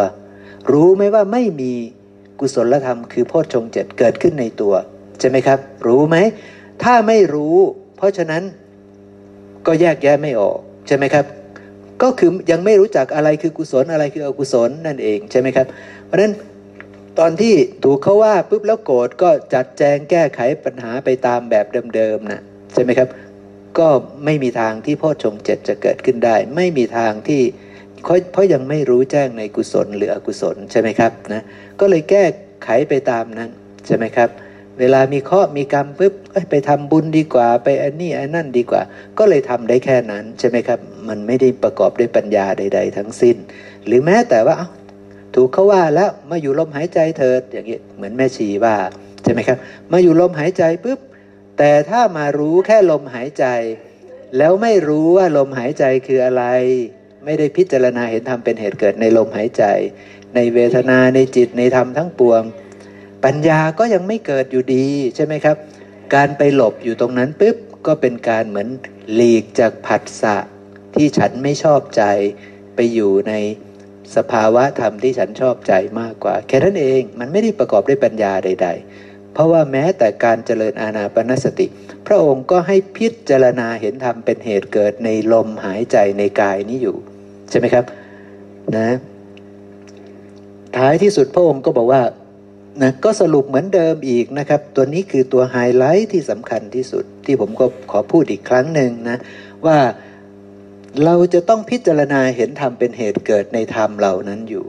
รู้ไหมว่าไม่มี กุศลธรรมคือโพชฌงเจ็ดเกิดขึ้นในตัวใช่ไหมครับ รู้ไหม ถ้าไม่รู้ เพราะฉะนั้นก็แยกแยะไม่ออกใช่ไหมครับ ก็คือยังไม่รู้จักอะไรคือกุศลอะไรคืออกุศลนั่นเองใช่ไหมครับ เพราะฉะนั้นตอนที่ถูกเขาว่าปุ๊บแล้วโกรธก็จัดแจงแก้ไขปัญหาไปตามแบบเดิมๆนะใช่ไหมครับ ก็ไม่มีทางที่พ่อชงเจ็ดจะเกิดขึ้นได้ ไม่มีทางที่เพราะยังไม่รู้แจ้งในกุศลหรืออกุศลใช่ไหมครับนะ ก็เลยแก้ไขไปตามนั้นใช่ไหมครับ เวลามีข้อมีกรรมปุ๊บไปทำบุญดีกว่าไปอันนี้อันนั่นดีกว่า ก็เลยทำได้แค่นั้นใช่ไหมครับ มันไม่ได้ประกอบด้วยปัญญาใด ๆ ทั้งสิ้น หรือแม้แต่ว่าถูกเขาว่าแล้วมาอยู่ลมหายใจเถิดอย่างนี้เหมือนแม่ชีว่าใช่ไหมครับ มาอยู่ลมหายใจปุ๊บแต่ถ้ามารู้แค่ลมหายใจ แล้วไม่รู้ว่าลมหายใจคืออะไร ไม่ได้พิจารณาเห็นธรรมเป็นเหตุเกิดในลมหายใจ ในเวทนาในจิตในธรรมทั้งปวง ปัญญาก็ยังไม่เกิดอยู่ดีใช่ไหมครับ การไปหลบอยู่ตรงนั้นปุ๊บก็เป็นการเหมือนหลีกจากผัสสะที่ฉันไม่ชอบใจไปอยู่ในสภาวะธรรมที่ฉันชอบใจมากกว่า แค่นั้นเองมันไม่ได้ประกอบด้วยปัญญาใด ๆ เพราะว่าแม้แต่การเจริญอาณาปณสติ พระองค์ก็ให้พิจารณาเห็นธรรมเป็นเหตุเกิดในลมหายใจในกายนี้อยู่ ใช่ไหมครับ นะ ท้ายที่สุดพระองค์ก็บอกว่านะก็สรุปเหมือนเดิมอีกนะครับ ตัวนี้คือตัวไฮไลท์ที่สำคัญที่สุดที่ผมก็ขอพูดอีกครั้งหนึ่งนะ ว่าเราจะต้องพิจารณาเห็นธรรมเป็นเหตุเกิดในธรรมเหล่านั้นอยู่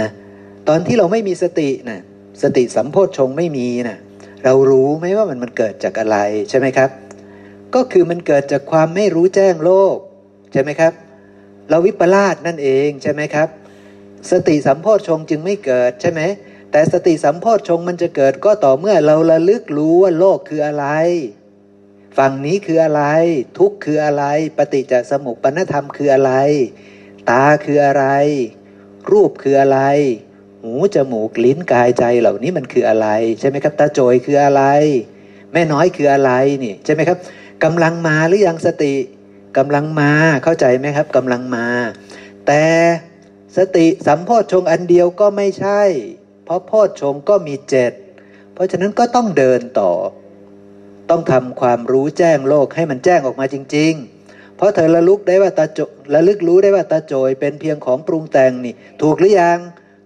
นะตอนที่เราไม่มีสตินะสติสัมโพชฌงไม่มีนะเรารู้ไหมว่ามันมันเกิดจากอะไรใช่ไหมครับ ก็คือมันเกิดจากความไม่รู้แจ้งโลกใช่ไหมครับ เราวิปลาสนั่นเองใช่ไหมครับ สติสัมโพชฌงจึงไม่เกิดใช่ไหมแต่สติสัมโพชฌงมันจะเกิดก็ต่อเมื่อเราระลึกรู้ว่าโลกคืออะไร ฝั่งนี้คืออะไร ทุกคืออะไร ปฏิจจสมุปปนธรรมคืออะไร ตาคืออะไร รูปคืออะไร หูจมูกลิ้นกายใจเหล่านี้มันคืออะไร ใช่ไหมครับตาโจยคืออะไร แม่น้อยคืออะไรนี่ใช่ไหมครับกำลังมาหรือยังสติกำลังมาเข้าใจไหมครับกำลังมา แต่ สติสัมโพชฌงอันเดียวก็ไม่ใช่ เพราะโพชฌงก็มีเจ็ดเพราะฉะนั้นก็ต้องเดินต่อ ต้องทำความรู้แจ้งโลกให้มันแจ้งออกมาจริง ๆ เพราะเธอระลึกได้ว่าตาโจระลึกรู้ได้ว่าตาโจยเป็นเพียงของปรุงแต่งนี่ ถูกหรือยัง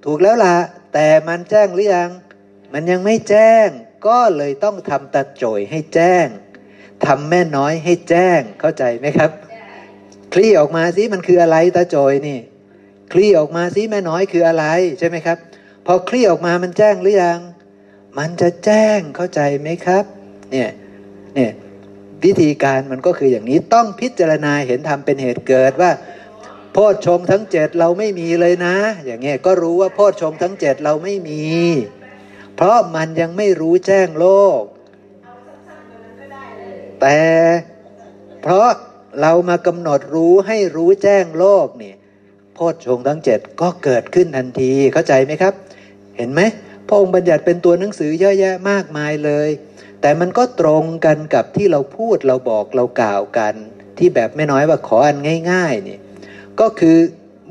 ถูกแล้วละแต่มันแจ้งหรือยัง มันยังไม่แจ้ง ก็เลยต้องทำตาโจยให้แจ้งทำแม่น้อยให้แจ้งเข้าใจไหมครับคลี่ออกมาสิมันคืออะไรตาโจยนี่ คลี่ออกมาสิแม่น้อยคืออะไรใช่ไหมครับ พอคลี่ออกมามันแจ้งหรือยัง มันจะแจ้งเข้าใจไหมครับ เนี่ยเนี่ยวิธีการมันก็คืออย่างนี้ต้องพิจารณาเห็นธรรมเป็นเหตุเกิดว่า โพชฌงทั้งเจ็ดเราไม่มีเลยนะ อย่างเงี้ยก็รู้ว่าโพชฌงทั้งเจ็ดเราไม่มี เพราะมันยังไม่รู้แจ้งโลก แต่เพราะเรามากำหนดรู้ให้รู้แจ้งโลกเนี่ย โพชฌงทั้งเจ็ดก็เกิดขึ้นทันทีเข้าใจไหมครับ เห็นไหมพระองค์บัญญัติเป็นตัวหนังสือเยอะแยะมากมายเลย แต่มันก็ตรงกันกับที่เราพูดเราบอกเรากล่าวกัน ที่แบบแม่น้อยว่าขออันง่าย ๆนี่ก็คือ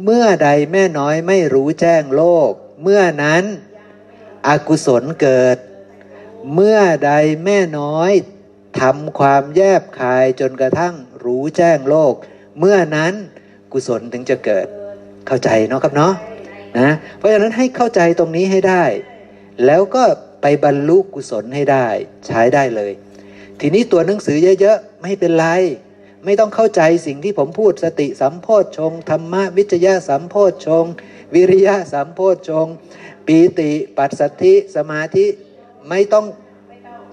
เมื่อใดแม่น้อยไม่รู้แจ้งโลก เมื่อนั้นอกุศลเกิด เมื่อใดแม่น้อยทำความแยบคายจนกระทั่งรู้แจ้งโลก เมื่อนั้นกุศลถึงจะเกิด เข้าใจเนาะครับเนาะนะเพราะฉะนั้นให้เข้าใจตรงนี้ให้ได้ แล้วก็ไปบรรลุกุศลให้ได้ ใช้ได้เลย ทีนี้ตัวหนังสือเยอะๆ ไม่เป็นไร ไม่ต้องเข้าใจสิ่งที่ผมพูดสติสัมโพชฌงธรรมะวิจยะสัมโพชฌงวิริยะสัมโพชฌงปีติปัสสัทธิสมาธิไม่ต้อง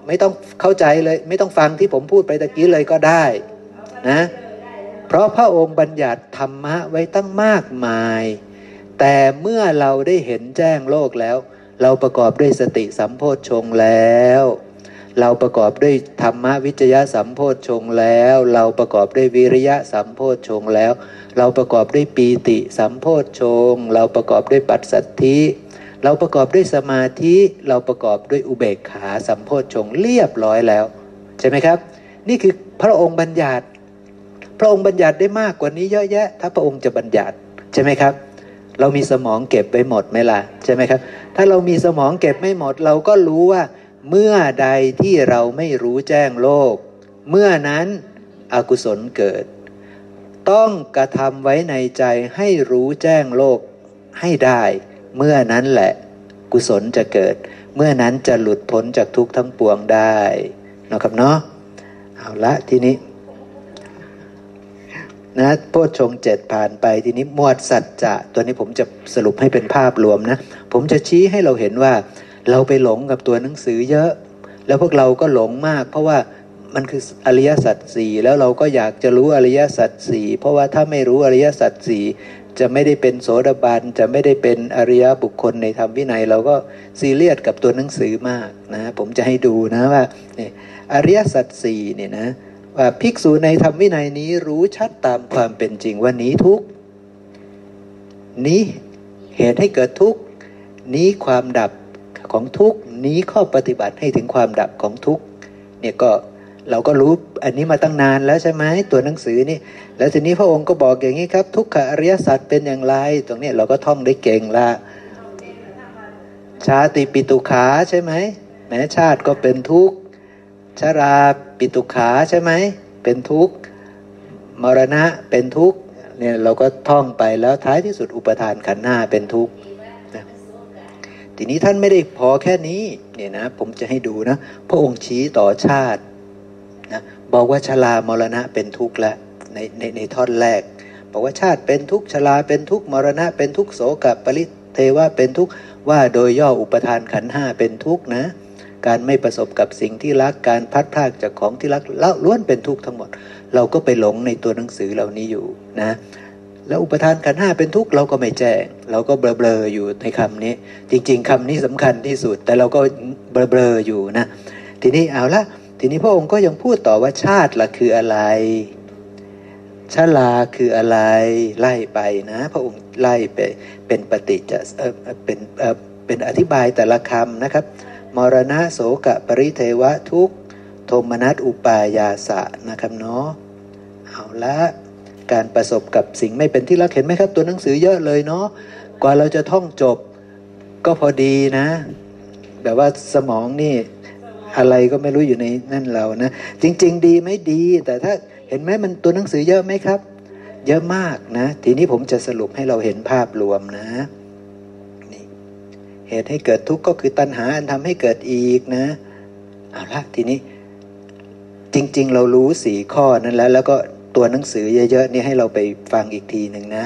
ไม่ต้องเข้าใจเลย ไม่ต้องฟังที่ผมพูดไปตะกี้เลยก็ได้นะ เพราะพระองค์บัญญัติธรรมะไว้ตั้งมากมาย แต่เมื่อเราได้เห็นแจ้งโลกแล้ว เราประกอบด้วยสติสัมโพชฌงแล้ว เราประกอบด้วยธรรมวิจยะสัมโพชฌงแล้ว เราประกอบด้วยวิริยะสัมโพชฌงแล้ว เราประกอบด้วยปีติสัมโพชฌงเราประกอบด้วยปัสสัทธิเราประกอบด้วยสมาธิเราประกอบด้วยอุเบกขาสัมโพชฌงเรียบร้อยแล้ว ใช่ไหมครับ นี่คือพระองค์บัญญัติ พระองค์บัญญัติได้มากกว่านี้เยอะแยะ ถ้าพระองค์จะบัญญัติใช่ไหมครับ เรามีสมองเก็บไว้หมดไหมล่ะใช่ไหมครับ ถ้าเรามีสมองเก็บไม่หมด เราก็รู้ว่า เมื่อใดที่เราไม่รู้แจ้งโลก เมื่อนั้นอกุศลเกิด ต้องกระทำไว้ในใจให้รู้แจ้งโลกให้ได้ เมื่อนั้นแหละ กุศลจะเกิด เมื่อนั้นจะหลุดพ้นจากทุกข์ทั้งปวงได้นะครับเนาะเอาละทีนี้ นะโพชฌงเจ็ดผ่านไปทีนี้มวดสัจจะตัวนี้ผมจะสรุปให้เป็นภาพรวมนะ ผมจะชี้ให้เราเห็นว่าเราไปหลงกับตัวหนังสือเยอะ แล้วพวกเราก็หลงมาก เพราะว่ามันคืออริยสัจสี่แล้วเราก็อยากจะรู้อริยสัจสี่เพราะว่าถ้าไม่รู้อริยสัจสี่จะไม่ได้เป็นโสดาบันจะไม่ได้เป็นอริยบุคคลในธรรมวินัย เราก็ซีเรียสกับตัวหนังสือมากนะผมจะให้ดูนะว่าเนี่ยอริยสัจสี่เนี่ยนะ ภิกษุในธรรมวินัยนี้รู้ชัดตามความเป็นจริงว่านี้ทุกนี้เหตุให้เกิดทุกนี้ความดับของทุกนี้ข้อปฏิบัติให้ถึงความดับของทุกเนี่ยก็เราก็รู้อันนี้มาตั้งนานแล้วใช่ไหมตัวหนังสือนี่ แล้วทีนี้พระองค์ก็บอกอย่างนี้ครับ ทุกขอริยสัจเป็นอย่างไร ตรงนี้เราก็ท่องได้เก่งละชาติปิตุขาใช่ไหมแม้ชาติก็เป็นทุกข์ ชาราปิตุขาใช่ไหม เป็นทุกข์มรณะเป็นทุกข์เนี่ยเราก็ท่องไปแล้วท้ายที่สุดอุปทานขันหน้าเป็นทุกข์ทีนี้ท่านไม่ได้พอแค่นี้เนี่ยนะผมจะให้ดูนะพระองค์ชี้ต่อชาตินะบอกว่าชรามรณะเป็นทุกข์แล้วในในในท่อนแรกบอกว่าชาติเป็นทุกข์ชราเป็นทุกข์มรณะเป็นทุกข์โสกับปริเทวะเป็นทุกข์ว่าโดยย่ออุปทานขันห้าเป็นทุกข์นะ การไม่ประสบกับสิ่งที่รักการพัดพากจากของที่รักแล้วล้วนเป็นทุกข์ทั้งหมด เราก็ไปหลงในตัวหนังสือเหล่านี้อยู่นะแล้วอุปทานขันห้าเป็นทุกข์เราก็ไม่แจ้ง เราก็เบลอๆอยู่ในคำนี้ จริง ๆคำนี้สำคัญที่สุด แต่เราก็เบลอๆอยู่นะทีนี้เอาละทีนี้พระองค์ก็ยังพูดต่อว่าชาติละคืออะไรชาลาคืออะไรไล่ไปนะ พระองค์ไล่ไปเป็นปฏิจะเป็นเป็นอธิบายแต่ละคำนะครับ มรณะโสกะปริเทวะทุกโทมนัสอุปายาสะนะครับเนาะเอาละการประสบกับสิ่งไม่เป็นที่รักเห็นไหมครับ ตัวหนังสือเยอะเลยเนาะกว่าเราจะท่องจบก็พอดีนะ แบบว่าสมองนี่อะไรก็ไม่รู้อยู่ในนั่นเรานะ จริง ๆ ดีไม่ดี แต่ถ้าเห็นไหมมันตัวหนังสือเยอะไหมครับ เยอะมากนะ ทีนี้ผมจะสรุปให้เราเห็นภาพรวมนะ เหตุให้เกิดทุกข์ก็คือตัณหาอันทำให้เกิดอีกนะ เอาละทีนี้ จริง ๆ เรารู้สี่ข้อนั้นแล้ว แล้วก็ตัวหนังสือเยอะๆนี่ให้เราไปฟังอีกทีหนึ่งนะ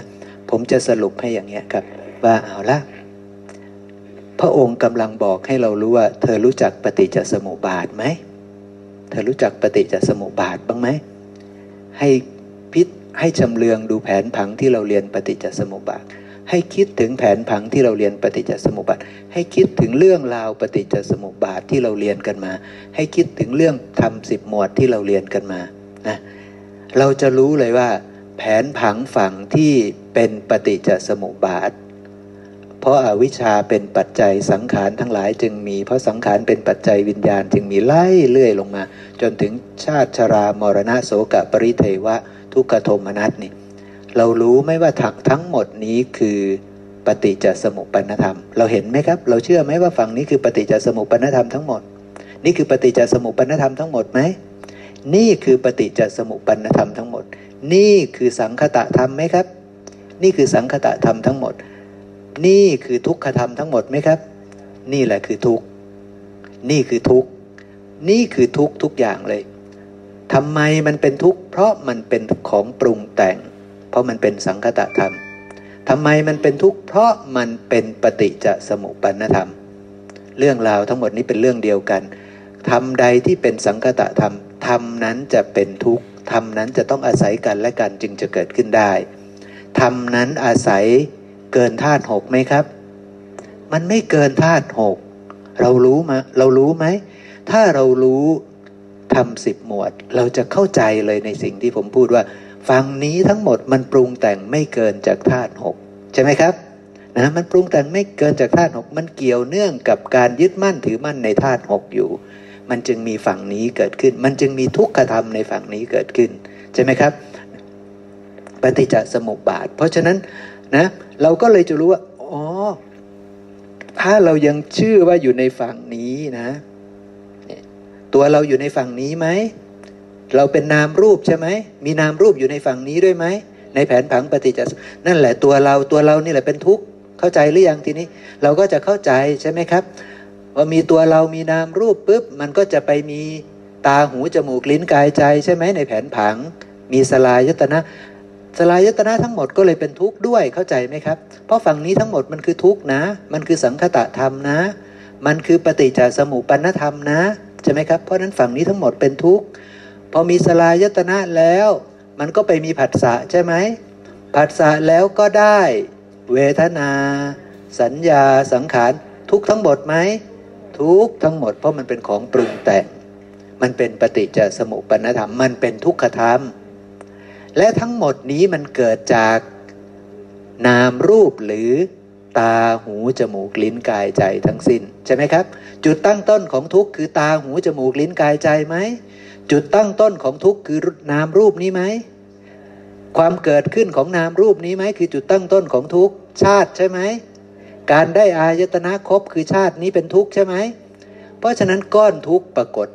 ผมจะสรุปให้อย่างเงี้ยครับ ว่าเอาละพระองค์กำลังบอกให้เรารู้ว่า เธอรู้จักปฏิจจสมุปบาทไหมเธอรู้จักปฏิจจสมุปบาทบ้างไหมให้พิษให้ชำเลืองดูแผนผังที่เราเรียนปฏิจจสมุปบาท ให้คิดถึงแผนผังที่เราเรียนปฏิจจสมุปบาท ให้คิดถึงเรื่องราวปฏิจจสมุปบาทที่เราเรียนกันมา ให้คิดถึงเรื่องทำสิบหมวดที่เราเรียนกันมานะเราจะรู้เลยว่า แผนผังฝั่งที่เป็นปฏิจจสมุปบาท เพราะอาวิชชาเป็นปัจจัยสังขารทั้งหลายจึงมี เพราะสังขารเป็นปัจจัยวิญญาณจึงมีไล่เลื่อยลงมา จนถึงชาติชรามรณะโสกปริเทวะ ทุกขโทมนัสนี่ เรารู้ไหมว่าถักทั้งหมดนี้คือปฏิจจสมุปปนธรรม เราเห็นไหมครับ เราเชื่อไหมว่าฝั่งนี้คือปฏิจจสมุปปนธรรมทั้งหมด นี่คือปฏิจจสมุปปนธรรมทั้งหมดไหมนี่คือปฏิจจสมุปปนธรรมทั้งหมด นี่คือสังคตะธรรมไหมครับ นี่คือสังคตะธรรมทั้งหมด นี่คือทุกขธรรมทั้งหมดไหมครับ นี่แหละคือทุกนี่คือทุกนี่คือทุกทุกอย่างเลยทำไมมันเป็นทุกข์เพราะมันเป็นของปรุงแต่ง ราะมันเป็นสังคตะธรรมทำไมมันเป็นทุกข์เพราะมันเป็นปฏิจจสมุปปนธรรม เรื่องราวทั้งหมดนี้เป็นเรื่องเดียวกันทำใดที่เป็นสังคตะธรรมธรรมนั้นจะเป็นทุกข์ธรรมนั้นจะต้องอาศัยกันและกันจึงจะเกิดขึ้นได้ธรรมนั้นอาศัยเกินธาตุหกไหมครับ มันไม่เกินธาตุหกเรารู้มาเรารู้ไหม ถ้าเรารู้ทำสิบหมวด เราจะเข้าใจเลยในสิ่งที่ผมพูดว่า ฝั่งนี้ทั้งหมดมันปรุงแต่งไม่เกินจากธาตุหกใช่ไหมครับนะมันปรุงแต่งไม่เกินจากธาตุหกมันเกี่ยวเนื่องกับการยึดมั่นถือมั่นในธาตุหกอยู่ มันจึงมีฝั่งนี้เกิดขึ้น มันจึงมีทุกขธรรมในฝั่งนี้เกิดขึ้นใช่ไหมครับ ปฏิจจสมุปบาท เพราะฉะนั้นนะเราก็เลยจะรู้ว่าอ๋อถ้าเรายังชื่อว่าอยู่ในฝั่งนี้นะ ตัวเราอยู่ในฝั่งนี้ไหม เราเป็นนามรูปใช่ไหม มีนามรูปอยู่ในฝั่งนี้ด้วยไหม ในแผนผังปฏิจจสนั่นแหละตัวเราตัวเรานี่แหละเป็นทุกข์ เข้าใจหรือยังทีนี้ เราก็จะเข้าใจใช่ไหมครับ ว่ามีตัวเรามีนามรูปปุ๊บ มันก็จะไปมีตาหูจมูกลิ้นกายใจใช่ไหมในแผนผัง มีสลายยตนะสลายตนะทั้งหมดก็เลยเป็นทุกข์ด้วยเข้าใจไหมครับ เพราะฝั่งนี้ทั้งหมดมันคือทุกข์นะ มันคือสังคตะธรรมนะ มันคือปฏิจจสมุปปนธรรมนะใช่ไหมครับ เพราะนั้นฝั่งนี้ทั้งหมดเป็นทุกข์ พอมีสลายตนะแล้ว มันก็ไปมีผัสสะใช่ไหมผัสสะแล้วก็ได้ เวทนา สัญญาสังขารทุกทั้งหมดไหมทุกทั้งหมด เพราะมันเป็นของปรุงแต่ง มันเป็นปฏิจจสมุปปนธรรม มันเป็นทุกขธรรม และทั้งหมดนี้มันเกิดจากนามรูปหรือตาหูจมูกลิ้นกายใจทั้งสิน้น ใช่ไหมครับ จุดตั้งต้นของทุกข์คือตาหูจมูกลิ้นกายใจไหม จุดตั้งต้นของทุกข์คือนามรูปนี้ไหมความเกิดขึ้นของนามรูปนี้ไหมคือจุดตั้งต้นของทุกข์ชาติใช่ไหมการได้อายตนะครบคือชาตินี้เป็นทุกข์ใช่ไหมเพราะฉะนั้นก้อนทุกข์ปรากฏ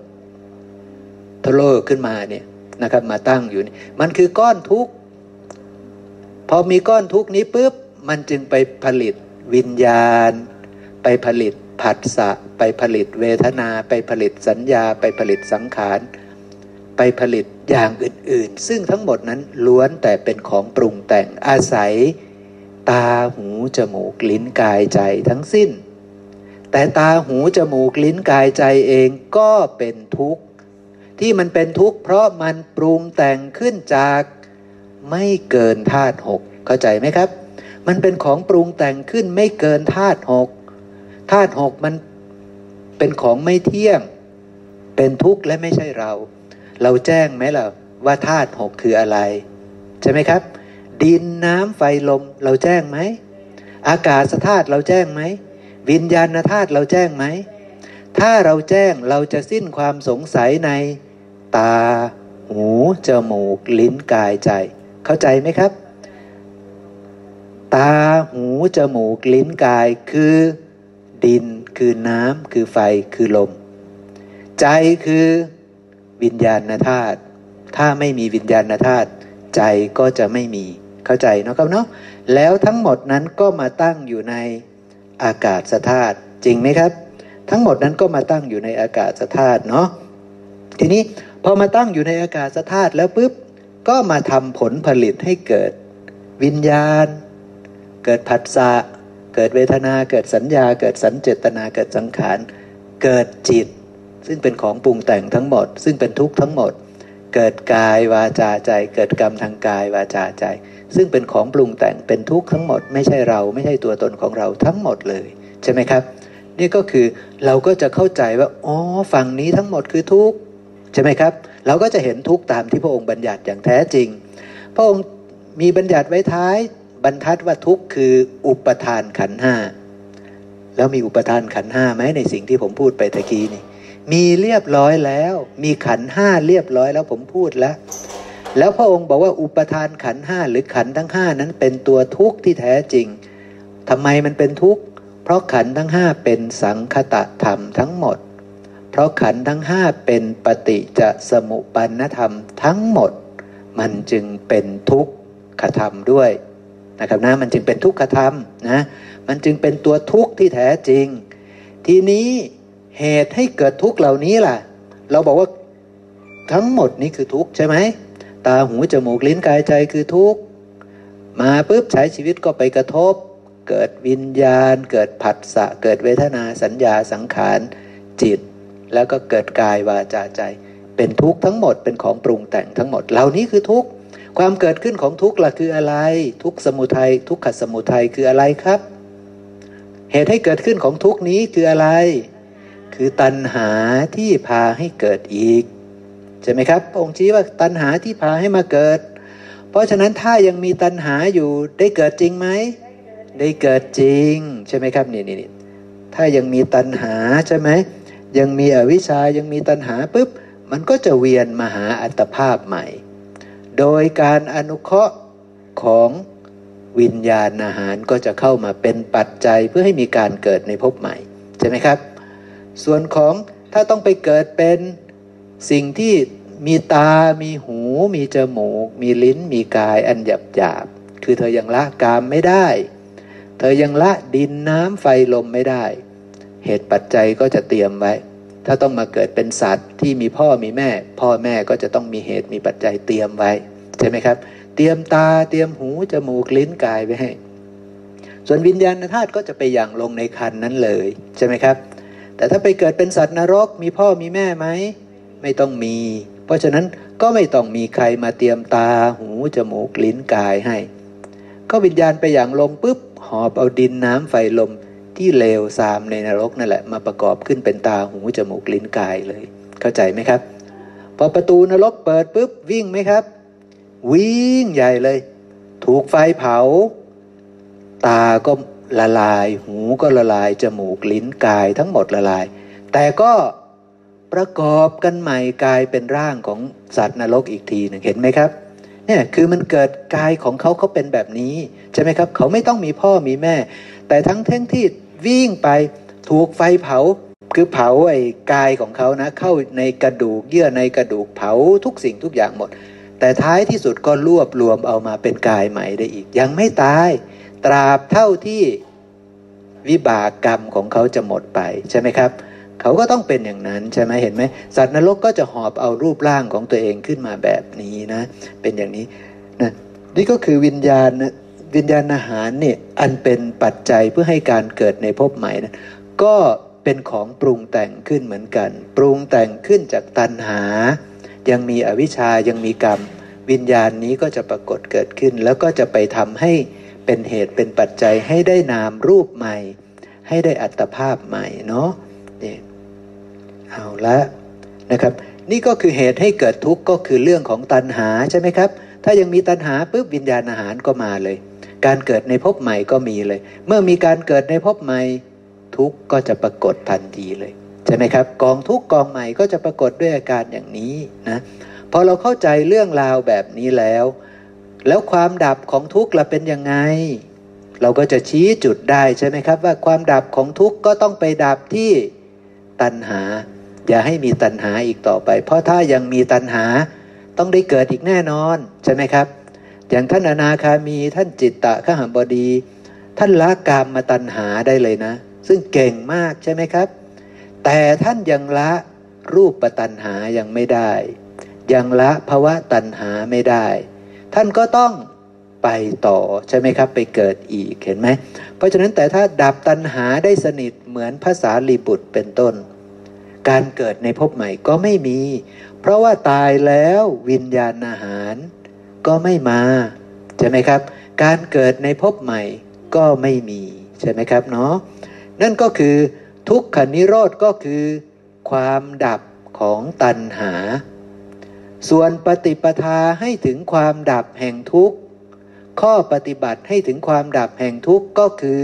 ทะโลขึ้นมาเนี่ยนะครับมาตั้งอยู่นี่มันคือก้อนทุกข์พอมีก้อนทุกข์นี้ปุ๊บมันจึงไปผลิตวิญญาณ ไปผลิตผัสสะไปผลิตเวทนา ไปผลิตสัญญา ไปผลิตสังขาร ไปผลิตอย่างอื่นๆ ซึ่งทั้งหมดนั้นล้วนแต่เป็นของปรุงแต่งอาศัย ตาหูจมูกลิ้นกายใจทั้งสิ้น แต่ตาหูจมูกลิ้นกายใจเองก็เป็นทุกข์ ที่มันเป็นทุกข์เพราะมันปรุงแต่งขึ้นจากไม่เกินธาตุหกเข้าใจไหมครับ มันเป็นของปรุงแต่งขึ้นไม่เกินธาตุหกธาตุหกมันเป็นของไม่เที่ยง เป็นทุกข์และไม่ใช่เรา เราแจ้งไหมล่ะว่าธาตุหกคืออะไร ใช่ไหมครับ ดินน้ำไฟลมเราแจ้งไหม อากาศธาตุเราแจ้งไหม วิญญาณธาตุเราแจ้งไหม ถ้าเราแจ้งเราจะสิ้นความสงสัยในตา หู จมูก ลิ้นกายใจ เข้าใจไหมครับ ตา หู จมูก ลิ้นกายคือ ดิน คือน้ำคือไฟคือลม ใจคือ วิญญาณธาตุถ้าไม่มีวิญญาณธาตุใจก็จะไม่มีเข้าใจเนาะครับเนาะแล้วทั้งหมดนั้นก็มาตั้งอยู่ในอากาศธาตุจริงไหมครับ ทั้งหมดนั้นก็มาตั้งอยู่ในอากาศธาตุเนาะทีนี้พอมาตั้งอยู่ในอากาศธาตุแล้วปุ๊บก็มาทำผลผลิตให้เกิดวิญญาณ เกิดผัสสะเกิดเวทนา เกิดสัญญา เกิดสัญเจตนา เกิดสังขาร เกิดจิต ซึ่งเป็นของปรุงแต่งทั้งหมด ซึ่งเป็นทุกข์ทั้งหมด เกิดกายวาจาใจ เกิดกรรมทางกายวาจาใจ ซึ่งเป็นของปรุงแต่งเป็นทุกข์ทั้งหมด ไม่ใช่เราไม่ใช่ตัวตนของเราทั้งหมดเลยใช่ไหมครับ นี่ก็คือเราก็จะเข้าใจว่าอ๋อฝั่งนี้ทั้งหมดคือทุกข์ใช่ไหมครับ เราก็จะเห็นทุกข์ตามที่พระองค์บัญญัติอย่างแท้จริง พระองค์มีบัญญัติไว้ท้ายบรรทัดว่าทุกข์คืออุปทานขันห้าแล้วมีอุปทานขันห้าไหมในสิ่งที่ผมพูดไปตะกี้นี่ มีเรียบร้อยแล้ว มีขันห้าเรียบร้อยแล้วผมพูดแล้ว แล้วพระองค์บอกว่าอุปทานขันห้าหรือขันทั้งห้านั้นเป็นตัวทุกข์ที่แท้จริงทำไมมันเป็นทุกข์เพราะขันทั้งห้าเป็นสังคตะธรรมทั้งหมด เพราะขันทั้งห้าเป็นปฏิจะสมุปันธรรมทั้งหมด มันจึงเป็นทุกขธรรมด้วยนะครับนะมันจึงเป็นทุกขธรรมนะมันจึงเป็นตัวทุกข์ที่แท้จริง ทีนี้ เหตุให้เกิดทุกข์เหล่านี้ล่ะ เราบอกว่าทั้งหมดนี้คือทุกข์ใช่ไหม ตาหูจมูกลิ้นกายใจคือทุกข์ มาปุ๊บใช้ชีวิตก็ไปกระทบ เกิดวิญญาณ เกิดผัสสะ เกิดเวทนาสัญญาสังขารจิต แล้วก็เกิดกายวาจาใจ เป็นทุกข์ทั้งหมดเป็นของปรุงแต่งทั้งหมดเหล่านี้คือทุกข์ความเกิดขึ้นของทุกข์ล่ะคืออะไร ทุกสมุทัยทุกขสมุทัยคืออะไรครับ เหตุให้เกิดขึ้นของทุกข์นี้คืออะไร คือตัณหาที่พาให้เกิดอีกใช่ไหมครับองค์ชี้ว่าตัณหาที่พาให้มาเกิด เพราะฉะนั้นถ้ายังมีตัณหาอยู่ได้เกิดจริงไหมได้เกิดจริงใช่ไหมครับนี่นี่ถ้ายังมีตัณหาใช่ไหมยังมีอวิชายังมีตัณหาปุ๊บมันก็จะเวียนมาหาอัตภาพใหม่ โดยการอนุเคราะห์ของวิญญาณอาหารก็จะเข้ามาเป็นปัจจัยเพื่อให้มีการเกิดในภพใหม่ ใช่ไหมครับ ส่วนของถ้าต้องไปเกิดเป็นสิ่งที่มีตา มีหู มีจมูก มีลิ้น มีกายอันหยาบหยาบ คือเธอยังละกามไม่ได้ เธอยังละดินน้ำไฟลมไม่ได้ เหตุปัจจัยก็จะเตรียมไว้ ถ้าต้องมาเกิดเป็นสัตว์ที่มีพ่อมีแม่ พ่อแม่ก็จะต้องมีเหตุมีปัจจัยเตรียมไว้ ใช่ไหมครับ เตรียมตา เตรียมหู จมูก ลิ้น กายไว้ให้ ส่วนวิญญาณธาตุก็จะไปอย่างลงในคันนั้นเลย ใช่ไหมครับ แต่ถ้าไปเกิดเป็นสัตว์นรก มีพ่อมีแม่ไหม ไม่ต้องมี เพราะฉะนั้นก็ไม่ต้องมีใครมาเตรียมตาหูจมูกลิ้นกายให้ ก็วิญญาณไปอย่างลงปุ๊บหอบเอาดินน้ำไฟลมที่เลวทรามในนรกนั่นแหละมาประกอบขึ้นเป็นตาหูจมูกลิ้นกายเลย เข้าใจไหมครับ พอประตูนรกเปิดปุ๊บวิ่งไหมครับ วิ่งใหญ่เลย ถูกไฟเผา ตาก็ ละลาย หูก็ละลาย จมูกลิ้นกายทั้งหมดละลาย แต่ก็ประกอบกันใหม่กลายเป็นร่างของสัตว์นรกอีกทีหนึ่งเห็นไหมครับเนี่ยคือมันเกิดกายของเขาเขาเป็นแบบนี้ใช่ไหมครับ เขาไม่ต้องมีพ่อมีแม่ แต่ทั้งทั้งที่วิ่งไปถูกไฟเผาคือเผาไอ้กายของเขานะ เข้าในกระดูกเยื่อในกระดูกเผาทุกสิ่งทุกอย่างหมด แต่ท้ายที่สุดก็รวบรวมเอามาเป็นกายใหม่ได้อีก ยังไม่ตาย ตราบเท่าที่วิบากกรรมของเขาจะหมดไปใช่ไหมครับ เขาก็ต้องเป็นอย่างนั้นใช่ไหมเห็นไหมสัตว์นรกก็จะหอบเอารูปร่างของตัวเองขึ้นมาแบบนี้นะ เป็นอย่างนี้นะนี่ก็คือวิญญาณวิญญาณอาหารเนี่ยอันเป็นปัจจัยเพื่อให้การเกิดในภพใหม่นะก็เป็นของปรุงแต่งขึ้นเหมือนกัน ปรุงแต่งขึ้นจากตัณหา ยังมีอวิชายังมีกรรม วิญญาณนี้ก็จะปรากฏเกิดขึ้น แล้วก็จะไปทำให้ เป็นเหตุเป็นปัจจัยให้ได้นามรูปใหม่ ให้ได้อัตภาพใหม่เนาะนี่เอาละนะครับ นี่ก็คือเหตุให้เกิดทุกข์ก็คือเรื่องของตัณหาใช่ไหมครับ ถ้ายังมีตัณหาปุ๊บวิญญาณอาหารก็มาเลย การเกิดในภพใหม่ก็มีเลย เมื่อมีการเกิดในภพใหม่ทุกข์ก็จะปรากฏทันทีเลยใช่ไหมครับ กองทุกข์กองใหม่ก็จะปรากฏด้วยอาการอย่างนี้นะพอเราเข้าใจเรื่องราวแบบนี้แล้ว แล้วความดับของทุกข์ละเป็นยังไง เราก็จะชี้จุดได้ใช่ไหมครับ ว่าความดับของทุกข์ก็ต้องไปดับที่ตัณหา อย่าให้มีตัณหาอีกต่อไป เพราะถ้ายังมีตัณหาต้องได้เกิดอีกแน่นอนใช่ไหมครับ อย่างท่านอนาคามีท่านจิตตะขหบดี ท่านละกามมาตัณหาได้เลยนะ ซึ่งเก่งมากใช่ไหมครับ แต่ท่านยังละรูปปัตัณหายังไม่ได้ ยังละภาวะตัณหาไม่ได้ ท่านก็ต้องไปต่อใช่ไหมครับ ไปเกิดอีกเห็นไหม เพราะฉะนั้นแต่ถ้าดับตัณหาได้สนิทเหมือนภาษาลีบุตรเป็นต้น การเกิดในภพใหม่ก็ไม่มี เพราะว่าตายแล้ววิญญาณอาหาร ก็ไม่มา ใช่ไหมครับ การเกิดในภพใหม่ก็ไม่มี ใช่ไหมครับเนาะนั่นก็คือทุกขนิโรธก็คือ ความดับของตัณหา ส่วนปฏิปทาให้ถึงความดับแห่งทุกข์ ข้อปฏิบัติให้ถึงความดับแห่งทุกข์ก็คือ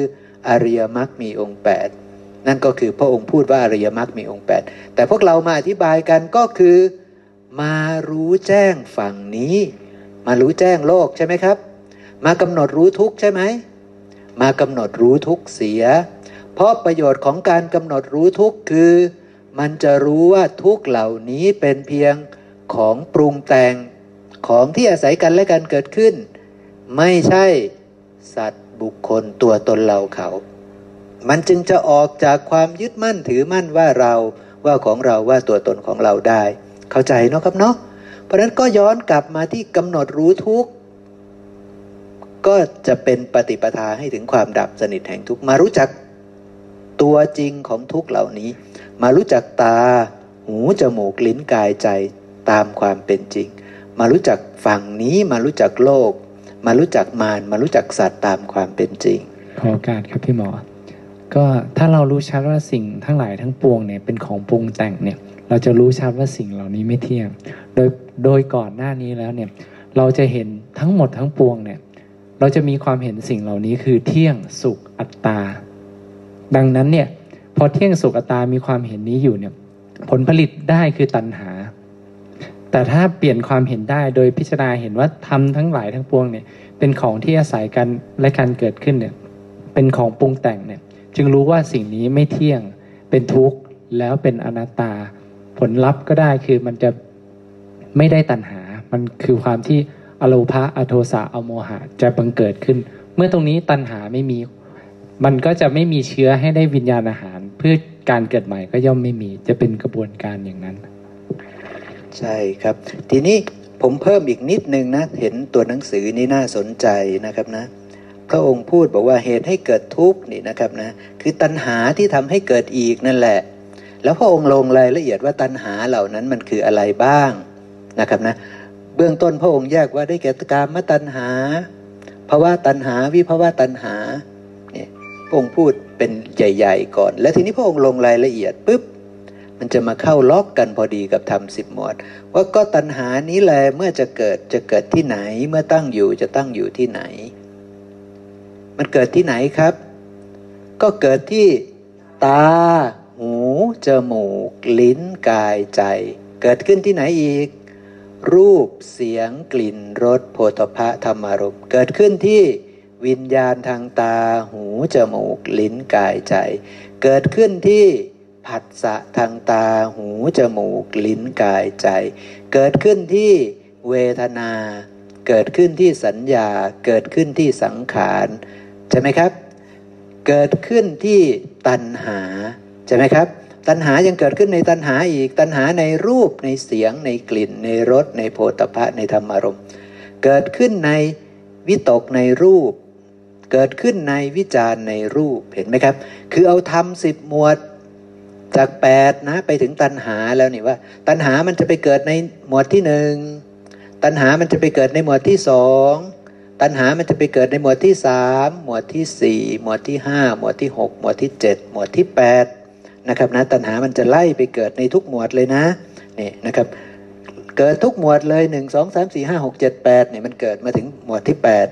อริยมรรคมีองค์ 8 นั่นก็คือพระองค์พูดว่าอริยมรรคมีองค์แปดแต่พวกเรามาอธิบายกันก็คือ มารู้แจ้งฝั่งนี้ มารู้แจ้งโลกใช่ไหมครับ มากำหนดรู้ทุกข์ใช่ไหมมากำหนดรู้ทุกข์เสีย เพราะประโยชน์ของการกำหนดรู้ทุกข์คือ มันจะรู้ว่าทุกเหล่านี้เป็นเพียง ของปรุงแต่งของที่อาศัยกันและกันเกิดขึ้น ไม่ใช่สัตว์บุคคลตัวตนเราเขา มันจึงจะออกจากความยึดมั่นถือมั่นว่าเราว่าของเราว่าตัวตนของเราได้ เข้าใจเนาะครับเนาะเพราะนั้นก็ย้อนกลับมาที่กำหนดรู้ทุกข์ก็จะเป็นปฏิปทาให้ถึงความดับสนิทแห่งทุกข์มารู้จักตัวจริงของทุกเหล่านี้ มารู้จักตา หูจมูกลิ้นกายใจ ตามความเป็นจริง มารู้จักฝั่งนี้มารู้จักโลก มารู้จักมารมารู้จักสัตว์ตามความเป็นจริง ขอโอกาสครับพี่หมอ ก็ถ้าเรารู้ชัดว่าสิ่งทั้งหลายทั้งปวงเนี่ยเป็นของปรุงแต่งเนี่ยเราจะรู้ชัดว่าสิ่งเหล่านี้ไม่เที่ยง โดยโดยก่อนหน้านี้แล้วเนี่ยเราจะเห็นทั้งหมดทั้งปวงเนี่ยเราจะมีความเห็นสิ่งเหล่านี้คือเที่ยงสุขอัตตา ดังนั้นเนี่ยพอเที่ยงสุขตามีความเห็นนี้อยู่เนี่ยผลผลิตได้คือตัณหา แต่ถ้าเปลี่ยนความเห็นได้โดยพิจารณาเห็นว่าทำทั้งหลายทั้งปวงเนี่ยเป็นของที่อาศัยกันและการเกิดขึ้นเนี่ยเป็นของปรุงแต่งเนี่ยจึงรู้ว่าสิ่งนี้ไม่เที่ยงเป็นทุกข์แล้วเป็นอนัตตา ผลลัพธ์ก็ได้คือมันจะไม่ได้ตัณหา มันคือความที่อโลภะอโทสะอโมหะจะบังเกิดขึ้น เมื่อตรงนี้ตัณหาไม่มี มันก็จะไม่มีเชื้อให้ได้วิญญาณอาหาร เพื่อการเกิดใหม่ก็ย่อมไม่มีจะเป็นกระบวนการอย่างนั้น ใช่ครับ ทีนี้ผมเพิ่มอีกนิดนึงนะ เห็นตัวหนังสือนี้น่าสนใจนะครับนะ พระองค์พูดบอกว่าเหตุให้เกิดทุกข์นี่นะครับนะ คือตัณหาที่ทำให้เกิดอีกนั่นแหละ แล้วพระองค์ลงรายละเอียดว่าตัณหาเหล่านั้นมันคืออะไรบ้างนะครับนะ เบื้องต้นพระองค์แยกว่าได้แก่กามตัณหาภาวะตัณหาวิภาวะตัณหาเนี่ยพระองค์พูดเป็นใหญ่ ๆ ก่อน แล้วทีนี้พระองค์ลงรายละเอียดปุ๊บ มันจะมาเข้าล็อกกันพอดีกับธรรมสิบหมวด ว่าก็ตัณหานี้แหละเมื่อจะเกิดจะเกิดที่ไหน เมื่อตั้งอยู่จะตั้งอยู่ที่ไหน มันเกิดที่ไหนครับ ก็เกิดที่ตา หูจมูก ลิ้นกายใจ เกิดขึ้นที่ไหนอีก รูปเสียงกลิ่นรสโผฏฐะธรรมารมเกิดขึ้นที่วิญญาณทางตา หูจมูก ลิ้นกายใจ เกิดขึ้นที่ ผัสสะทางตาหูจมูกลิ้นกายใจ เกิดขึ้นที่เวทนา เกิดขึ้นที่สัญญา เกิดขึ้นที่สังขารใช่ไหมครับ เกิดขึ้นที่ตัณหาใช่ไหมครับ ตัณหายังเกิดขึ้นในตัณหาอีกตัณหาในรูปในเสียงในกลิ่น ในรสในโพธพะในธรรมารมณ์ เกิดขึ้นในวิตกในรูป เกิดขึ้นในวิจารในรูปเห็นไหมครับ คือเอาทำสิบหมวด จากแปดนะไปถึงตัณหาแล้วนี่ว่า ตัณหามันจะไปเกิดในหมวดที่หนึ่งตัณหามันจะไปเกิดในหมวดที่สองตัณหามันจะไปเกิดในหมวดที่สามหมวดที่สี่หมวดที่ห้าหมวดที่หกหมวดที่เจ็ดหมวดที่แปดนะครับนะตัณหามันจะไล่ไปเกิดในทุกหมวดเลยนะนี่นะครับ เกิดทุกหมวดเลยหนึ่งสองสามสี่ห้าหกเจ็ดแปดเนี่ยมันเกิดมาถึงหมวดที่แปด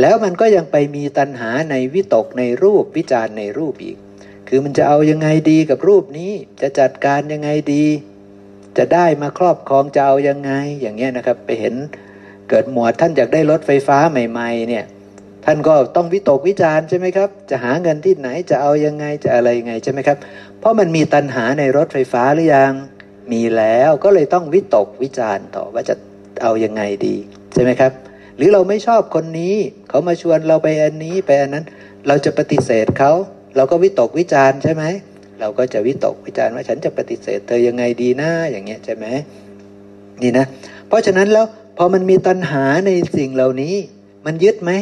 แล้วมันก็ยังไปมีตัณหาในวิตกในรูปวิจารในรูปอีก คือมันจะเอายังไงดีกับรูปนี้ จะจัดการยังไงดี จะได้มาครอบครองจะเอายังไงอย่างเงี้ยนะครับ ไปเห็นเกิดหมวดท่านอยากได้รถไฟฟ้าใหม่ ๆ เนี่ย ท่านก็ต้องวิตกวิจารใช่ไหมครับ จะหาเงินที่ไหนจะเอายังไงจะอะไรยังไงใช่ไหมครับ เพราะมันมีตัณหาในรถไฟฟ้าหรือยังมีแล้วก็เลยต้องวิตกวิจารต่อว่าจะเอายังไงดีใช่ไหมครับ หรือเราไม่ชอบคนนี้ เขามาชวนเราไปอันนี้ไปอันนั้น เราจะปฏิเสธเขา เราก็วิตกวิจารใช่ไหมเราก็จะวิตกวิจารว่าฉันจะปฏิเสธเธอยังไงดีนะอย่างเงี้ยใช่ไหมนี่นะ เพราะฉะนั้นแล้วพอมันมีตัณหาในสิ่งเหล่านี้ มันยึดไหม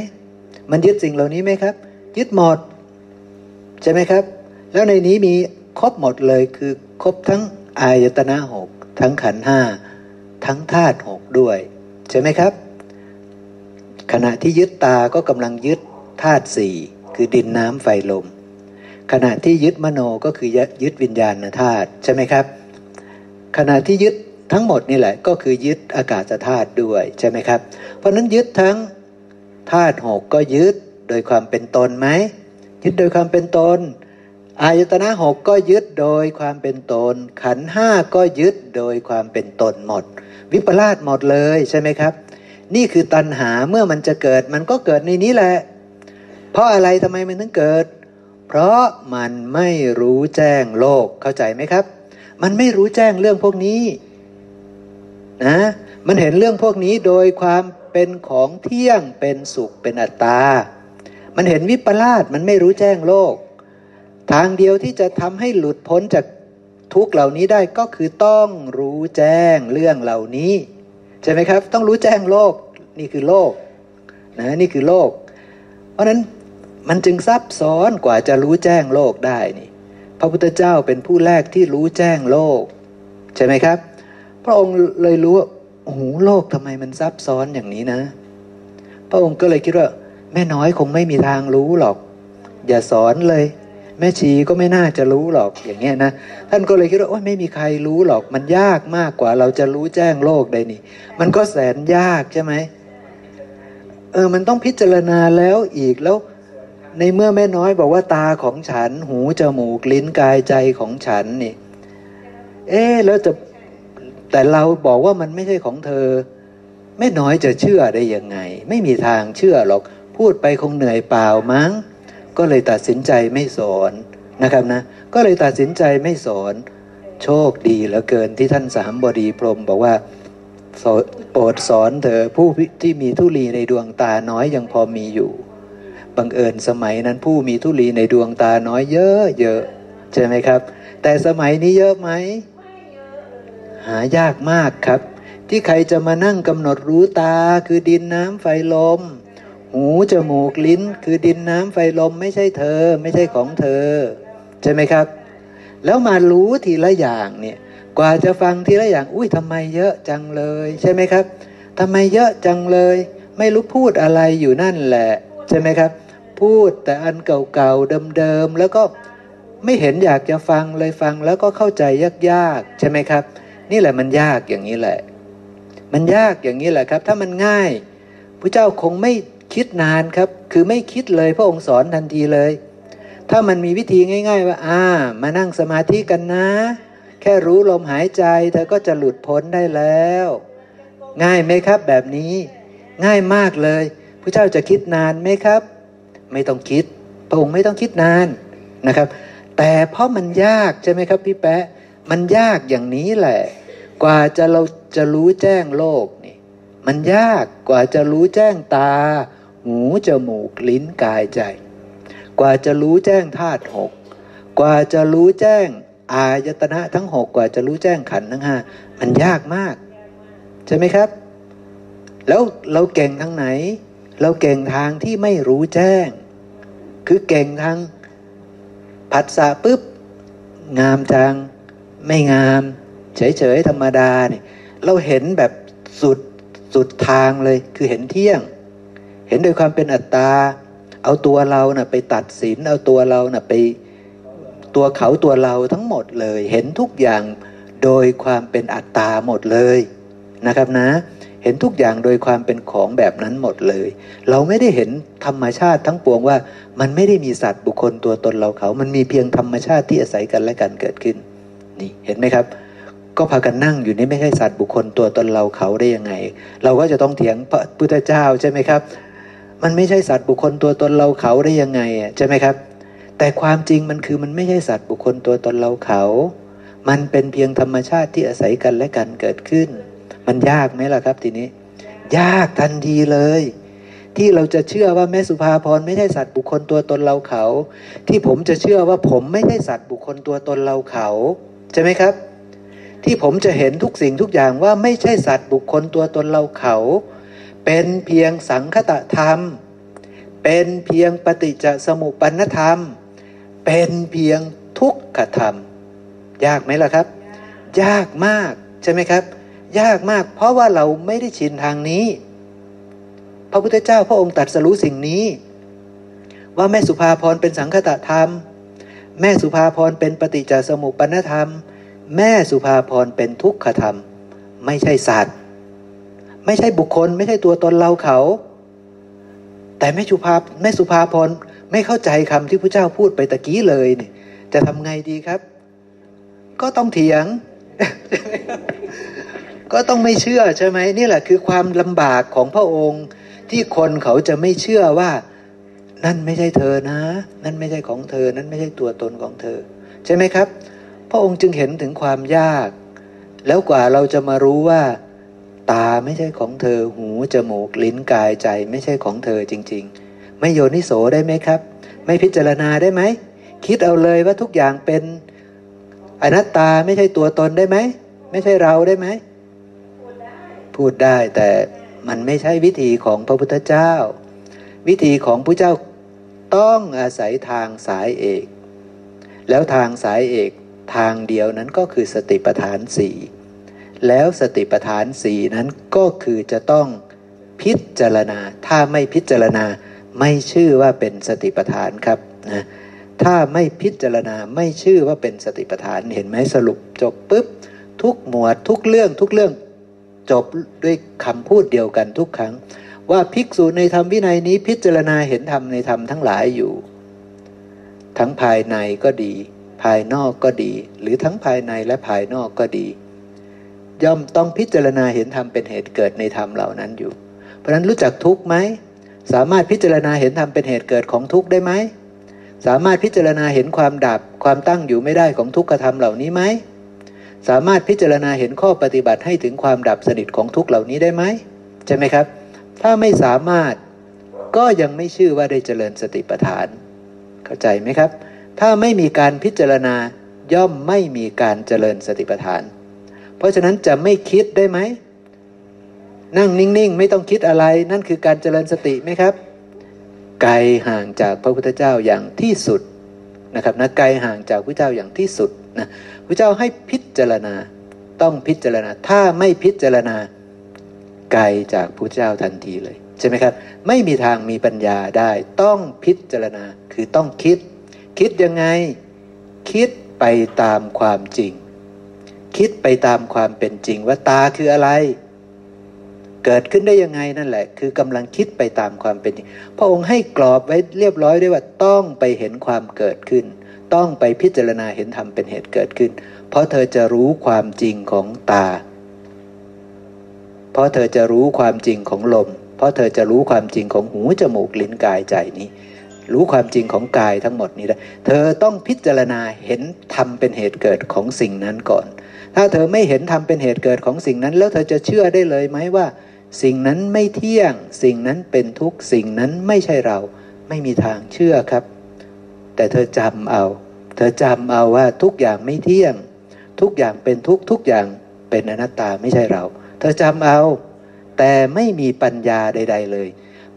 มันยึดสิ่งเหล่านี้ไหมครับ ยึดหมดใช่ไหมครับ แล้วในนี้มีครบหมดเลยคือครบทั้งอายตนะหกทั้งขันห้าทั้งธาตุหกด้วย ใช่ไหมครับ ขณะที่ยึดตาก็กำลังยึดธาตุสี่คือดินน้ำไฟลม ขณะที่ยึดมโนก็คือยึดวิญญาณธาตุใช่ไหมครับ ขณะที่ยึดทั้งหมดนี่แหละก็คือยึดอากาศธาตุด้วยใช่ไหมครับ เพราะนั้นยึดทั้งธาตุหกก็ยึดโดยความเป็นตนไหมยึดโดยความเป็นตนอายตนะหกก็ยึดโดยความเป็นตน ขันห้าก็ยึดโดยความเป็นตนหมด วิปลาสหมดเลยใช่ไหมครับ นี่คือตัณหาเมื่อมันจะเกิดมันก็เกิดในนี้แหละ เพราะอะไรทำไมมันถึงเกิด เพราะมันไม่รู้แจ้งโลกเข้าใจไหมครับ มันไม่รู้แจ้งเรื่องพวกนี้นะมันเห็นเรื่องพวกนี้โดยความเป็นของเที่ยงเป็นสุขเป็นอัตตา มันเห็นวิปลาสมันไม่รู้แจ้งโลก ทางเดียวที่จะทำให้หลุดพ้นจากทุกเหล่านี้ได้ก็คือต้องรู้แจ้งเรื่องเหล่านี้ ใช่ไหมครับ ต้องรู้แจ้งโลกนี่คือโลกนะนี่คือโลก เพราะนั้น มันจึงซับซ้อนกว่าจะรู้แจ้งโลกได้นี่พระพุทธเจ้าเป็นผู้แรกที่รู้แจ้งโลก ใช่ไหมครับ พระองค์เลยรู้ว่าโอ้โหโลกทำไมมันซับซ้อนอย่างนี้นะ พระองค์ก็เลยคิดว่า แม่น้อยคงไม่มีทางรู้หรอก อย่าสอนเลย แม่ชีก็ไม่น่าจะรู้หรอกอย่างเงี้ยนะท่านก็เลยคิดว่าโอ้ยไม่มีใครรู้หรอก มันยากมากกว่า เราจะรู้แจ้งโลกได้นี่ มันก็แสนยากใช่ไหมเออมันต้องพิจารณาแล้วอีกแล้ว ในเมื่อแม่น้อยบอกว่าตาของฉัน หูจมูกลิ้นกายใจของฉันนี่ เอ๊แล้วจะแต่เราบอกว่ามันไม่ใช่ของเธอ แม่น้อยจะเชื่อได้ยังไง ไม่มีทางเชื่อหรอก พูดไปคงเหนื่อยเปล่ามั้ง ก็เลยตัดสินใจไม่สอนนะครับนะ ก็เลยตัดสินใจไม่สอน โชคดีเหลือเกินที่ท่านสามบดีพรมบอกว่าโปรดสอนเธอผู้ที่มีทุลีในดวงตาน้อยยังพอมีอยู่ บังเอิญสมัยนั้นผู้มีทุลีในดวงตาน้อยเยอะเยอะใช่ไหมครับ แต่สมัยนี้เยอะไหมหายากมากครับ ที่ใครจะมานั่งกำหนดรู้ตาคือดินน้ำไฟลม หูจมูกลิ้น คือดินน้ำไฟลมไม่ใช่เธอ ไม่ใช่ของเธอ ใช่ไหมครับ แล้วมารู้ทีละอย่างเนี่ยกว่าจะฟังทีละอย่าง อุ้ยทำไมเยอะจังเลย ใช่ไหมครับทำไมเยอะจังเลย ไม่รู้พูดอะไรอยู่นั่นแหละ ใช่ไหมครับ พูดแต่อันเก่าๆเดิมๆแล้วก็ไม่เห็นอยากจะฟังเลยฟังแล้วก็เข้าใจยากๆใช่ไหมครับ นี่แหละมันยากอย่างนี้แหละ มันยากอย่างนี้แหละครับ ถ้ามันง่ายพระเจ้าคงไม่คิดนานครับ คือไม่คิดเลยพระองค์สอนทันทีเลย ถ้ามันมีวิธีง่าย ๆ ว่าอ่ามานั่งสมาธิกันนะ แค่รู้ลมหายใจ เธอก็จะหลุดพ้นได้แล้ว ง่ายไหมครับแบบนี้ ง่ายมากเลยพระเจ้าจะคิดนานไหมครับ ไม่ต้องคิด พระองค์ไม่ต้องคิดนานนะครับ แต่เพราะมันยากใช่ไหมครับพี่แปะมันยากอย่างนี้แหละ กว่าจะเราจะรู้แจ้งโลกนี่ มันยากกว่าจะรู้แจ้งตา หูจมูกลิ้นกายใจ กว่าจะรู้แจ้งธาตุหกกว่าจะรู้แจ้งอายตนะทั้งหกกว่าจะรู้แจ้งขันทั้งห้ามันยากมาก ใช่ไหมครับ แล้วเราเก่งทางไหน เราเก่งทางที่ไม่รู้แจ้ง คือเก่งทางผัสสะปุ๊บ งามจัง ไม่งาม เฉยๆธรรมดาเนี่ยเราเห็นแบบสุดสุดทางเลยคือเห็นเที่ยง เห็นโดยความเป็นอัตตา เอาตัวเรานะ่ะไปตัดสิน เอาตัวเรานะ่ะไปตัวเขาตัวเราทั้งหมดเลย เห็นทุกอย่างโดยความเป็นอัตตาหมดเลยนะครับนะ ห็นทุกอย่างโดยความเป็นของแบบนั้นหมดเลย เราไม่ได้เห็นธรรมชาติทั้งปวงว่า มันไม่ได้มีสัตว์บุคคลตัวตนเราเขา มันมีเพียงธรรมชาติที่อาศัยกันและกันเกิดขึ้น นี่เห็นไหมครับ ก็พากันนั่งอยู่นี่ไม่ใช่สัตว์บุคคลตัวตนเราเขาได้ยังไง เราก็จะต้องเถียงพระพุทธเจ้าใช่ไหมครับ มันไม่ใช่สัตว์บุคคลตัวตนเราเขาได้ยังไงใช่ไหมครับ แต่ความจริงมันคือมันไม่ใช่สัตว์บุคคลตัวตนเราเขา มันเป็นเพียงธรรมชาติที่อาศัยกันและกันเกิดขึ้น มันยากไหมล่ะครับทีนี้ ยากทันทีเลย ที่เราจะเชื่อว่าแม่สุภาพรไม่ใช่สัตว์บุคคลตัวตนเราเขา ที่ผมจะเชื่อว่าผมไม่ใช่สัตว์บุคคลตัวตนเราเขาใช่ไหมครับ ที่ผมจะเห็นทุกสิ่งทุกอย่างว่าไม่ใช่สัตว์บุคคลตัวตนเราเขา เป็นเพียงสังคตธรรม เป็นเพียงปฏิจจสมุปปนธรรม เป็นเพียงทุกขธรรม ยากไหมล่ะครับ ยากมากใช่ไหมครับ ยากมาก เพราะว่าเราไม่ได้ชินทางนี้ พระพุทธเจ้าพระองค์ตรัสรู้สิ่งนี้ ว่าแม่สุภาพรเป็นสังคตธรรม แม่สุภาพรเป็นปฏิจจสมุปปนธรรม แม่สุภาพรเป็นทุกขธรรม ไม่ใช่สัตว์ไม่ใช่บุคคล ไม่ใช่ตัวตนเราเขา แต่แม่สุภาแม่สุภาพรไม่เข้าใจคำที่พระเจ้าพูดไปตะกี้เลยเนี่ยจะทำไงดีครับ ก็ต้องเถียง ก็ต้องไม่เชื่อใช่ไหมนี่แหละคือความลำบากของพระองค์ ที่คนเขาจะไม่เชื่อว่า นั่นไม่ใช่เธอนะ นั่นไม่ใช่ของเธอ นั่นไม่ใช่ตัวตนของเธอ ใช่ไหมครับ พระองค์จึงเห็นถึงความยาก แล้วกว่าเราจะมารู้ว่า ตาไม่ใช่ของเธอ หูจมูกลิ้นกายใจไม่ใช่ของเธอจริง ๆ ไม่โยนิโสได้ไหมครับ ไม่พิจารณาได้ไหมคิดเอาเลยว่าทุกอย่างเป็นอนัตตาไม่ใช่ตัวตนได้ไหม ไม่ใช่เราได้ไหม พูดได้ แต่มันไม่ใช่วิธีของพระพุทธเจ้า วิธีของพระเจ้าต้องอาศัยทางสายเอก แล้วทางสายเอกทางเดียวนั้นก็คือสติปัฏฐานสี่แล้วสติปัฏฐานสี่นั้นก็คือจะต้องพิจารณา ถ้าไม่พิจารณาไม่ชื่อว่าเป็นสติปัฏฐานครับนะถ้าไม่พิจารณาไม่ชื่อว่าเป็นสติปัฏฐานเห็นไหมสรุปจบปุ๊บทุกหมวดทุกเรื่องทุกเรื่อง จบด้วยคำพูดเดียวกันทุกครั้ง ว่าภิกษุในธรรมวินัยนี้พิจารณาเห็นธรรมในธรรมทั้งหลายอยู่ ทั้งภายในก็ดี ภายนอกก็ดี หรือทั้งภายในและภายนอกก็ดี ย่อมต้องพิจารณาเห็นธรรมเป็นเหตุเกิดในธรรมเหล่านั้นอยู่ เพราะนั้นรู้จักทุกไหมสามารถพิจารณาเห็นธรรมเป็นเหตุเกิดของทุกได้ไหมสามารถพิจารณาเห็นความดับความตั้งอยู่ไม่ได้ของทุกขธรรมเหล่านี้ไหม สามารถพิจารณาเห็นข้อปฏิบัติให้ถึงความดับสนิทของทุกเหล่านี้ได้ไหมใช่ไหมครับ ถ้าไม่สามารถก็ยังไม่ชื่อว่าได้เจริญสติปัฏฐาน เข้าใจไหมครับ ถ้าไม่มีการพิจารณาย่อมไม่มีการเจริญสติปัฏฐาน เพราะฉะนั้นจะไม่คิดได้ไหม นั่งนิ่งๆ ไม่ต้องคิดอะไรนั่นคือการเจริญสติไหมครับ ไกลห่างจากพระพุทธเจ้าอย่างที่สุด นะครับนะไกลห่างจากพระเจ้าอย่างที่สุดนะพระเจ้าให้พิจารณาต้องพิจารณา ถ้าไม่พิจารณาไกลจากพระเจ้าทันทีเลยใช่ไหมครับ ไม่มีทางมีปัญญาได้ ต้องพิจารณาคือต้องคิด คิดยังไง คิดไปตามความจริง คิดไปตามความเป็นจริงว่าตาคืออะไร เกิดขึ้นได้ยังไงนั่นแหละ คือกำลังคิดไปตามความเป็นจริงพระองค์ให้กรอบไว้เรียบร้อยด้วยว่าต้องไปเห็นความเกิดขึ้น ต้องไปพิจารณาเห็นธรรมเป็นเหตุเกิดขึ้น เพราะเธอจะรู้ความจริงของตา เพราะเธอจะรู้ความจริงของลม เพราะเธอจะรู้ความจริงของหูจมูกลิ้นกายใจนี้ รู้ความจริงของกายทั้งหมดนี้ได้เธอต้องพิจารณาเห็นธรรมเป็นเหตุเกิดของสิ่งนั้นก่อน ถ้าเธอไม่เห็นธรรมเป็นเหตุเกิดของสิ่งนั้น แล้วเธอจะเชื่อได้เลยไหมว่า สิ่งนั้นไม่เที่ยง สิ่งนั้นเป็นทุกสิ่งนั้นไม่ใช่เราไม่มีทางเชื่อครับ แต่เธอจำเอา เธอจำเอาว่าทุกอย่างไม่เที่ยง ทุกอย่างเป็นทุกทุกอย่างเป็นอนัตตาไม่ใช่เรา เธอจำเอา แต่ไม่มีปัญญาใด ๆ เลย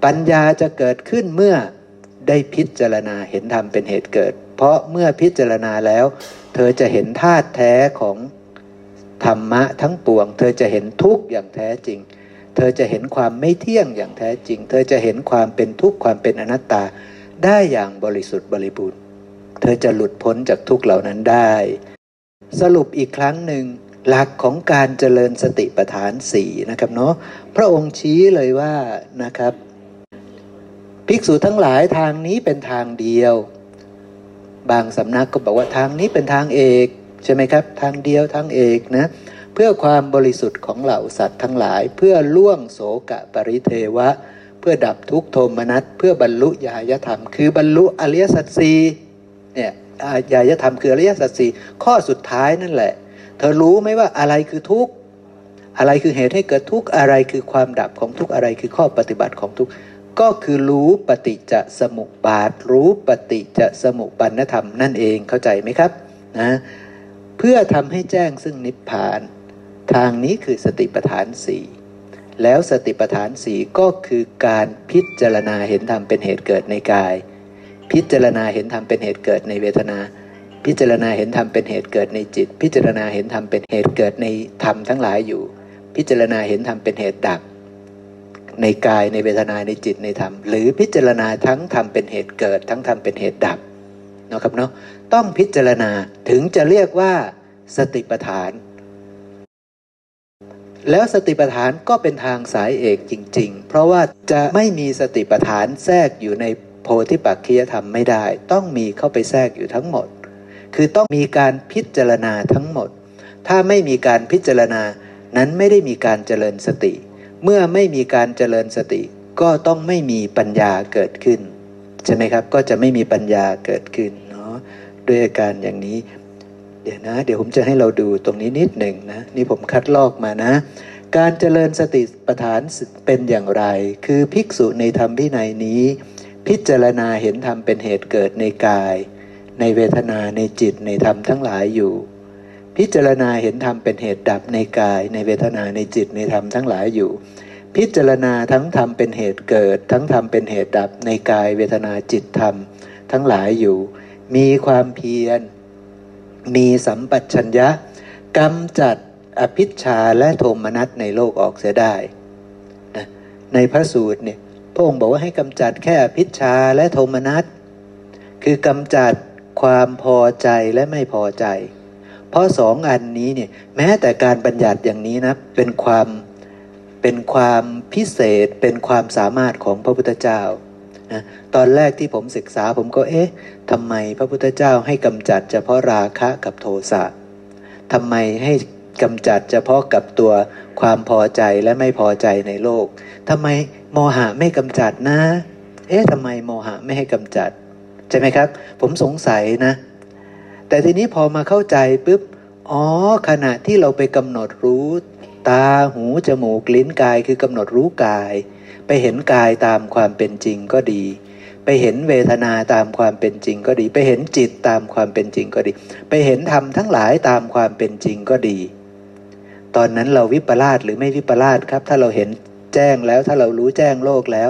ปัญญาจะเกิดขึ้นเมื่อได้พิจารณาเห็นธรรมเป็นเหตุเกิด เพราะเมื่อพิจารณาแล้ว เธอจะเห็นธาตุแท้ของธรรมะทั้งปวง เธอจะเห็นทุกอย่างแท้จริง เธอจะเห็นความไม่เที่ยงอย่างแท้จริง เธอจะเห็นความเป็นทุกข์ความเป็นอนัตตาได้อย่างบริสุทธิ์บริบูรณ์ เธอจะหลุดพ้นจากทุกเหล่านั้นได้ สรุปอีกครั้งหนึ่ง หลักของการเจริญสติปัฏฐานสี่นะครับเนาะพระองค์ชี้เลยว่านะครับ ภิกษุทั้งหลายทางนี้เป็นทางเดียว บางสำนักก็บอกว่าทางนี้เป็นทางเอก ใช่ไหมครับ ทางเดียวทางเอกนะ พื่อความบริสุทธิ์ของเหล่าสัตว์ทั้งหลาย เพื่อล่วงโสกะปริเทวะ เพื่อดับทุกโทมนัสเพื่อบรรลุญายธรรม คือบรรลุอริยสัจสีเนี่ยญายธรรมคืออริยสัจสีข้อสุดท้ายนั่นแหละ เธอรู้ไหมว่าอะไรคือทุกข์อะไรคือเหตุให้เกิดทุกข์อะไรคือความดับของทุกข์อะไรคือข้อปฏิบัติของทุกข์ก็คือรู้ปฏิจจสมุปบาท รู้ปฏิจจสมุปปนธรรมนั่นเองเข้าใจไหมครับนะเพื่อทำให้แจ้งซึ่งนิพพาน ทางนี้คือสติปัฏฐานสี่แล้วสติปัฏฐานสี่ก็คือการพิจารณาเห็นธรรมเป็นเหตุเกิดในกาย พิจารณาเห็นธรรมเป็นเหตุเกิดในเวทนา พิจารณาเห็นธรรมเป็นเหตุเกิดในจิต พิจารณาเห็นธรรมเป็นเหตุเกิดในธรรมทั้งหลายอยู่ พิจารณาเห็นธรรมเป็นเหตุดับ ในกายในเวทนาในจิตในธรรม หรือพิจารณาทั้งธรรมเป็นเหตุเกิด ทั้งธรรมเป็นเหตุดับนะครับเนาะต้องพิจารณาถึงจะเรียกว่าสติปัฏฐาน แล้วสติปัฏฐานก็เป็นทางสายเอกจริง ๆ เพราะว่าจะไม่มีสติปัฏฐานแทรกอยู่ในโพธิปักคียธรรมไม่ได้ ต้องมีเข้าไปแทรกอยู่ทั้งหมด คือต้องมีการพิจารณาทั้งหมด ถ้าไม่มีการพิจารณานั้นไม่ได้มีการเจริญสติ เมื่อไม่มีการเจริญสติ ก็ต้องไม่มีปัญญาเกิดขึ้น ใช่ไหมครับ ก็จะไม่มีปัญญาเกิดขึ้นเนาะด้วยอาการอย่างนี้ เดี๋ยวนะ เดี๋ยวผมจะให้เราดูตรงนี้นิดหนึ่งนะ นี่ผมคัดลอกมานะ การเจริญสติปัฏฐานเป็นอย่างไร คือภิกษุในธรรมพินัยนี้ พิจารณาเห็นธรรมเป็นเหตุเกิดในกาย ในเวทนาในจิตในธรรมทั้งหลายอยู่ พิจารณาเห็นธรรมเป็นเหตุดับในกาย ในเวทนาในจิตในธรรมทั้งหลายอยู่ พิจารณาทั้งธรรมเป็นเหตุเกิด ทั้งธรรมเป็นเหตุดับในกาย เวทนาจิตธรรม ทั้งหลายอยู่ มีความเพียร มีสัมปชัญญะกำจัดอภิชาและโทมนัสในโลกออกเสียได้นะในพระสูตรเนี่ยพระองค์บอกว่าให้กำจัดแค่อภิชาและโทมนัสคือกำจัดความพอใจและไม่พอใจ เพราะสองอันนี้เนี่ยแม้แต่การบัญญัติอย่างนี้นะเป็นความเป็นความพิเศษเป็นความสามารถของพระพุทธเจ้า นะตอนแรกที่ผมศึกษาผมก็เอ๊ะทำไมพระพุทธเจ้าให้กำจัดเฉพาะราคะกับโทสะทำไมให้กำจัดเฉพาะกับตัวความพอใจและไม่พอใจในโลกทำไมโมหะไม่กำจัดนะ เอ๊ะทำไมโมหะไม่ให้กำจัด ใช่ไหมครับ ผมสงสัยนะ แต่ทีนี้พอมาเข้าใจปุ๊บอ๋อขณะที่เราไปกำหนดรู้ ตาหูจมูกลิ้นกายคือกำหนดรู้กาย ไปเห็นกายตามความเป็นจริงก็ดี ไปเห็นเวทนาตามความเป็นจริงก็ดี ไปเห็นจิตตามความเป็นจริงก็ดี ไปเห็นธรรมทั้งหลายตามความเป็นจริงก็ดี ตอนนั้นเราวิปลาสหรือไม่วิปลาสครับ ถ้าเราเห็นแจ้งแล้วถ้าเรารู้แจ้งโลกแล้ว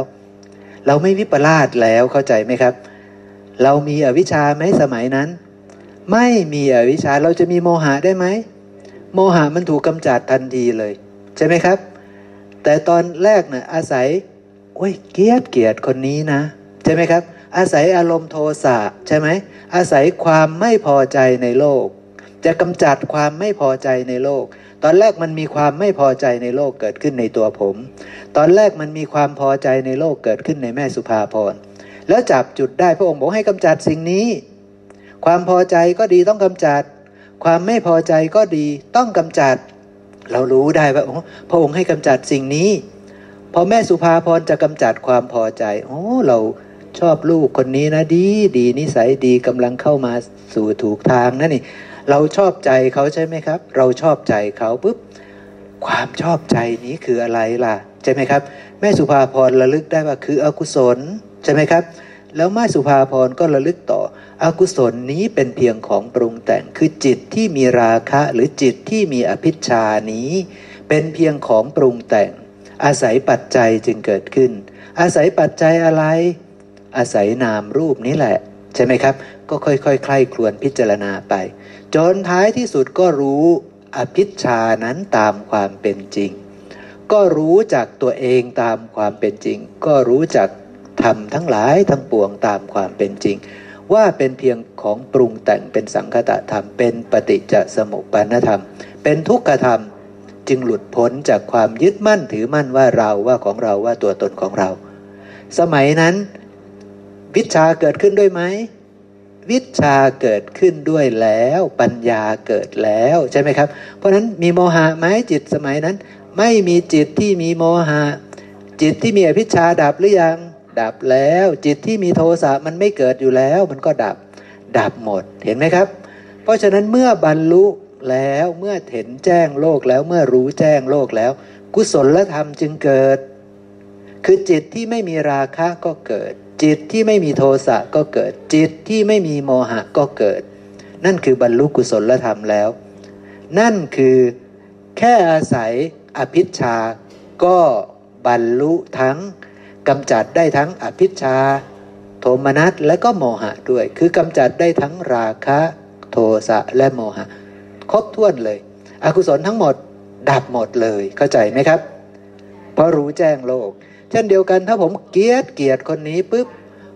เราไม่วิปลาสแล้วเข้าใจไหมครับ เรามีอวิชชาไหมสมัยนั้น ไม่มีอวิชชาเราจะมีโมหะได้ไหมโมหะมันถูกกำจัดทันทีเลย ใช่ไหมครับ แต่ตอนแรกเนะ่ะอาศัยโอ้ยเกียดเกียดคนนี้นะใช่ไหมครับ อาศัยอารมณ์โทสะใช่ไหมอาศัยความไม่พอใจในโลก จะกำจัดความไม่พอใจในโลก ตอนแรกมันมีความไม่พอใจในโลกเกิดขึ้นในตัวผม ตอนแรกมันมีความพอใจในโลกเกิดขึ้นในแม่สุภาพรแล้วจับจุดได้พระองค์บอกให้กำจัดสิ่งนี้ ความพอใจก็ดีต้องกำจัด ความไม่พอใจก็ดีต้องกำจัด เรารู้ได้ว่าพระองค์ให้กำจัดสิ่งนี้ พอแม่สุภาพรจะกำจัดความพอใจโอ้เราชอบลูกคนนี้นะดี ดีนิสัยดีกำลังเข้ามาสู่ถูกทางนั่นนี่เราชอบใจเขาใช่ไหมครับ เราชอบใจเขาปุ๊บความชอบใจนี้คืออะไรล่ะ ใช่ไหมครับ แม่สุภาพรระลึกได้ว่าคืออกุศลใช่ไหมครับ แล้วม่สุภาพรก็ระลึกต่ออกุศลนี้เป็นเพียงของปรุงแต่งคือจิตที่มีราคะหรือจิตที่มีอภิชานี้ เป็นเพียงของปรุงแต่ง อาศัยปัจจัยจึงเกิดขึ้น อาศัยปัจจัยอะไร อาศัยนามรูปนี้แหละ ใช่ไหมครับ ก็ค่อยๆใคร่ครวญพิจารณาไป จนท้ายที่สุดก็รู้อภิชานั้นตามความเป็นจริง ก็รู้จักตัวเองตามความเป็นจริง ก็รู้จัก ธรรมทั้งหลายทั้งปวงตามความเป็นจริง ว่าเป็นเพียงของปรุงแต่งเป็นสังคตะธรรมเป็นปฏิจจสมุปปนธรรม เป็นทุกขธรรมจึงหลุดพ้นจากความยึดมั่นถือมั่นว่าเราว่าของเราว่าตัวตนของเรา สมัยนั้น วิชาเกิดขึ้นด้วยไหมวิชาเกิดขึ้นด้วยแล้วปัญญาเกิดแล้วใช่ไหมครับ เพราะนั้นมีโมหะไหมจิตสมัยนั้น ไม่มีจิตที่มีโมหะ จิตที่มีอภิชาดับหรือยัง ดับแล้ว จิตที่มีโทสะมันไม่เกิดอยู่แล้ว มันก็ดับ ดับหมดเห็นไหมครับ เพราะฉะนั้นเมื่อบรรลุแล้วเมื่อเห็นแจ้งโลกแล้วเมื่อรู้แจ้งโลกแล้ว กุศลธรรมจึงเกิด คือจิตที่ไม่มีราคะก็เกิด จิตที่ไม่มีโทสะก็เกิด จิตที่ไม่มีโมหะก็เกิด นั่นคือบรรลุกุศลธรรมแล้ว นั่นคือแค่อาศัยอภิชาก็บรรลุทั้ง กำจัดได้ทั้งอภิชา โทมนัสและก็โมหะด้วย คือกำจัดได้ทั้งราคะโทสะและโมหะ ครบถ้วนเลย อกุศลทั้งหมดดับหมดเลยเข้าใจไหมครับ เพราะรู้แจ้งโลก เช่นเดียวกันถ้าผมเกลียดเกลียดคนนี้ปุ๊บ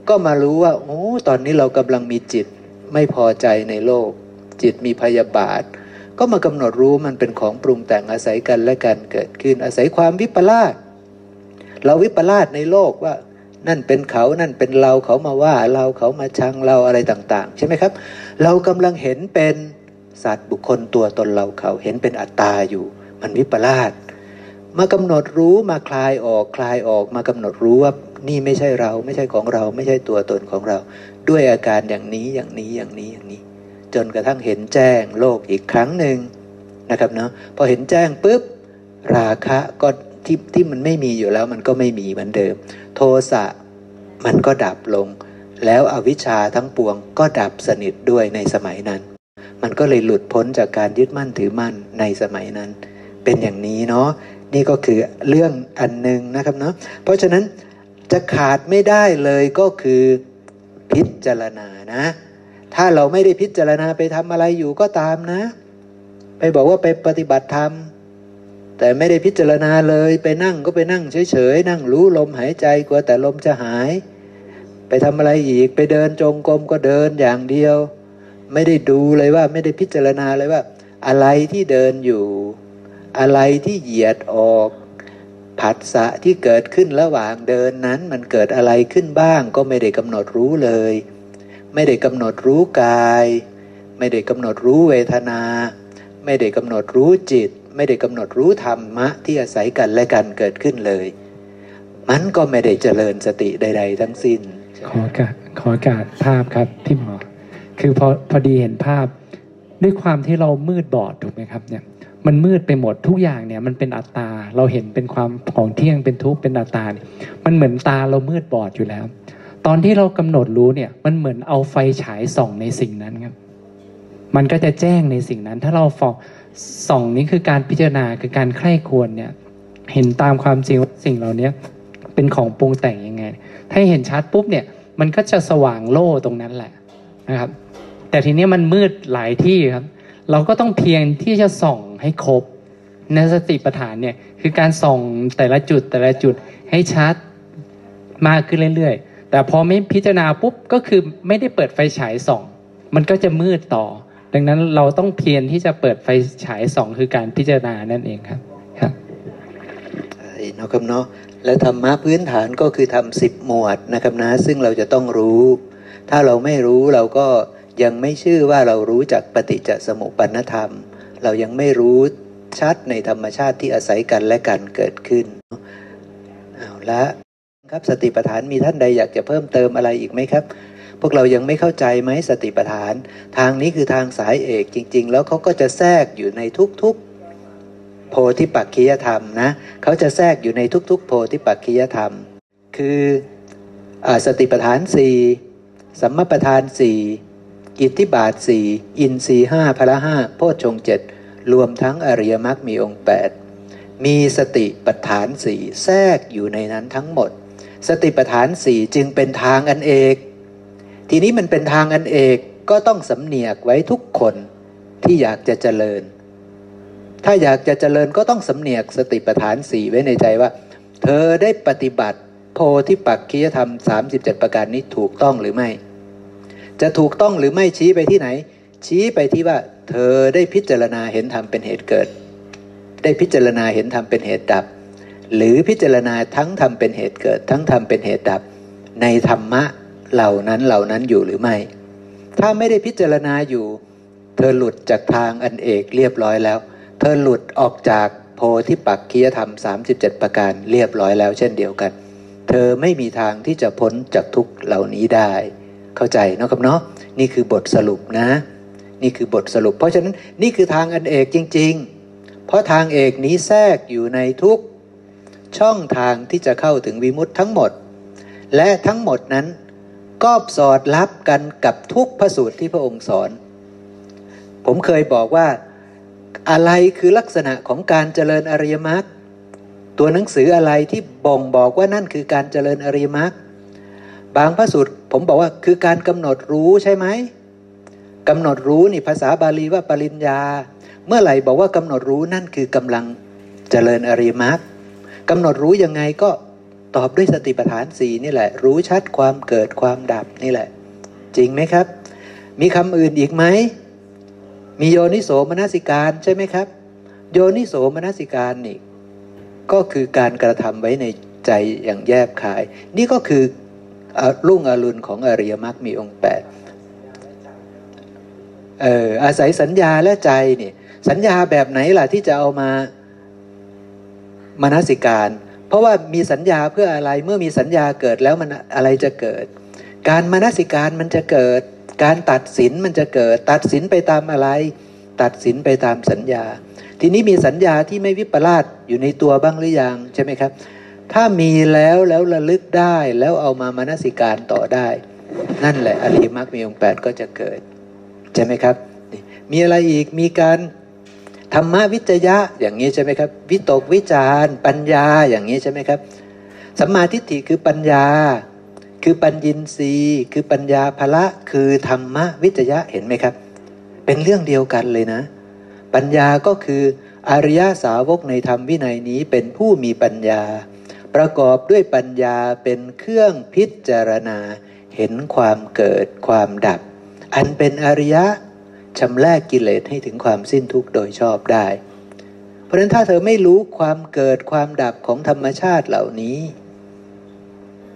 ก็มารู้ว่าโอ้ตอนนี้เรากำลังมีจิตไม่พอใจในโลก จิตมีพยาบาท ก็มากำหนดรู้มันเป็นของปรุงแต่งอาศัยกันและกันเกิดขึ้นอาศัยความวิปลาส เราวิปลาสในโลกว่านั่นเป็นเขานั่นเป็นเราเขามาว่าเราเขามาชังเราอะไรต่าง ๆ ใช่ไหมครับ เรากำลังเห็นเป็นสัตว์บุคคลตัวตนเราเขาเห็นเป็นอัตตาอยู่ มันวิปลาสมากำหนดรู้มาคลายออกคลายออกมากำหนดรู้ว่านี่ไม่ใช่เราไม่ใช่ของเรา ไม่ใช่ตัวตนของเรา ด้วยอาการอย่างนี้อย่างนี้อย่างนี้อย่างนี้ จนกระทั่งเห็นแจ้งโลกอีกครั้งหนึ่งนะครับเนาะพอเห็นแจ้งปุ๊บราคะก็ ที่ที่มันไม่มีอยู่แล้วมันก็ไม่มีเหมือนเดิม โทสะมันก็ดับลง แล้วอวิชชาทั้งปวงก็ดับสนิทด้วยในสมัยนั้น มันก็เลยหลุดพ้นจากการยึดมั่นถือมั่นในสมัยนั้น เป็นอย่างนี้เนาะนี่ก็คือเรื่องอันหนึ่งนะครับเนาะเพราะฉะนั้นจะขาดไม่ได้เลยก็คือพิจารณานะ ถ้าเราไม่ได้พิจารณาไปทำอะไรอยู่ก็ตามนะ ไปบอกว่าไปปฏิบัติธรรม แต่ไม่ได้พิจารณาเลยไปนั่งก็ไปนั่งเฉยๆ นั่งรู้ลมหายใจกลัวแต่ลมจะหาย ไปทำอะไรอีกไปเดินจงกรมก็เดินอย่างเดียว ไม่ได้ดูเลยว่าไม่ได้พิจารณาเลยว่า อะไรที่เดินอยู่ อะไรที่เหยียดออกผัสสะที่เกิดขึ้นระหว่างเดินนั้นมันเกิดอะไรขึ้นบ้างก็ไม่ได้กำหนดรู้เลย ไม่ได้กำหนดรู้กาย ไม่ได้กำหนดรู้เวทนา ไม่ได้กำหนดรู้จิต ไม่ได้กำหนดรู้ธรรมะที่อาศัยกันและกันเกิดขึ้นเลย มันก็ไม่ได้เจริญสติใด ๆ ทั้งสิ้น ขอการขอการภาพครับพี่หมอ คือพอพอดีเห็นภาพ ด้วยความที่เรามืดบอดถูกไหมครับเนี่ยมันมืดไปหมดทุกอย่างเนี่ยมันเป็นอัตตา เราเห็นเป็นความของเที่ยงเป็นทุกข์เป็นอัตตาเนี่ยมันเหมือนตาเรามืดบอดอยู่แล้ว ตอนที่เรากำหนดรู้เนี่ยมันเหมือนเอาไฟฉายส่องในสิ่งนั้นครับ มันก็จะแจ้งในสิ่งนั้น ถ้าเราฟอง ส่องนี้คือการพิจารณาคือการใคร่ควรเนี่ยเห็นตามความจริงว่าสิ่งเหล่านี้เป็นของปรุงแต่งยังไง ถ้าเห็นชัดปุ๊บเนี่ยมันก็จะสว่างโล่ตรงนั้นแหละนะครับ แต่ทีนี้มันมืดหลายที่ครับ เราก็ต้องเพียงที่จะส่องให้ครบในสติปัฏฐานเนี่ยคือการส่องแต่ละจุดแต่ละจุดให้ชัดมากขึ้นเรื่อยๆ แต่พอไม่พิจารณาปุ๊บก็คือไม่ได้เปิดไฟฉายส่อง มันก็จะมืดต่อ ดังนั้นเราต้องเพียรที่จะเปิดไฟฉายสองคือการพิจารณานั่นเองครับครับใช่นะครับเนาะและธรรมะพื้นฐานก็คือทำสิบหมวดนะครับนะ ซึ่งเราจะต้องรู้ ถ้าเราไม่รู้เราก็ยังไม่ชื่อว่าเรารู้จักปฏิจจสมุปปนธรรม เรายังไม่รู้ชัดในธรรมชาติที่อาศัยกันและกันเกิดขึ้นเอาละครับสติปัฏฐานมีท่านใดอยากจะเพิ่มเติมอะไรอีกไหมครับ วกเรายังไม่เข้าใจไหมสติปัฏฐาน ทางนี้คือทางสายเอกจริง ๆ แล้วเขาก็จะแทรกอยู่ในทุกๆ โพธิปักคียธรรมนะเขาจะแทรกอยู่ในทุกๆ โพธิปักคียธรรม คืออสติปัฏฐานสี่สัมมาปัฏฐานสี่อิทธิบาทสี่อินทรีห้าพละห้าโพชฌงเจ็ดรวมทั้งอริยมรรคมีองค์ 8 มีสติปัฏฐานสี่แทรกอยู่ในนั้นทั้งหมด สติปัฏฐานสี่จึงเป็นทางอันเอก ทีนี้มันเป็นทางอันเอกก็ต้องสำเนียกไว้ทุกคนที่อยากจะเจริญ ถ้าอยากจะเจริญก็ต้องสำเนียกสติปัฏฐานสี่ไว้ในใจว่า เธอได้ปฏิบัติโพธิปักคียธรรม 37 ประการนี้ถูกต้องหรือไม่ จะถูกต้องหรือไม่ชี้ไปที่ไหน ชี้ไปที่ว่า เธอได้พิจารณาเห็นธรรมเป็นเหตุเกิด ได้พิจารณาเห็นธรรมเป็นเหตุดับ หรือพิจารณาทั้งธรรมเป็นเหตุเกิด ทั้งธรรมเป็นเหตุดับ ในธรรมะ เหล่านั้นเหล่านั้นอยู่หรือไม่ ถ้าไม่ได้พิจารณาอยู่ เธอหลุดจากทางอันเอกเรียบร้อยแล้ว เธอหลุดออกจากโพธิปักคียธรรม 37 ประการเรียบร้อยแล้ว เช่นเดียวกัน เธอไม่มีทางที่จะพ้นจากทุกเหล่านี้ได้ เข้าใจเนาะครับเนาะนี่คือบทสรุปนะ นี่คือบทสรุป เพราะฉะนั้นนี่คือทางอันเอกจริง ๆ เพราะทางเอกนี้แทรกอยู่ในทุกช่องทางที่จะเข้าถึงวิมุตทั้งหมด และทั้งหมดนั้น ก็สอดรับกันกับทุกพระสูตรที่พระองค์สอน ผมเคยบอกว่าอะไรคือลักษณะของการเจริญอริยมรรคตัวหนังสืออะไรที่บ่งบอกว่านั่นคือการเจริญอริยมรรคบางพระสูตรผมบอกว่าคือการกำหนดรู้ใช่ไหมกำหนดรู้นี่ภาษาบาลีว่าปริญญา เมื่อไหร่บอกว่ากำหนดรู้นั่นคือกำลังเจริญอริยมรรคกำหนดรู้ยังไงก็ ตอบด้วยสติปัฏฐานสี่นี่แหละ รู้ชัดความเกิดความดับนี่แหละ จริงไหมครับ มีคำอื่นอีกไหม มีโยนิโสมนสิการใช่ไหมครับ โยนิโสมนสิการนี่ก็คือการกระทำไว้ในใจอย่างแยบคาย นี่ก็คือรุ่งอรุณของอริยมรรคมีองค์แปดเอออาศัยสัญญาและใจนี่สัญญาแบบไหนล่ะที่จะเอามามนสิการ ราะว่ามีสัญญาเพื่ออะไรเมื่อมีสัญญาเกิดแล้วมันอะไรจะเกิด การมนสิการมันจะเกิด การตัดสินมันจะเกิด ตัดสินไปตามอะไร ตัดสินไปตามสัญญา ทีนี้มีสัญญาที่ไม่วิปลาสอยู่ในตัวบ้างหรือยังใช่ไหมครับ ถ้ามีแล้วแล้วระลึกได้แล้วเอามามนสิการต่อได้ นั่นแหละอริมรรคมีองแปดก็จะเกิดใช่ไหมครับ มีอะไรอีกมีการ ธรรมวิจยะอย่างนี้ใช่ไหมครับ วิตกวิจารปัญญาอย่างนี้ใช่ไหมครับสัมมาทิฏฐิคือปัญญา คือปัญญินทรีย์คือปัญญาภละคือธรรมวิจยะเห็นไหมครับ เป็นเรื่องเดียวกันเลยนะ ปัญญาก็คืออริยสาวกในธรรมวินัยนี้เป็นผู้มีปัญญา ประกอบด้วยปัญญาเป็นเครื่องพิจารณา เห็นความเกิดความดับ อันเป็นอริยะ ชำรกกิเลสให้ถึงความสิ้นทุกข์โดยชอบได้ เพราะฉะนั้นถ้าเธอไม่รู้ความเกิดความดับของธรรมชาติเหล่านี้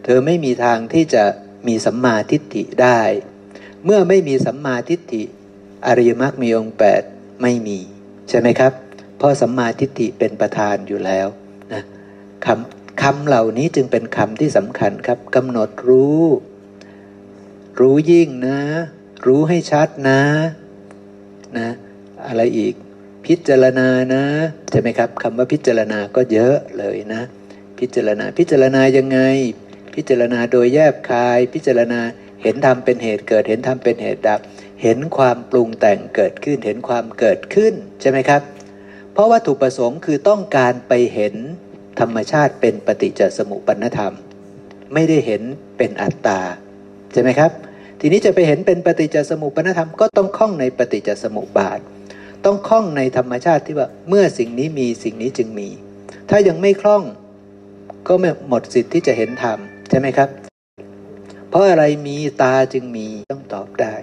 เธอไม่มีทางที่จะมีสัมมาทิฏฐิได้ เมื่อไม่มีสัมมาทิฏฐิ อริยมรรคมีองค์แปดไม่มีใช่ไหมครับ เพราะสัมมาทิฏฐิเป็นประธานอยู่แล้วนะคำคำเหล่านี้จึงเป็นคำที่สำคัญครับกำหนดรู้ รู้ยิ่งนะ รู้ให้ชัดนะ นะ อะไรอีกพิจารณานะใช่ไหมครับคำว่าพิจารณาก็เยอะเลยนะ พิจารณาพิจารณายังไง พิจารณาโดยแยบคาย พิจารณาเห็นธรรมเป็นเหตุเกิด เห็นธรรมเป็นเหตุดับ เห็นความปรุงแต่งเกิดขึ้น เห็นความเกิดขึ้นใช่ไหมครับ เพราะวัตถุประสงค์คือต้องการไปเห็นธรรมชาติเป็นปฏิจจสมุปปนธรรม ไม่ได้เห็นเป็นอัตตาใช่ไหมครับ ทีนี้จะไปเห็นเป็นปฏิจจสมุปนธรรมก็ต้องคล้องในปฏิจจสมุปบาท ต้องคล้องในธรรมชาติที่ว่าเมื่อสิ่งนี้มีสิ่งนี้จึงมี ถ้ายังไม่คล่องก็ไม่หมดสิทธิ์ที่จะเห็นธรรมใช่ไหมครับ เพราะอะไรมีตาจึงมีต้องตอบได้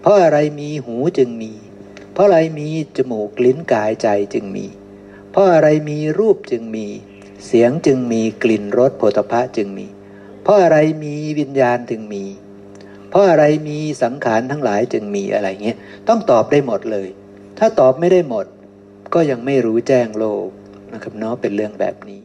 เพราะอะไรมีหูจึงมี เพราะอะไรมีจมูกลิ้นกายใจจึงมี เพราะอะไรมีรูปจึงมี เสียงจึงมีกลิ่นรสโผฏฐะจึงมี เพราะอะไรมีวิญญาณจึงมี เพราะอะไรมีสังขารทั้งหลายจึงมีอะไรเงี้ยต้องตอบได้หมดเลย ถ้าตอบไม่ได้หมด ก็ยังไม่รู้แจ้งโลกนะครับเนาะเป็นเรื่องแบบนี้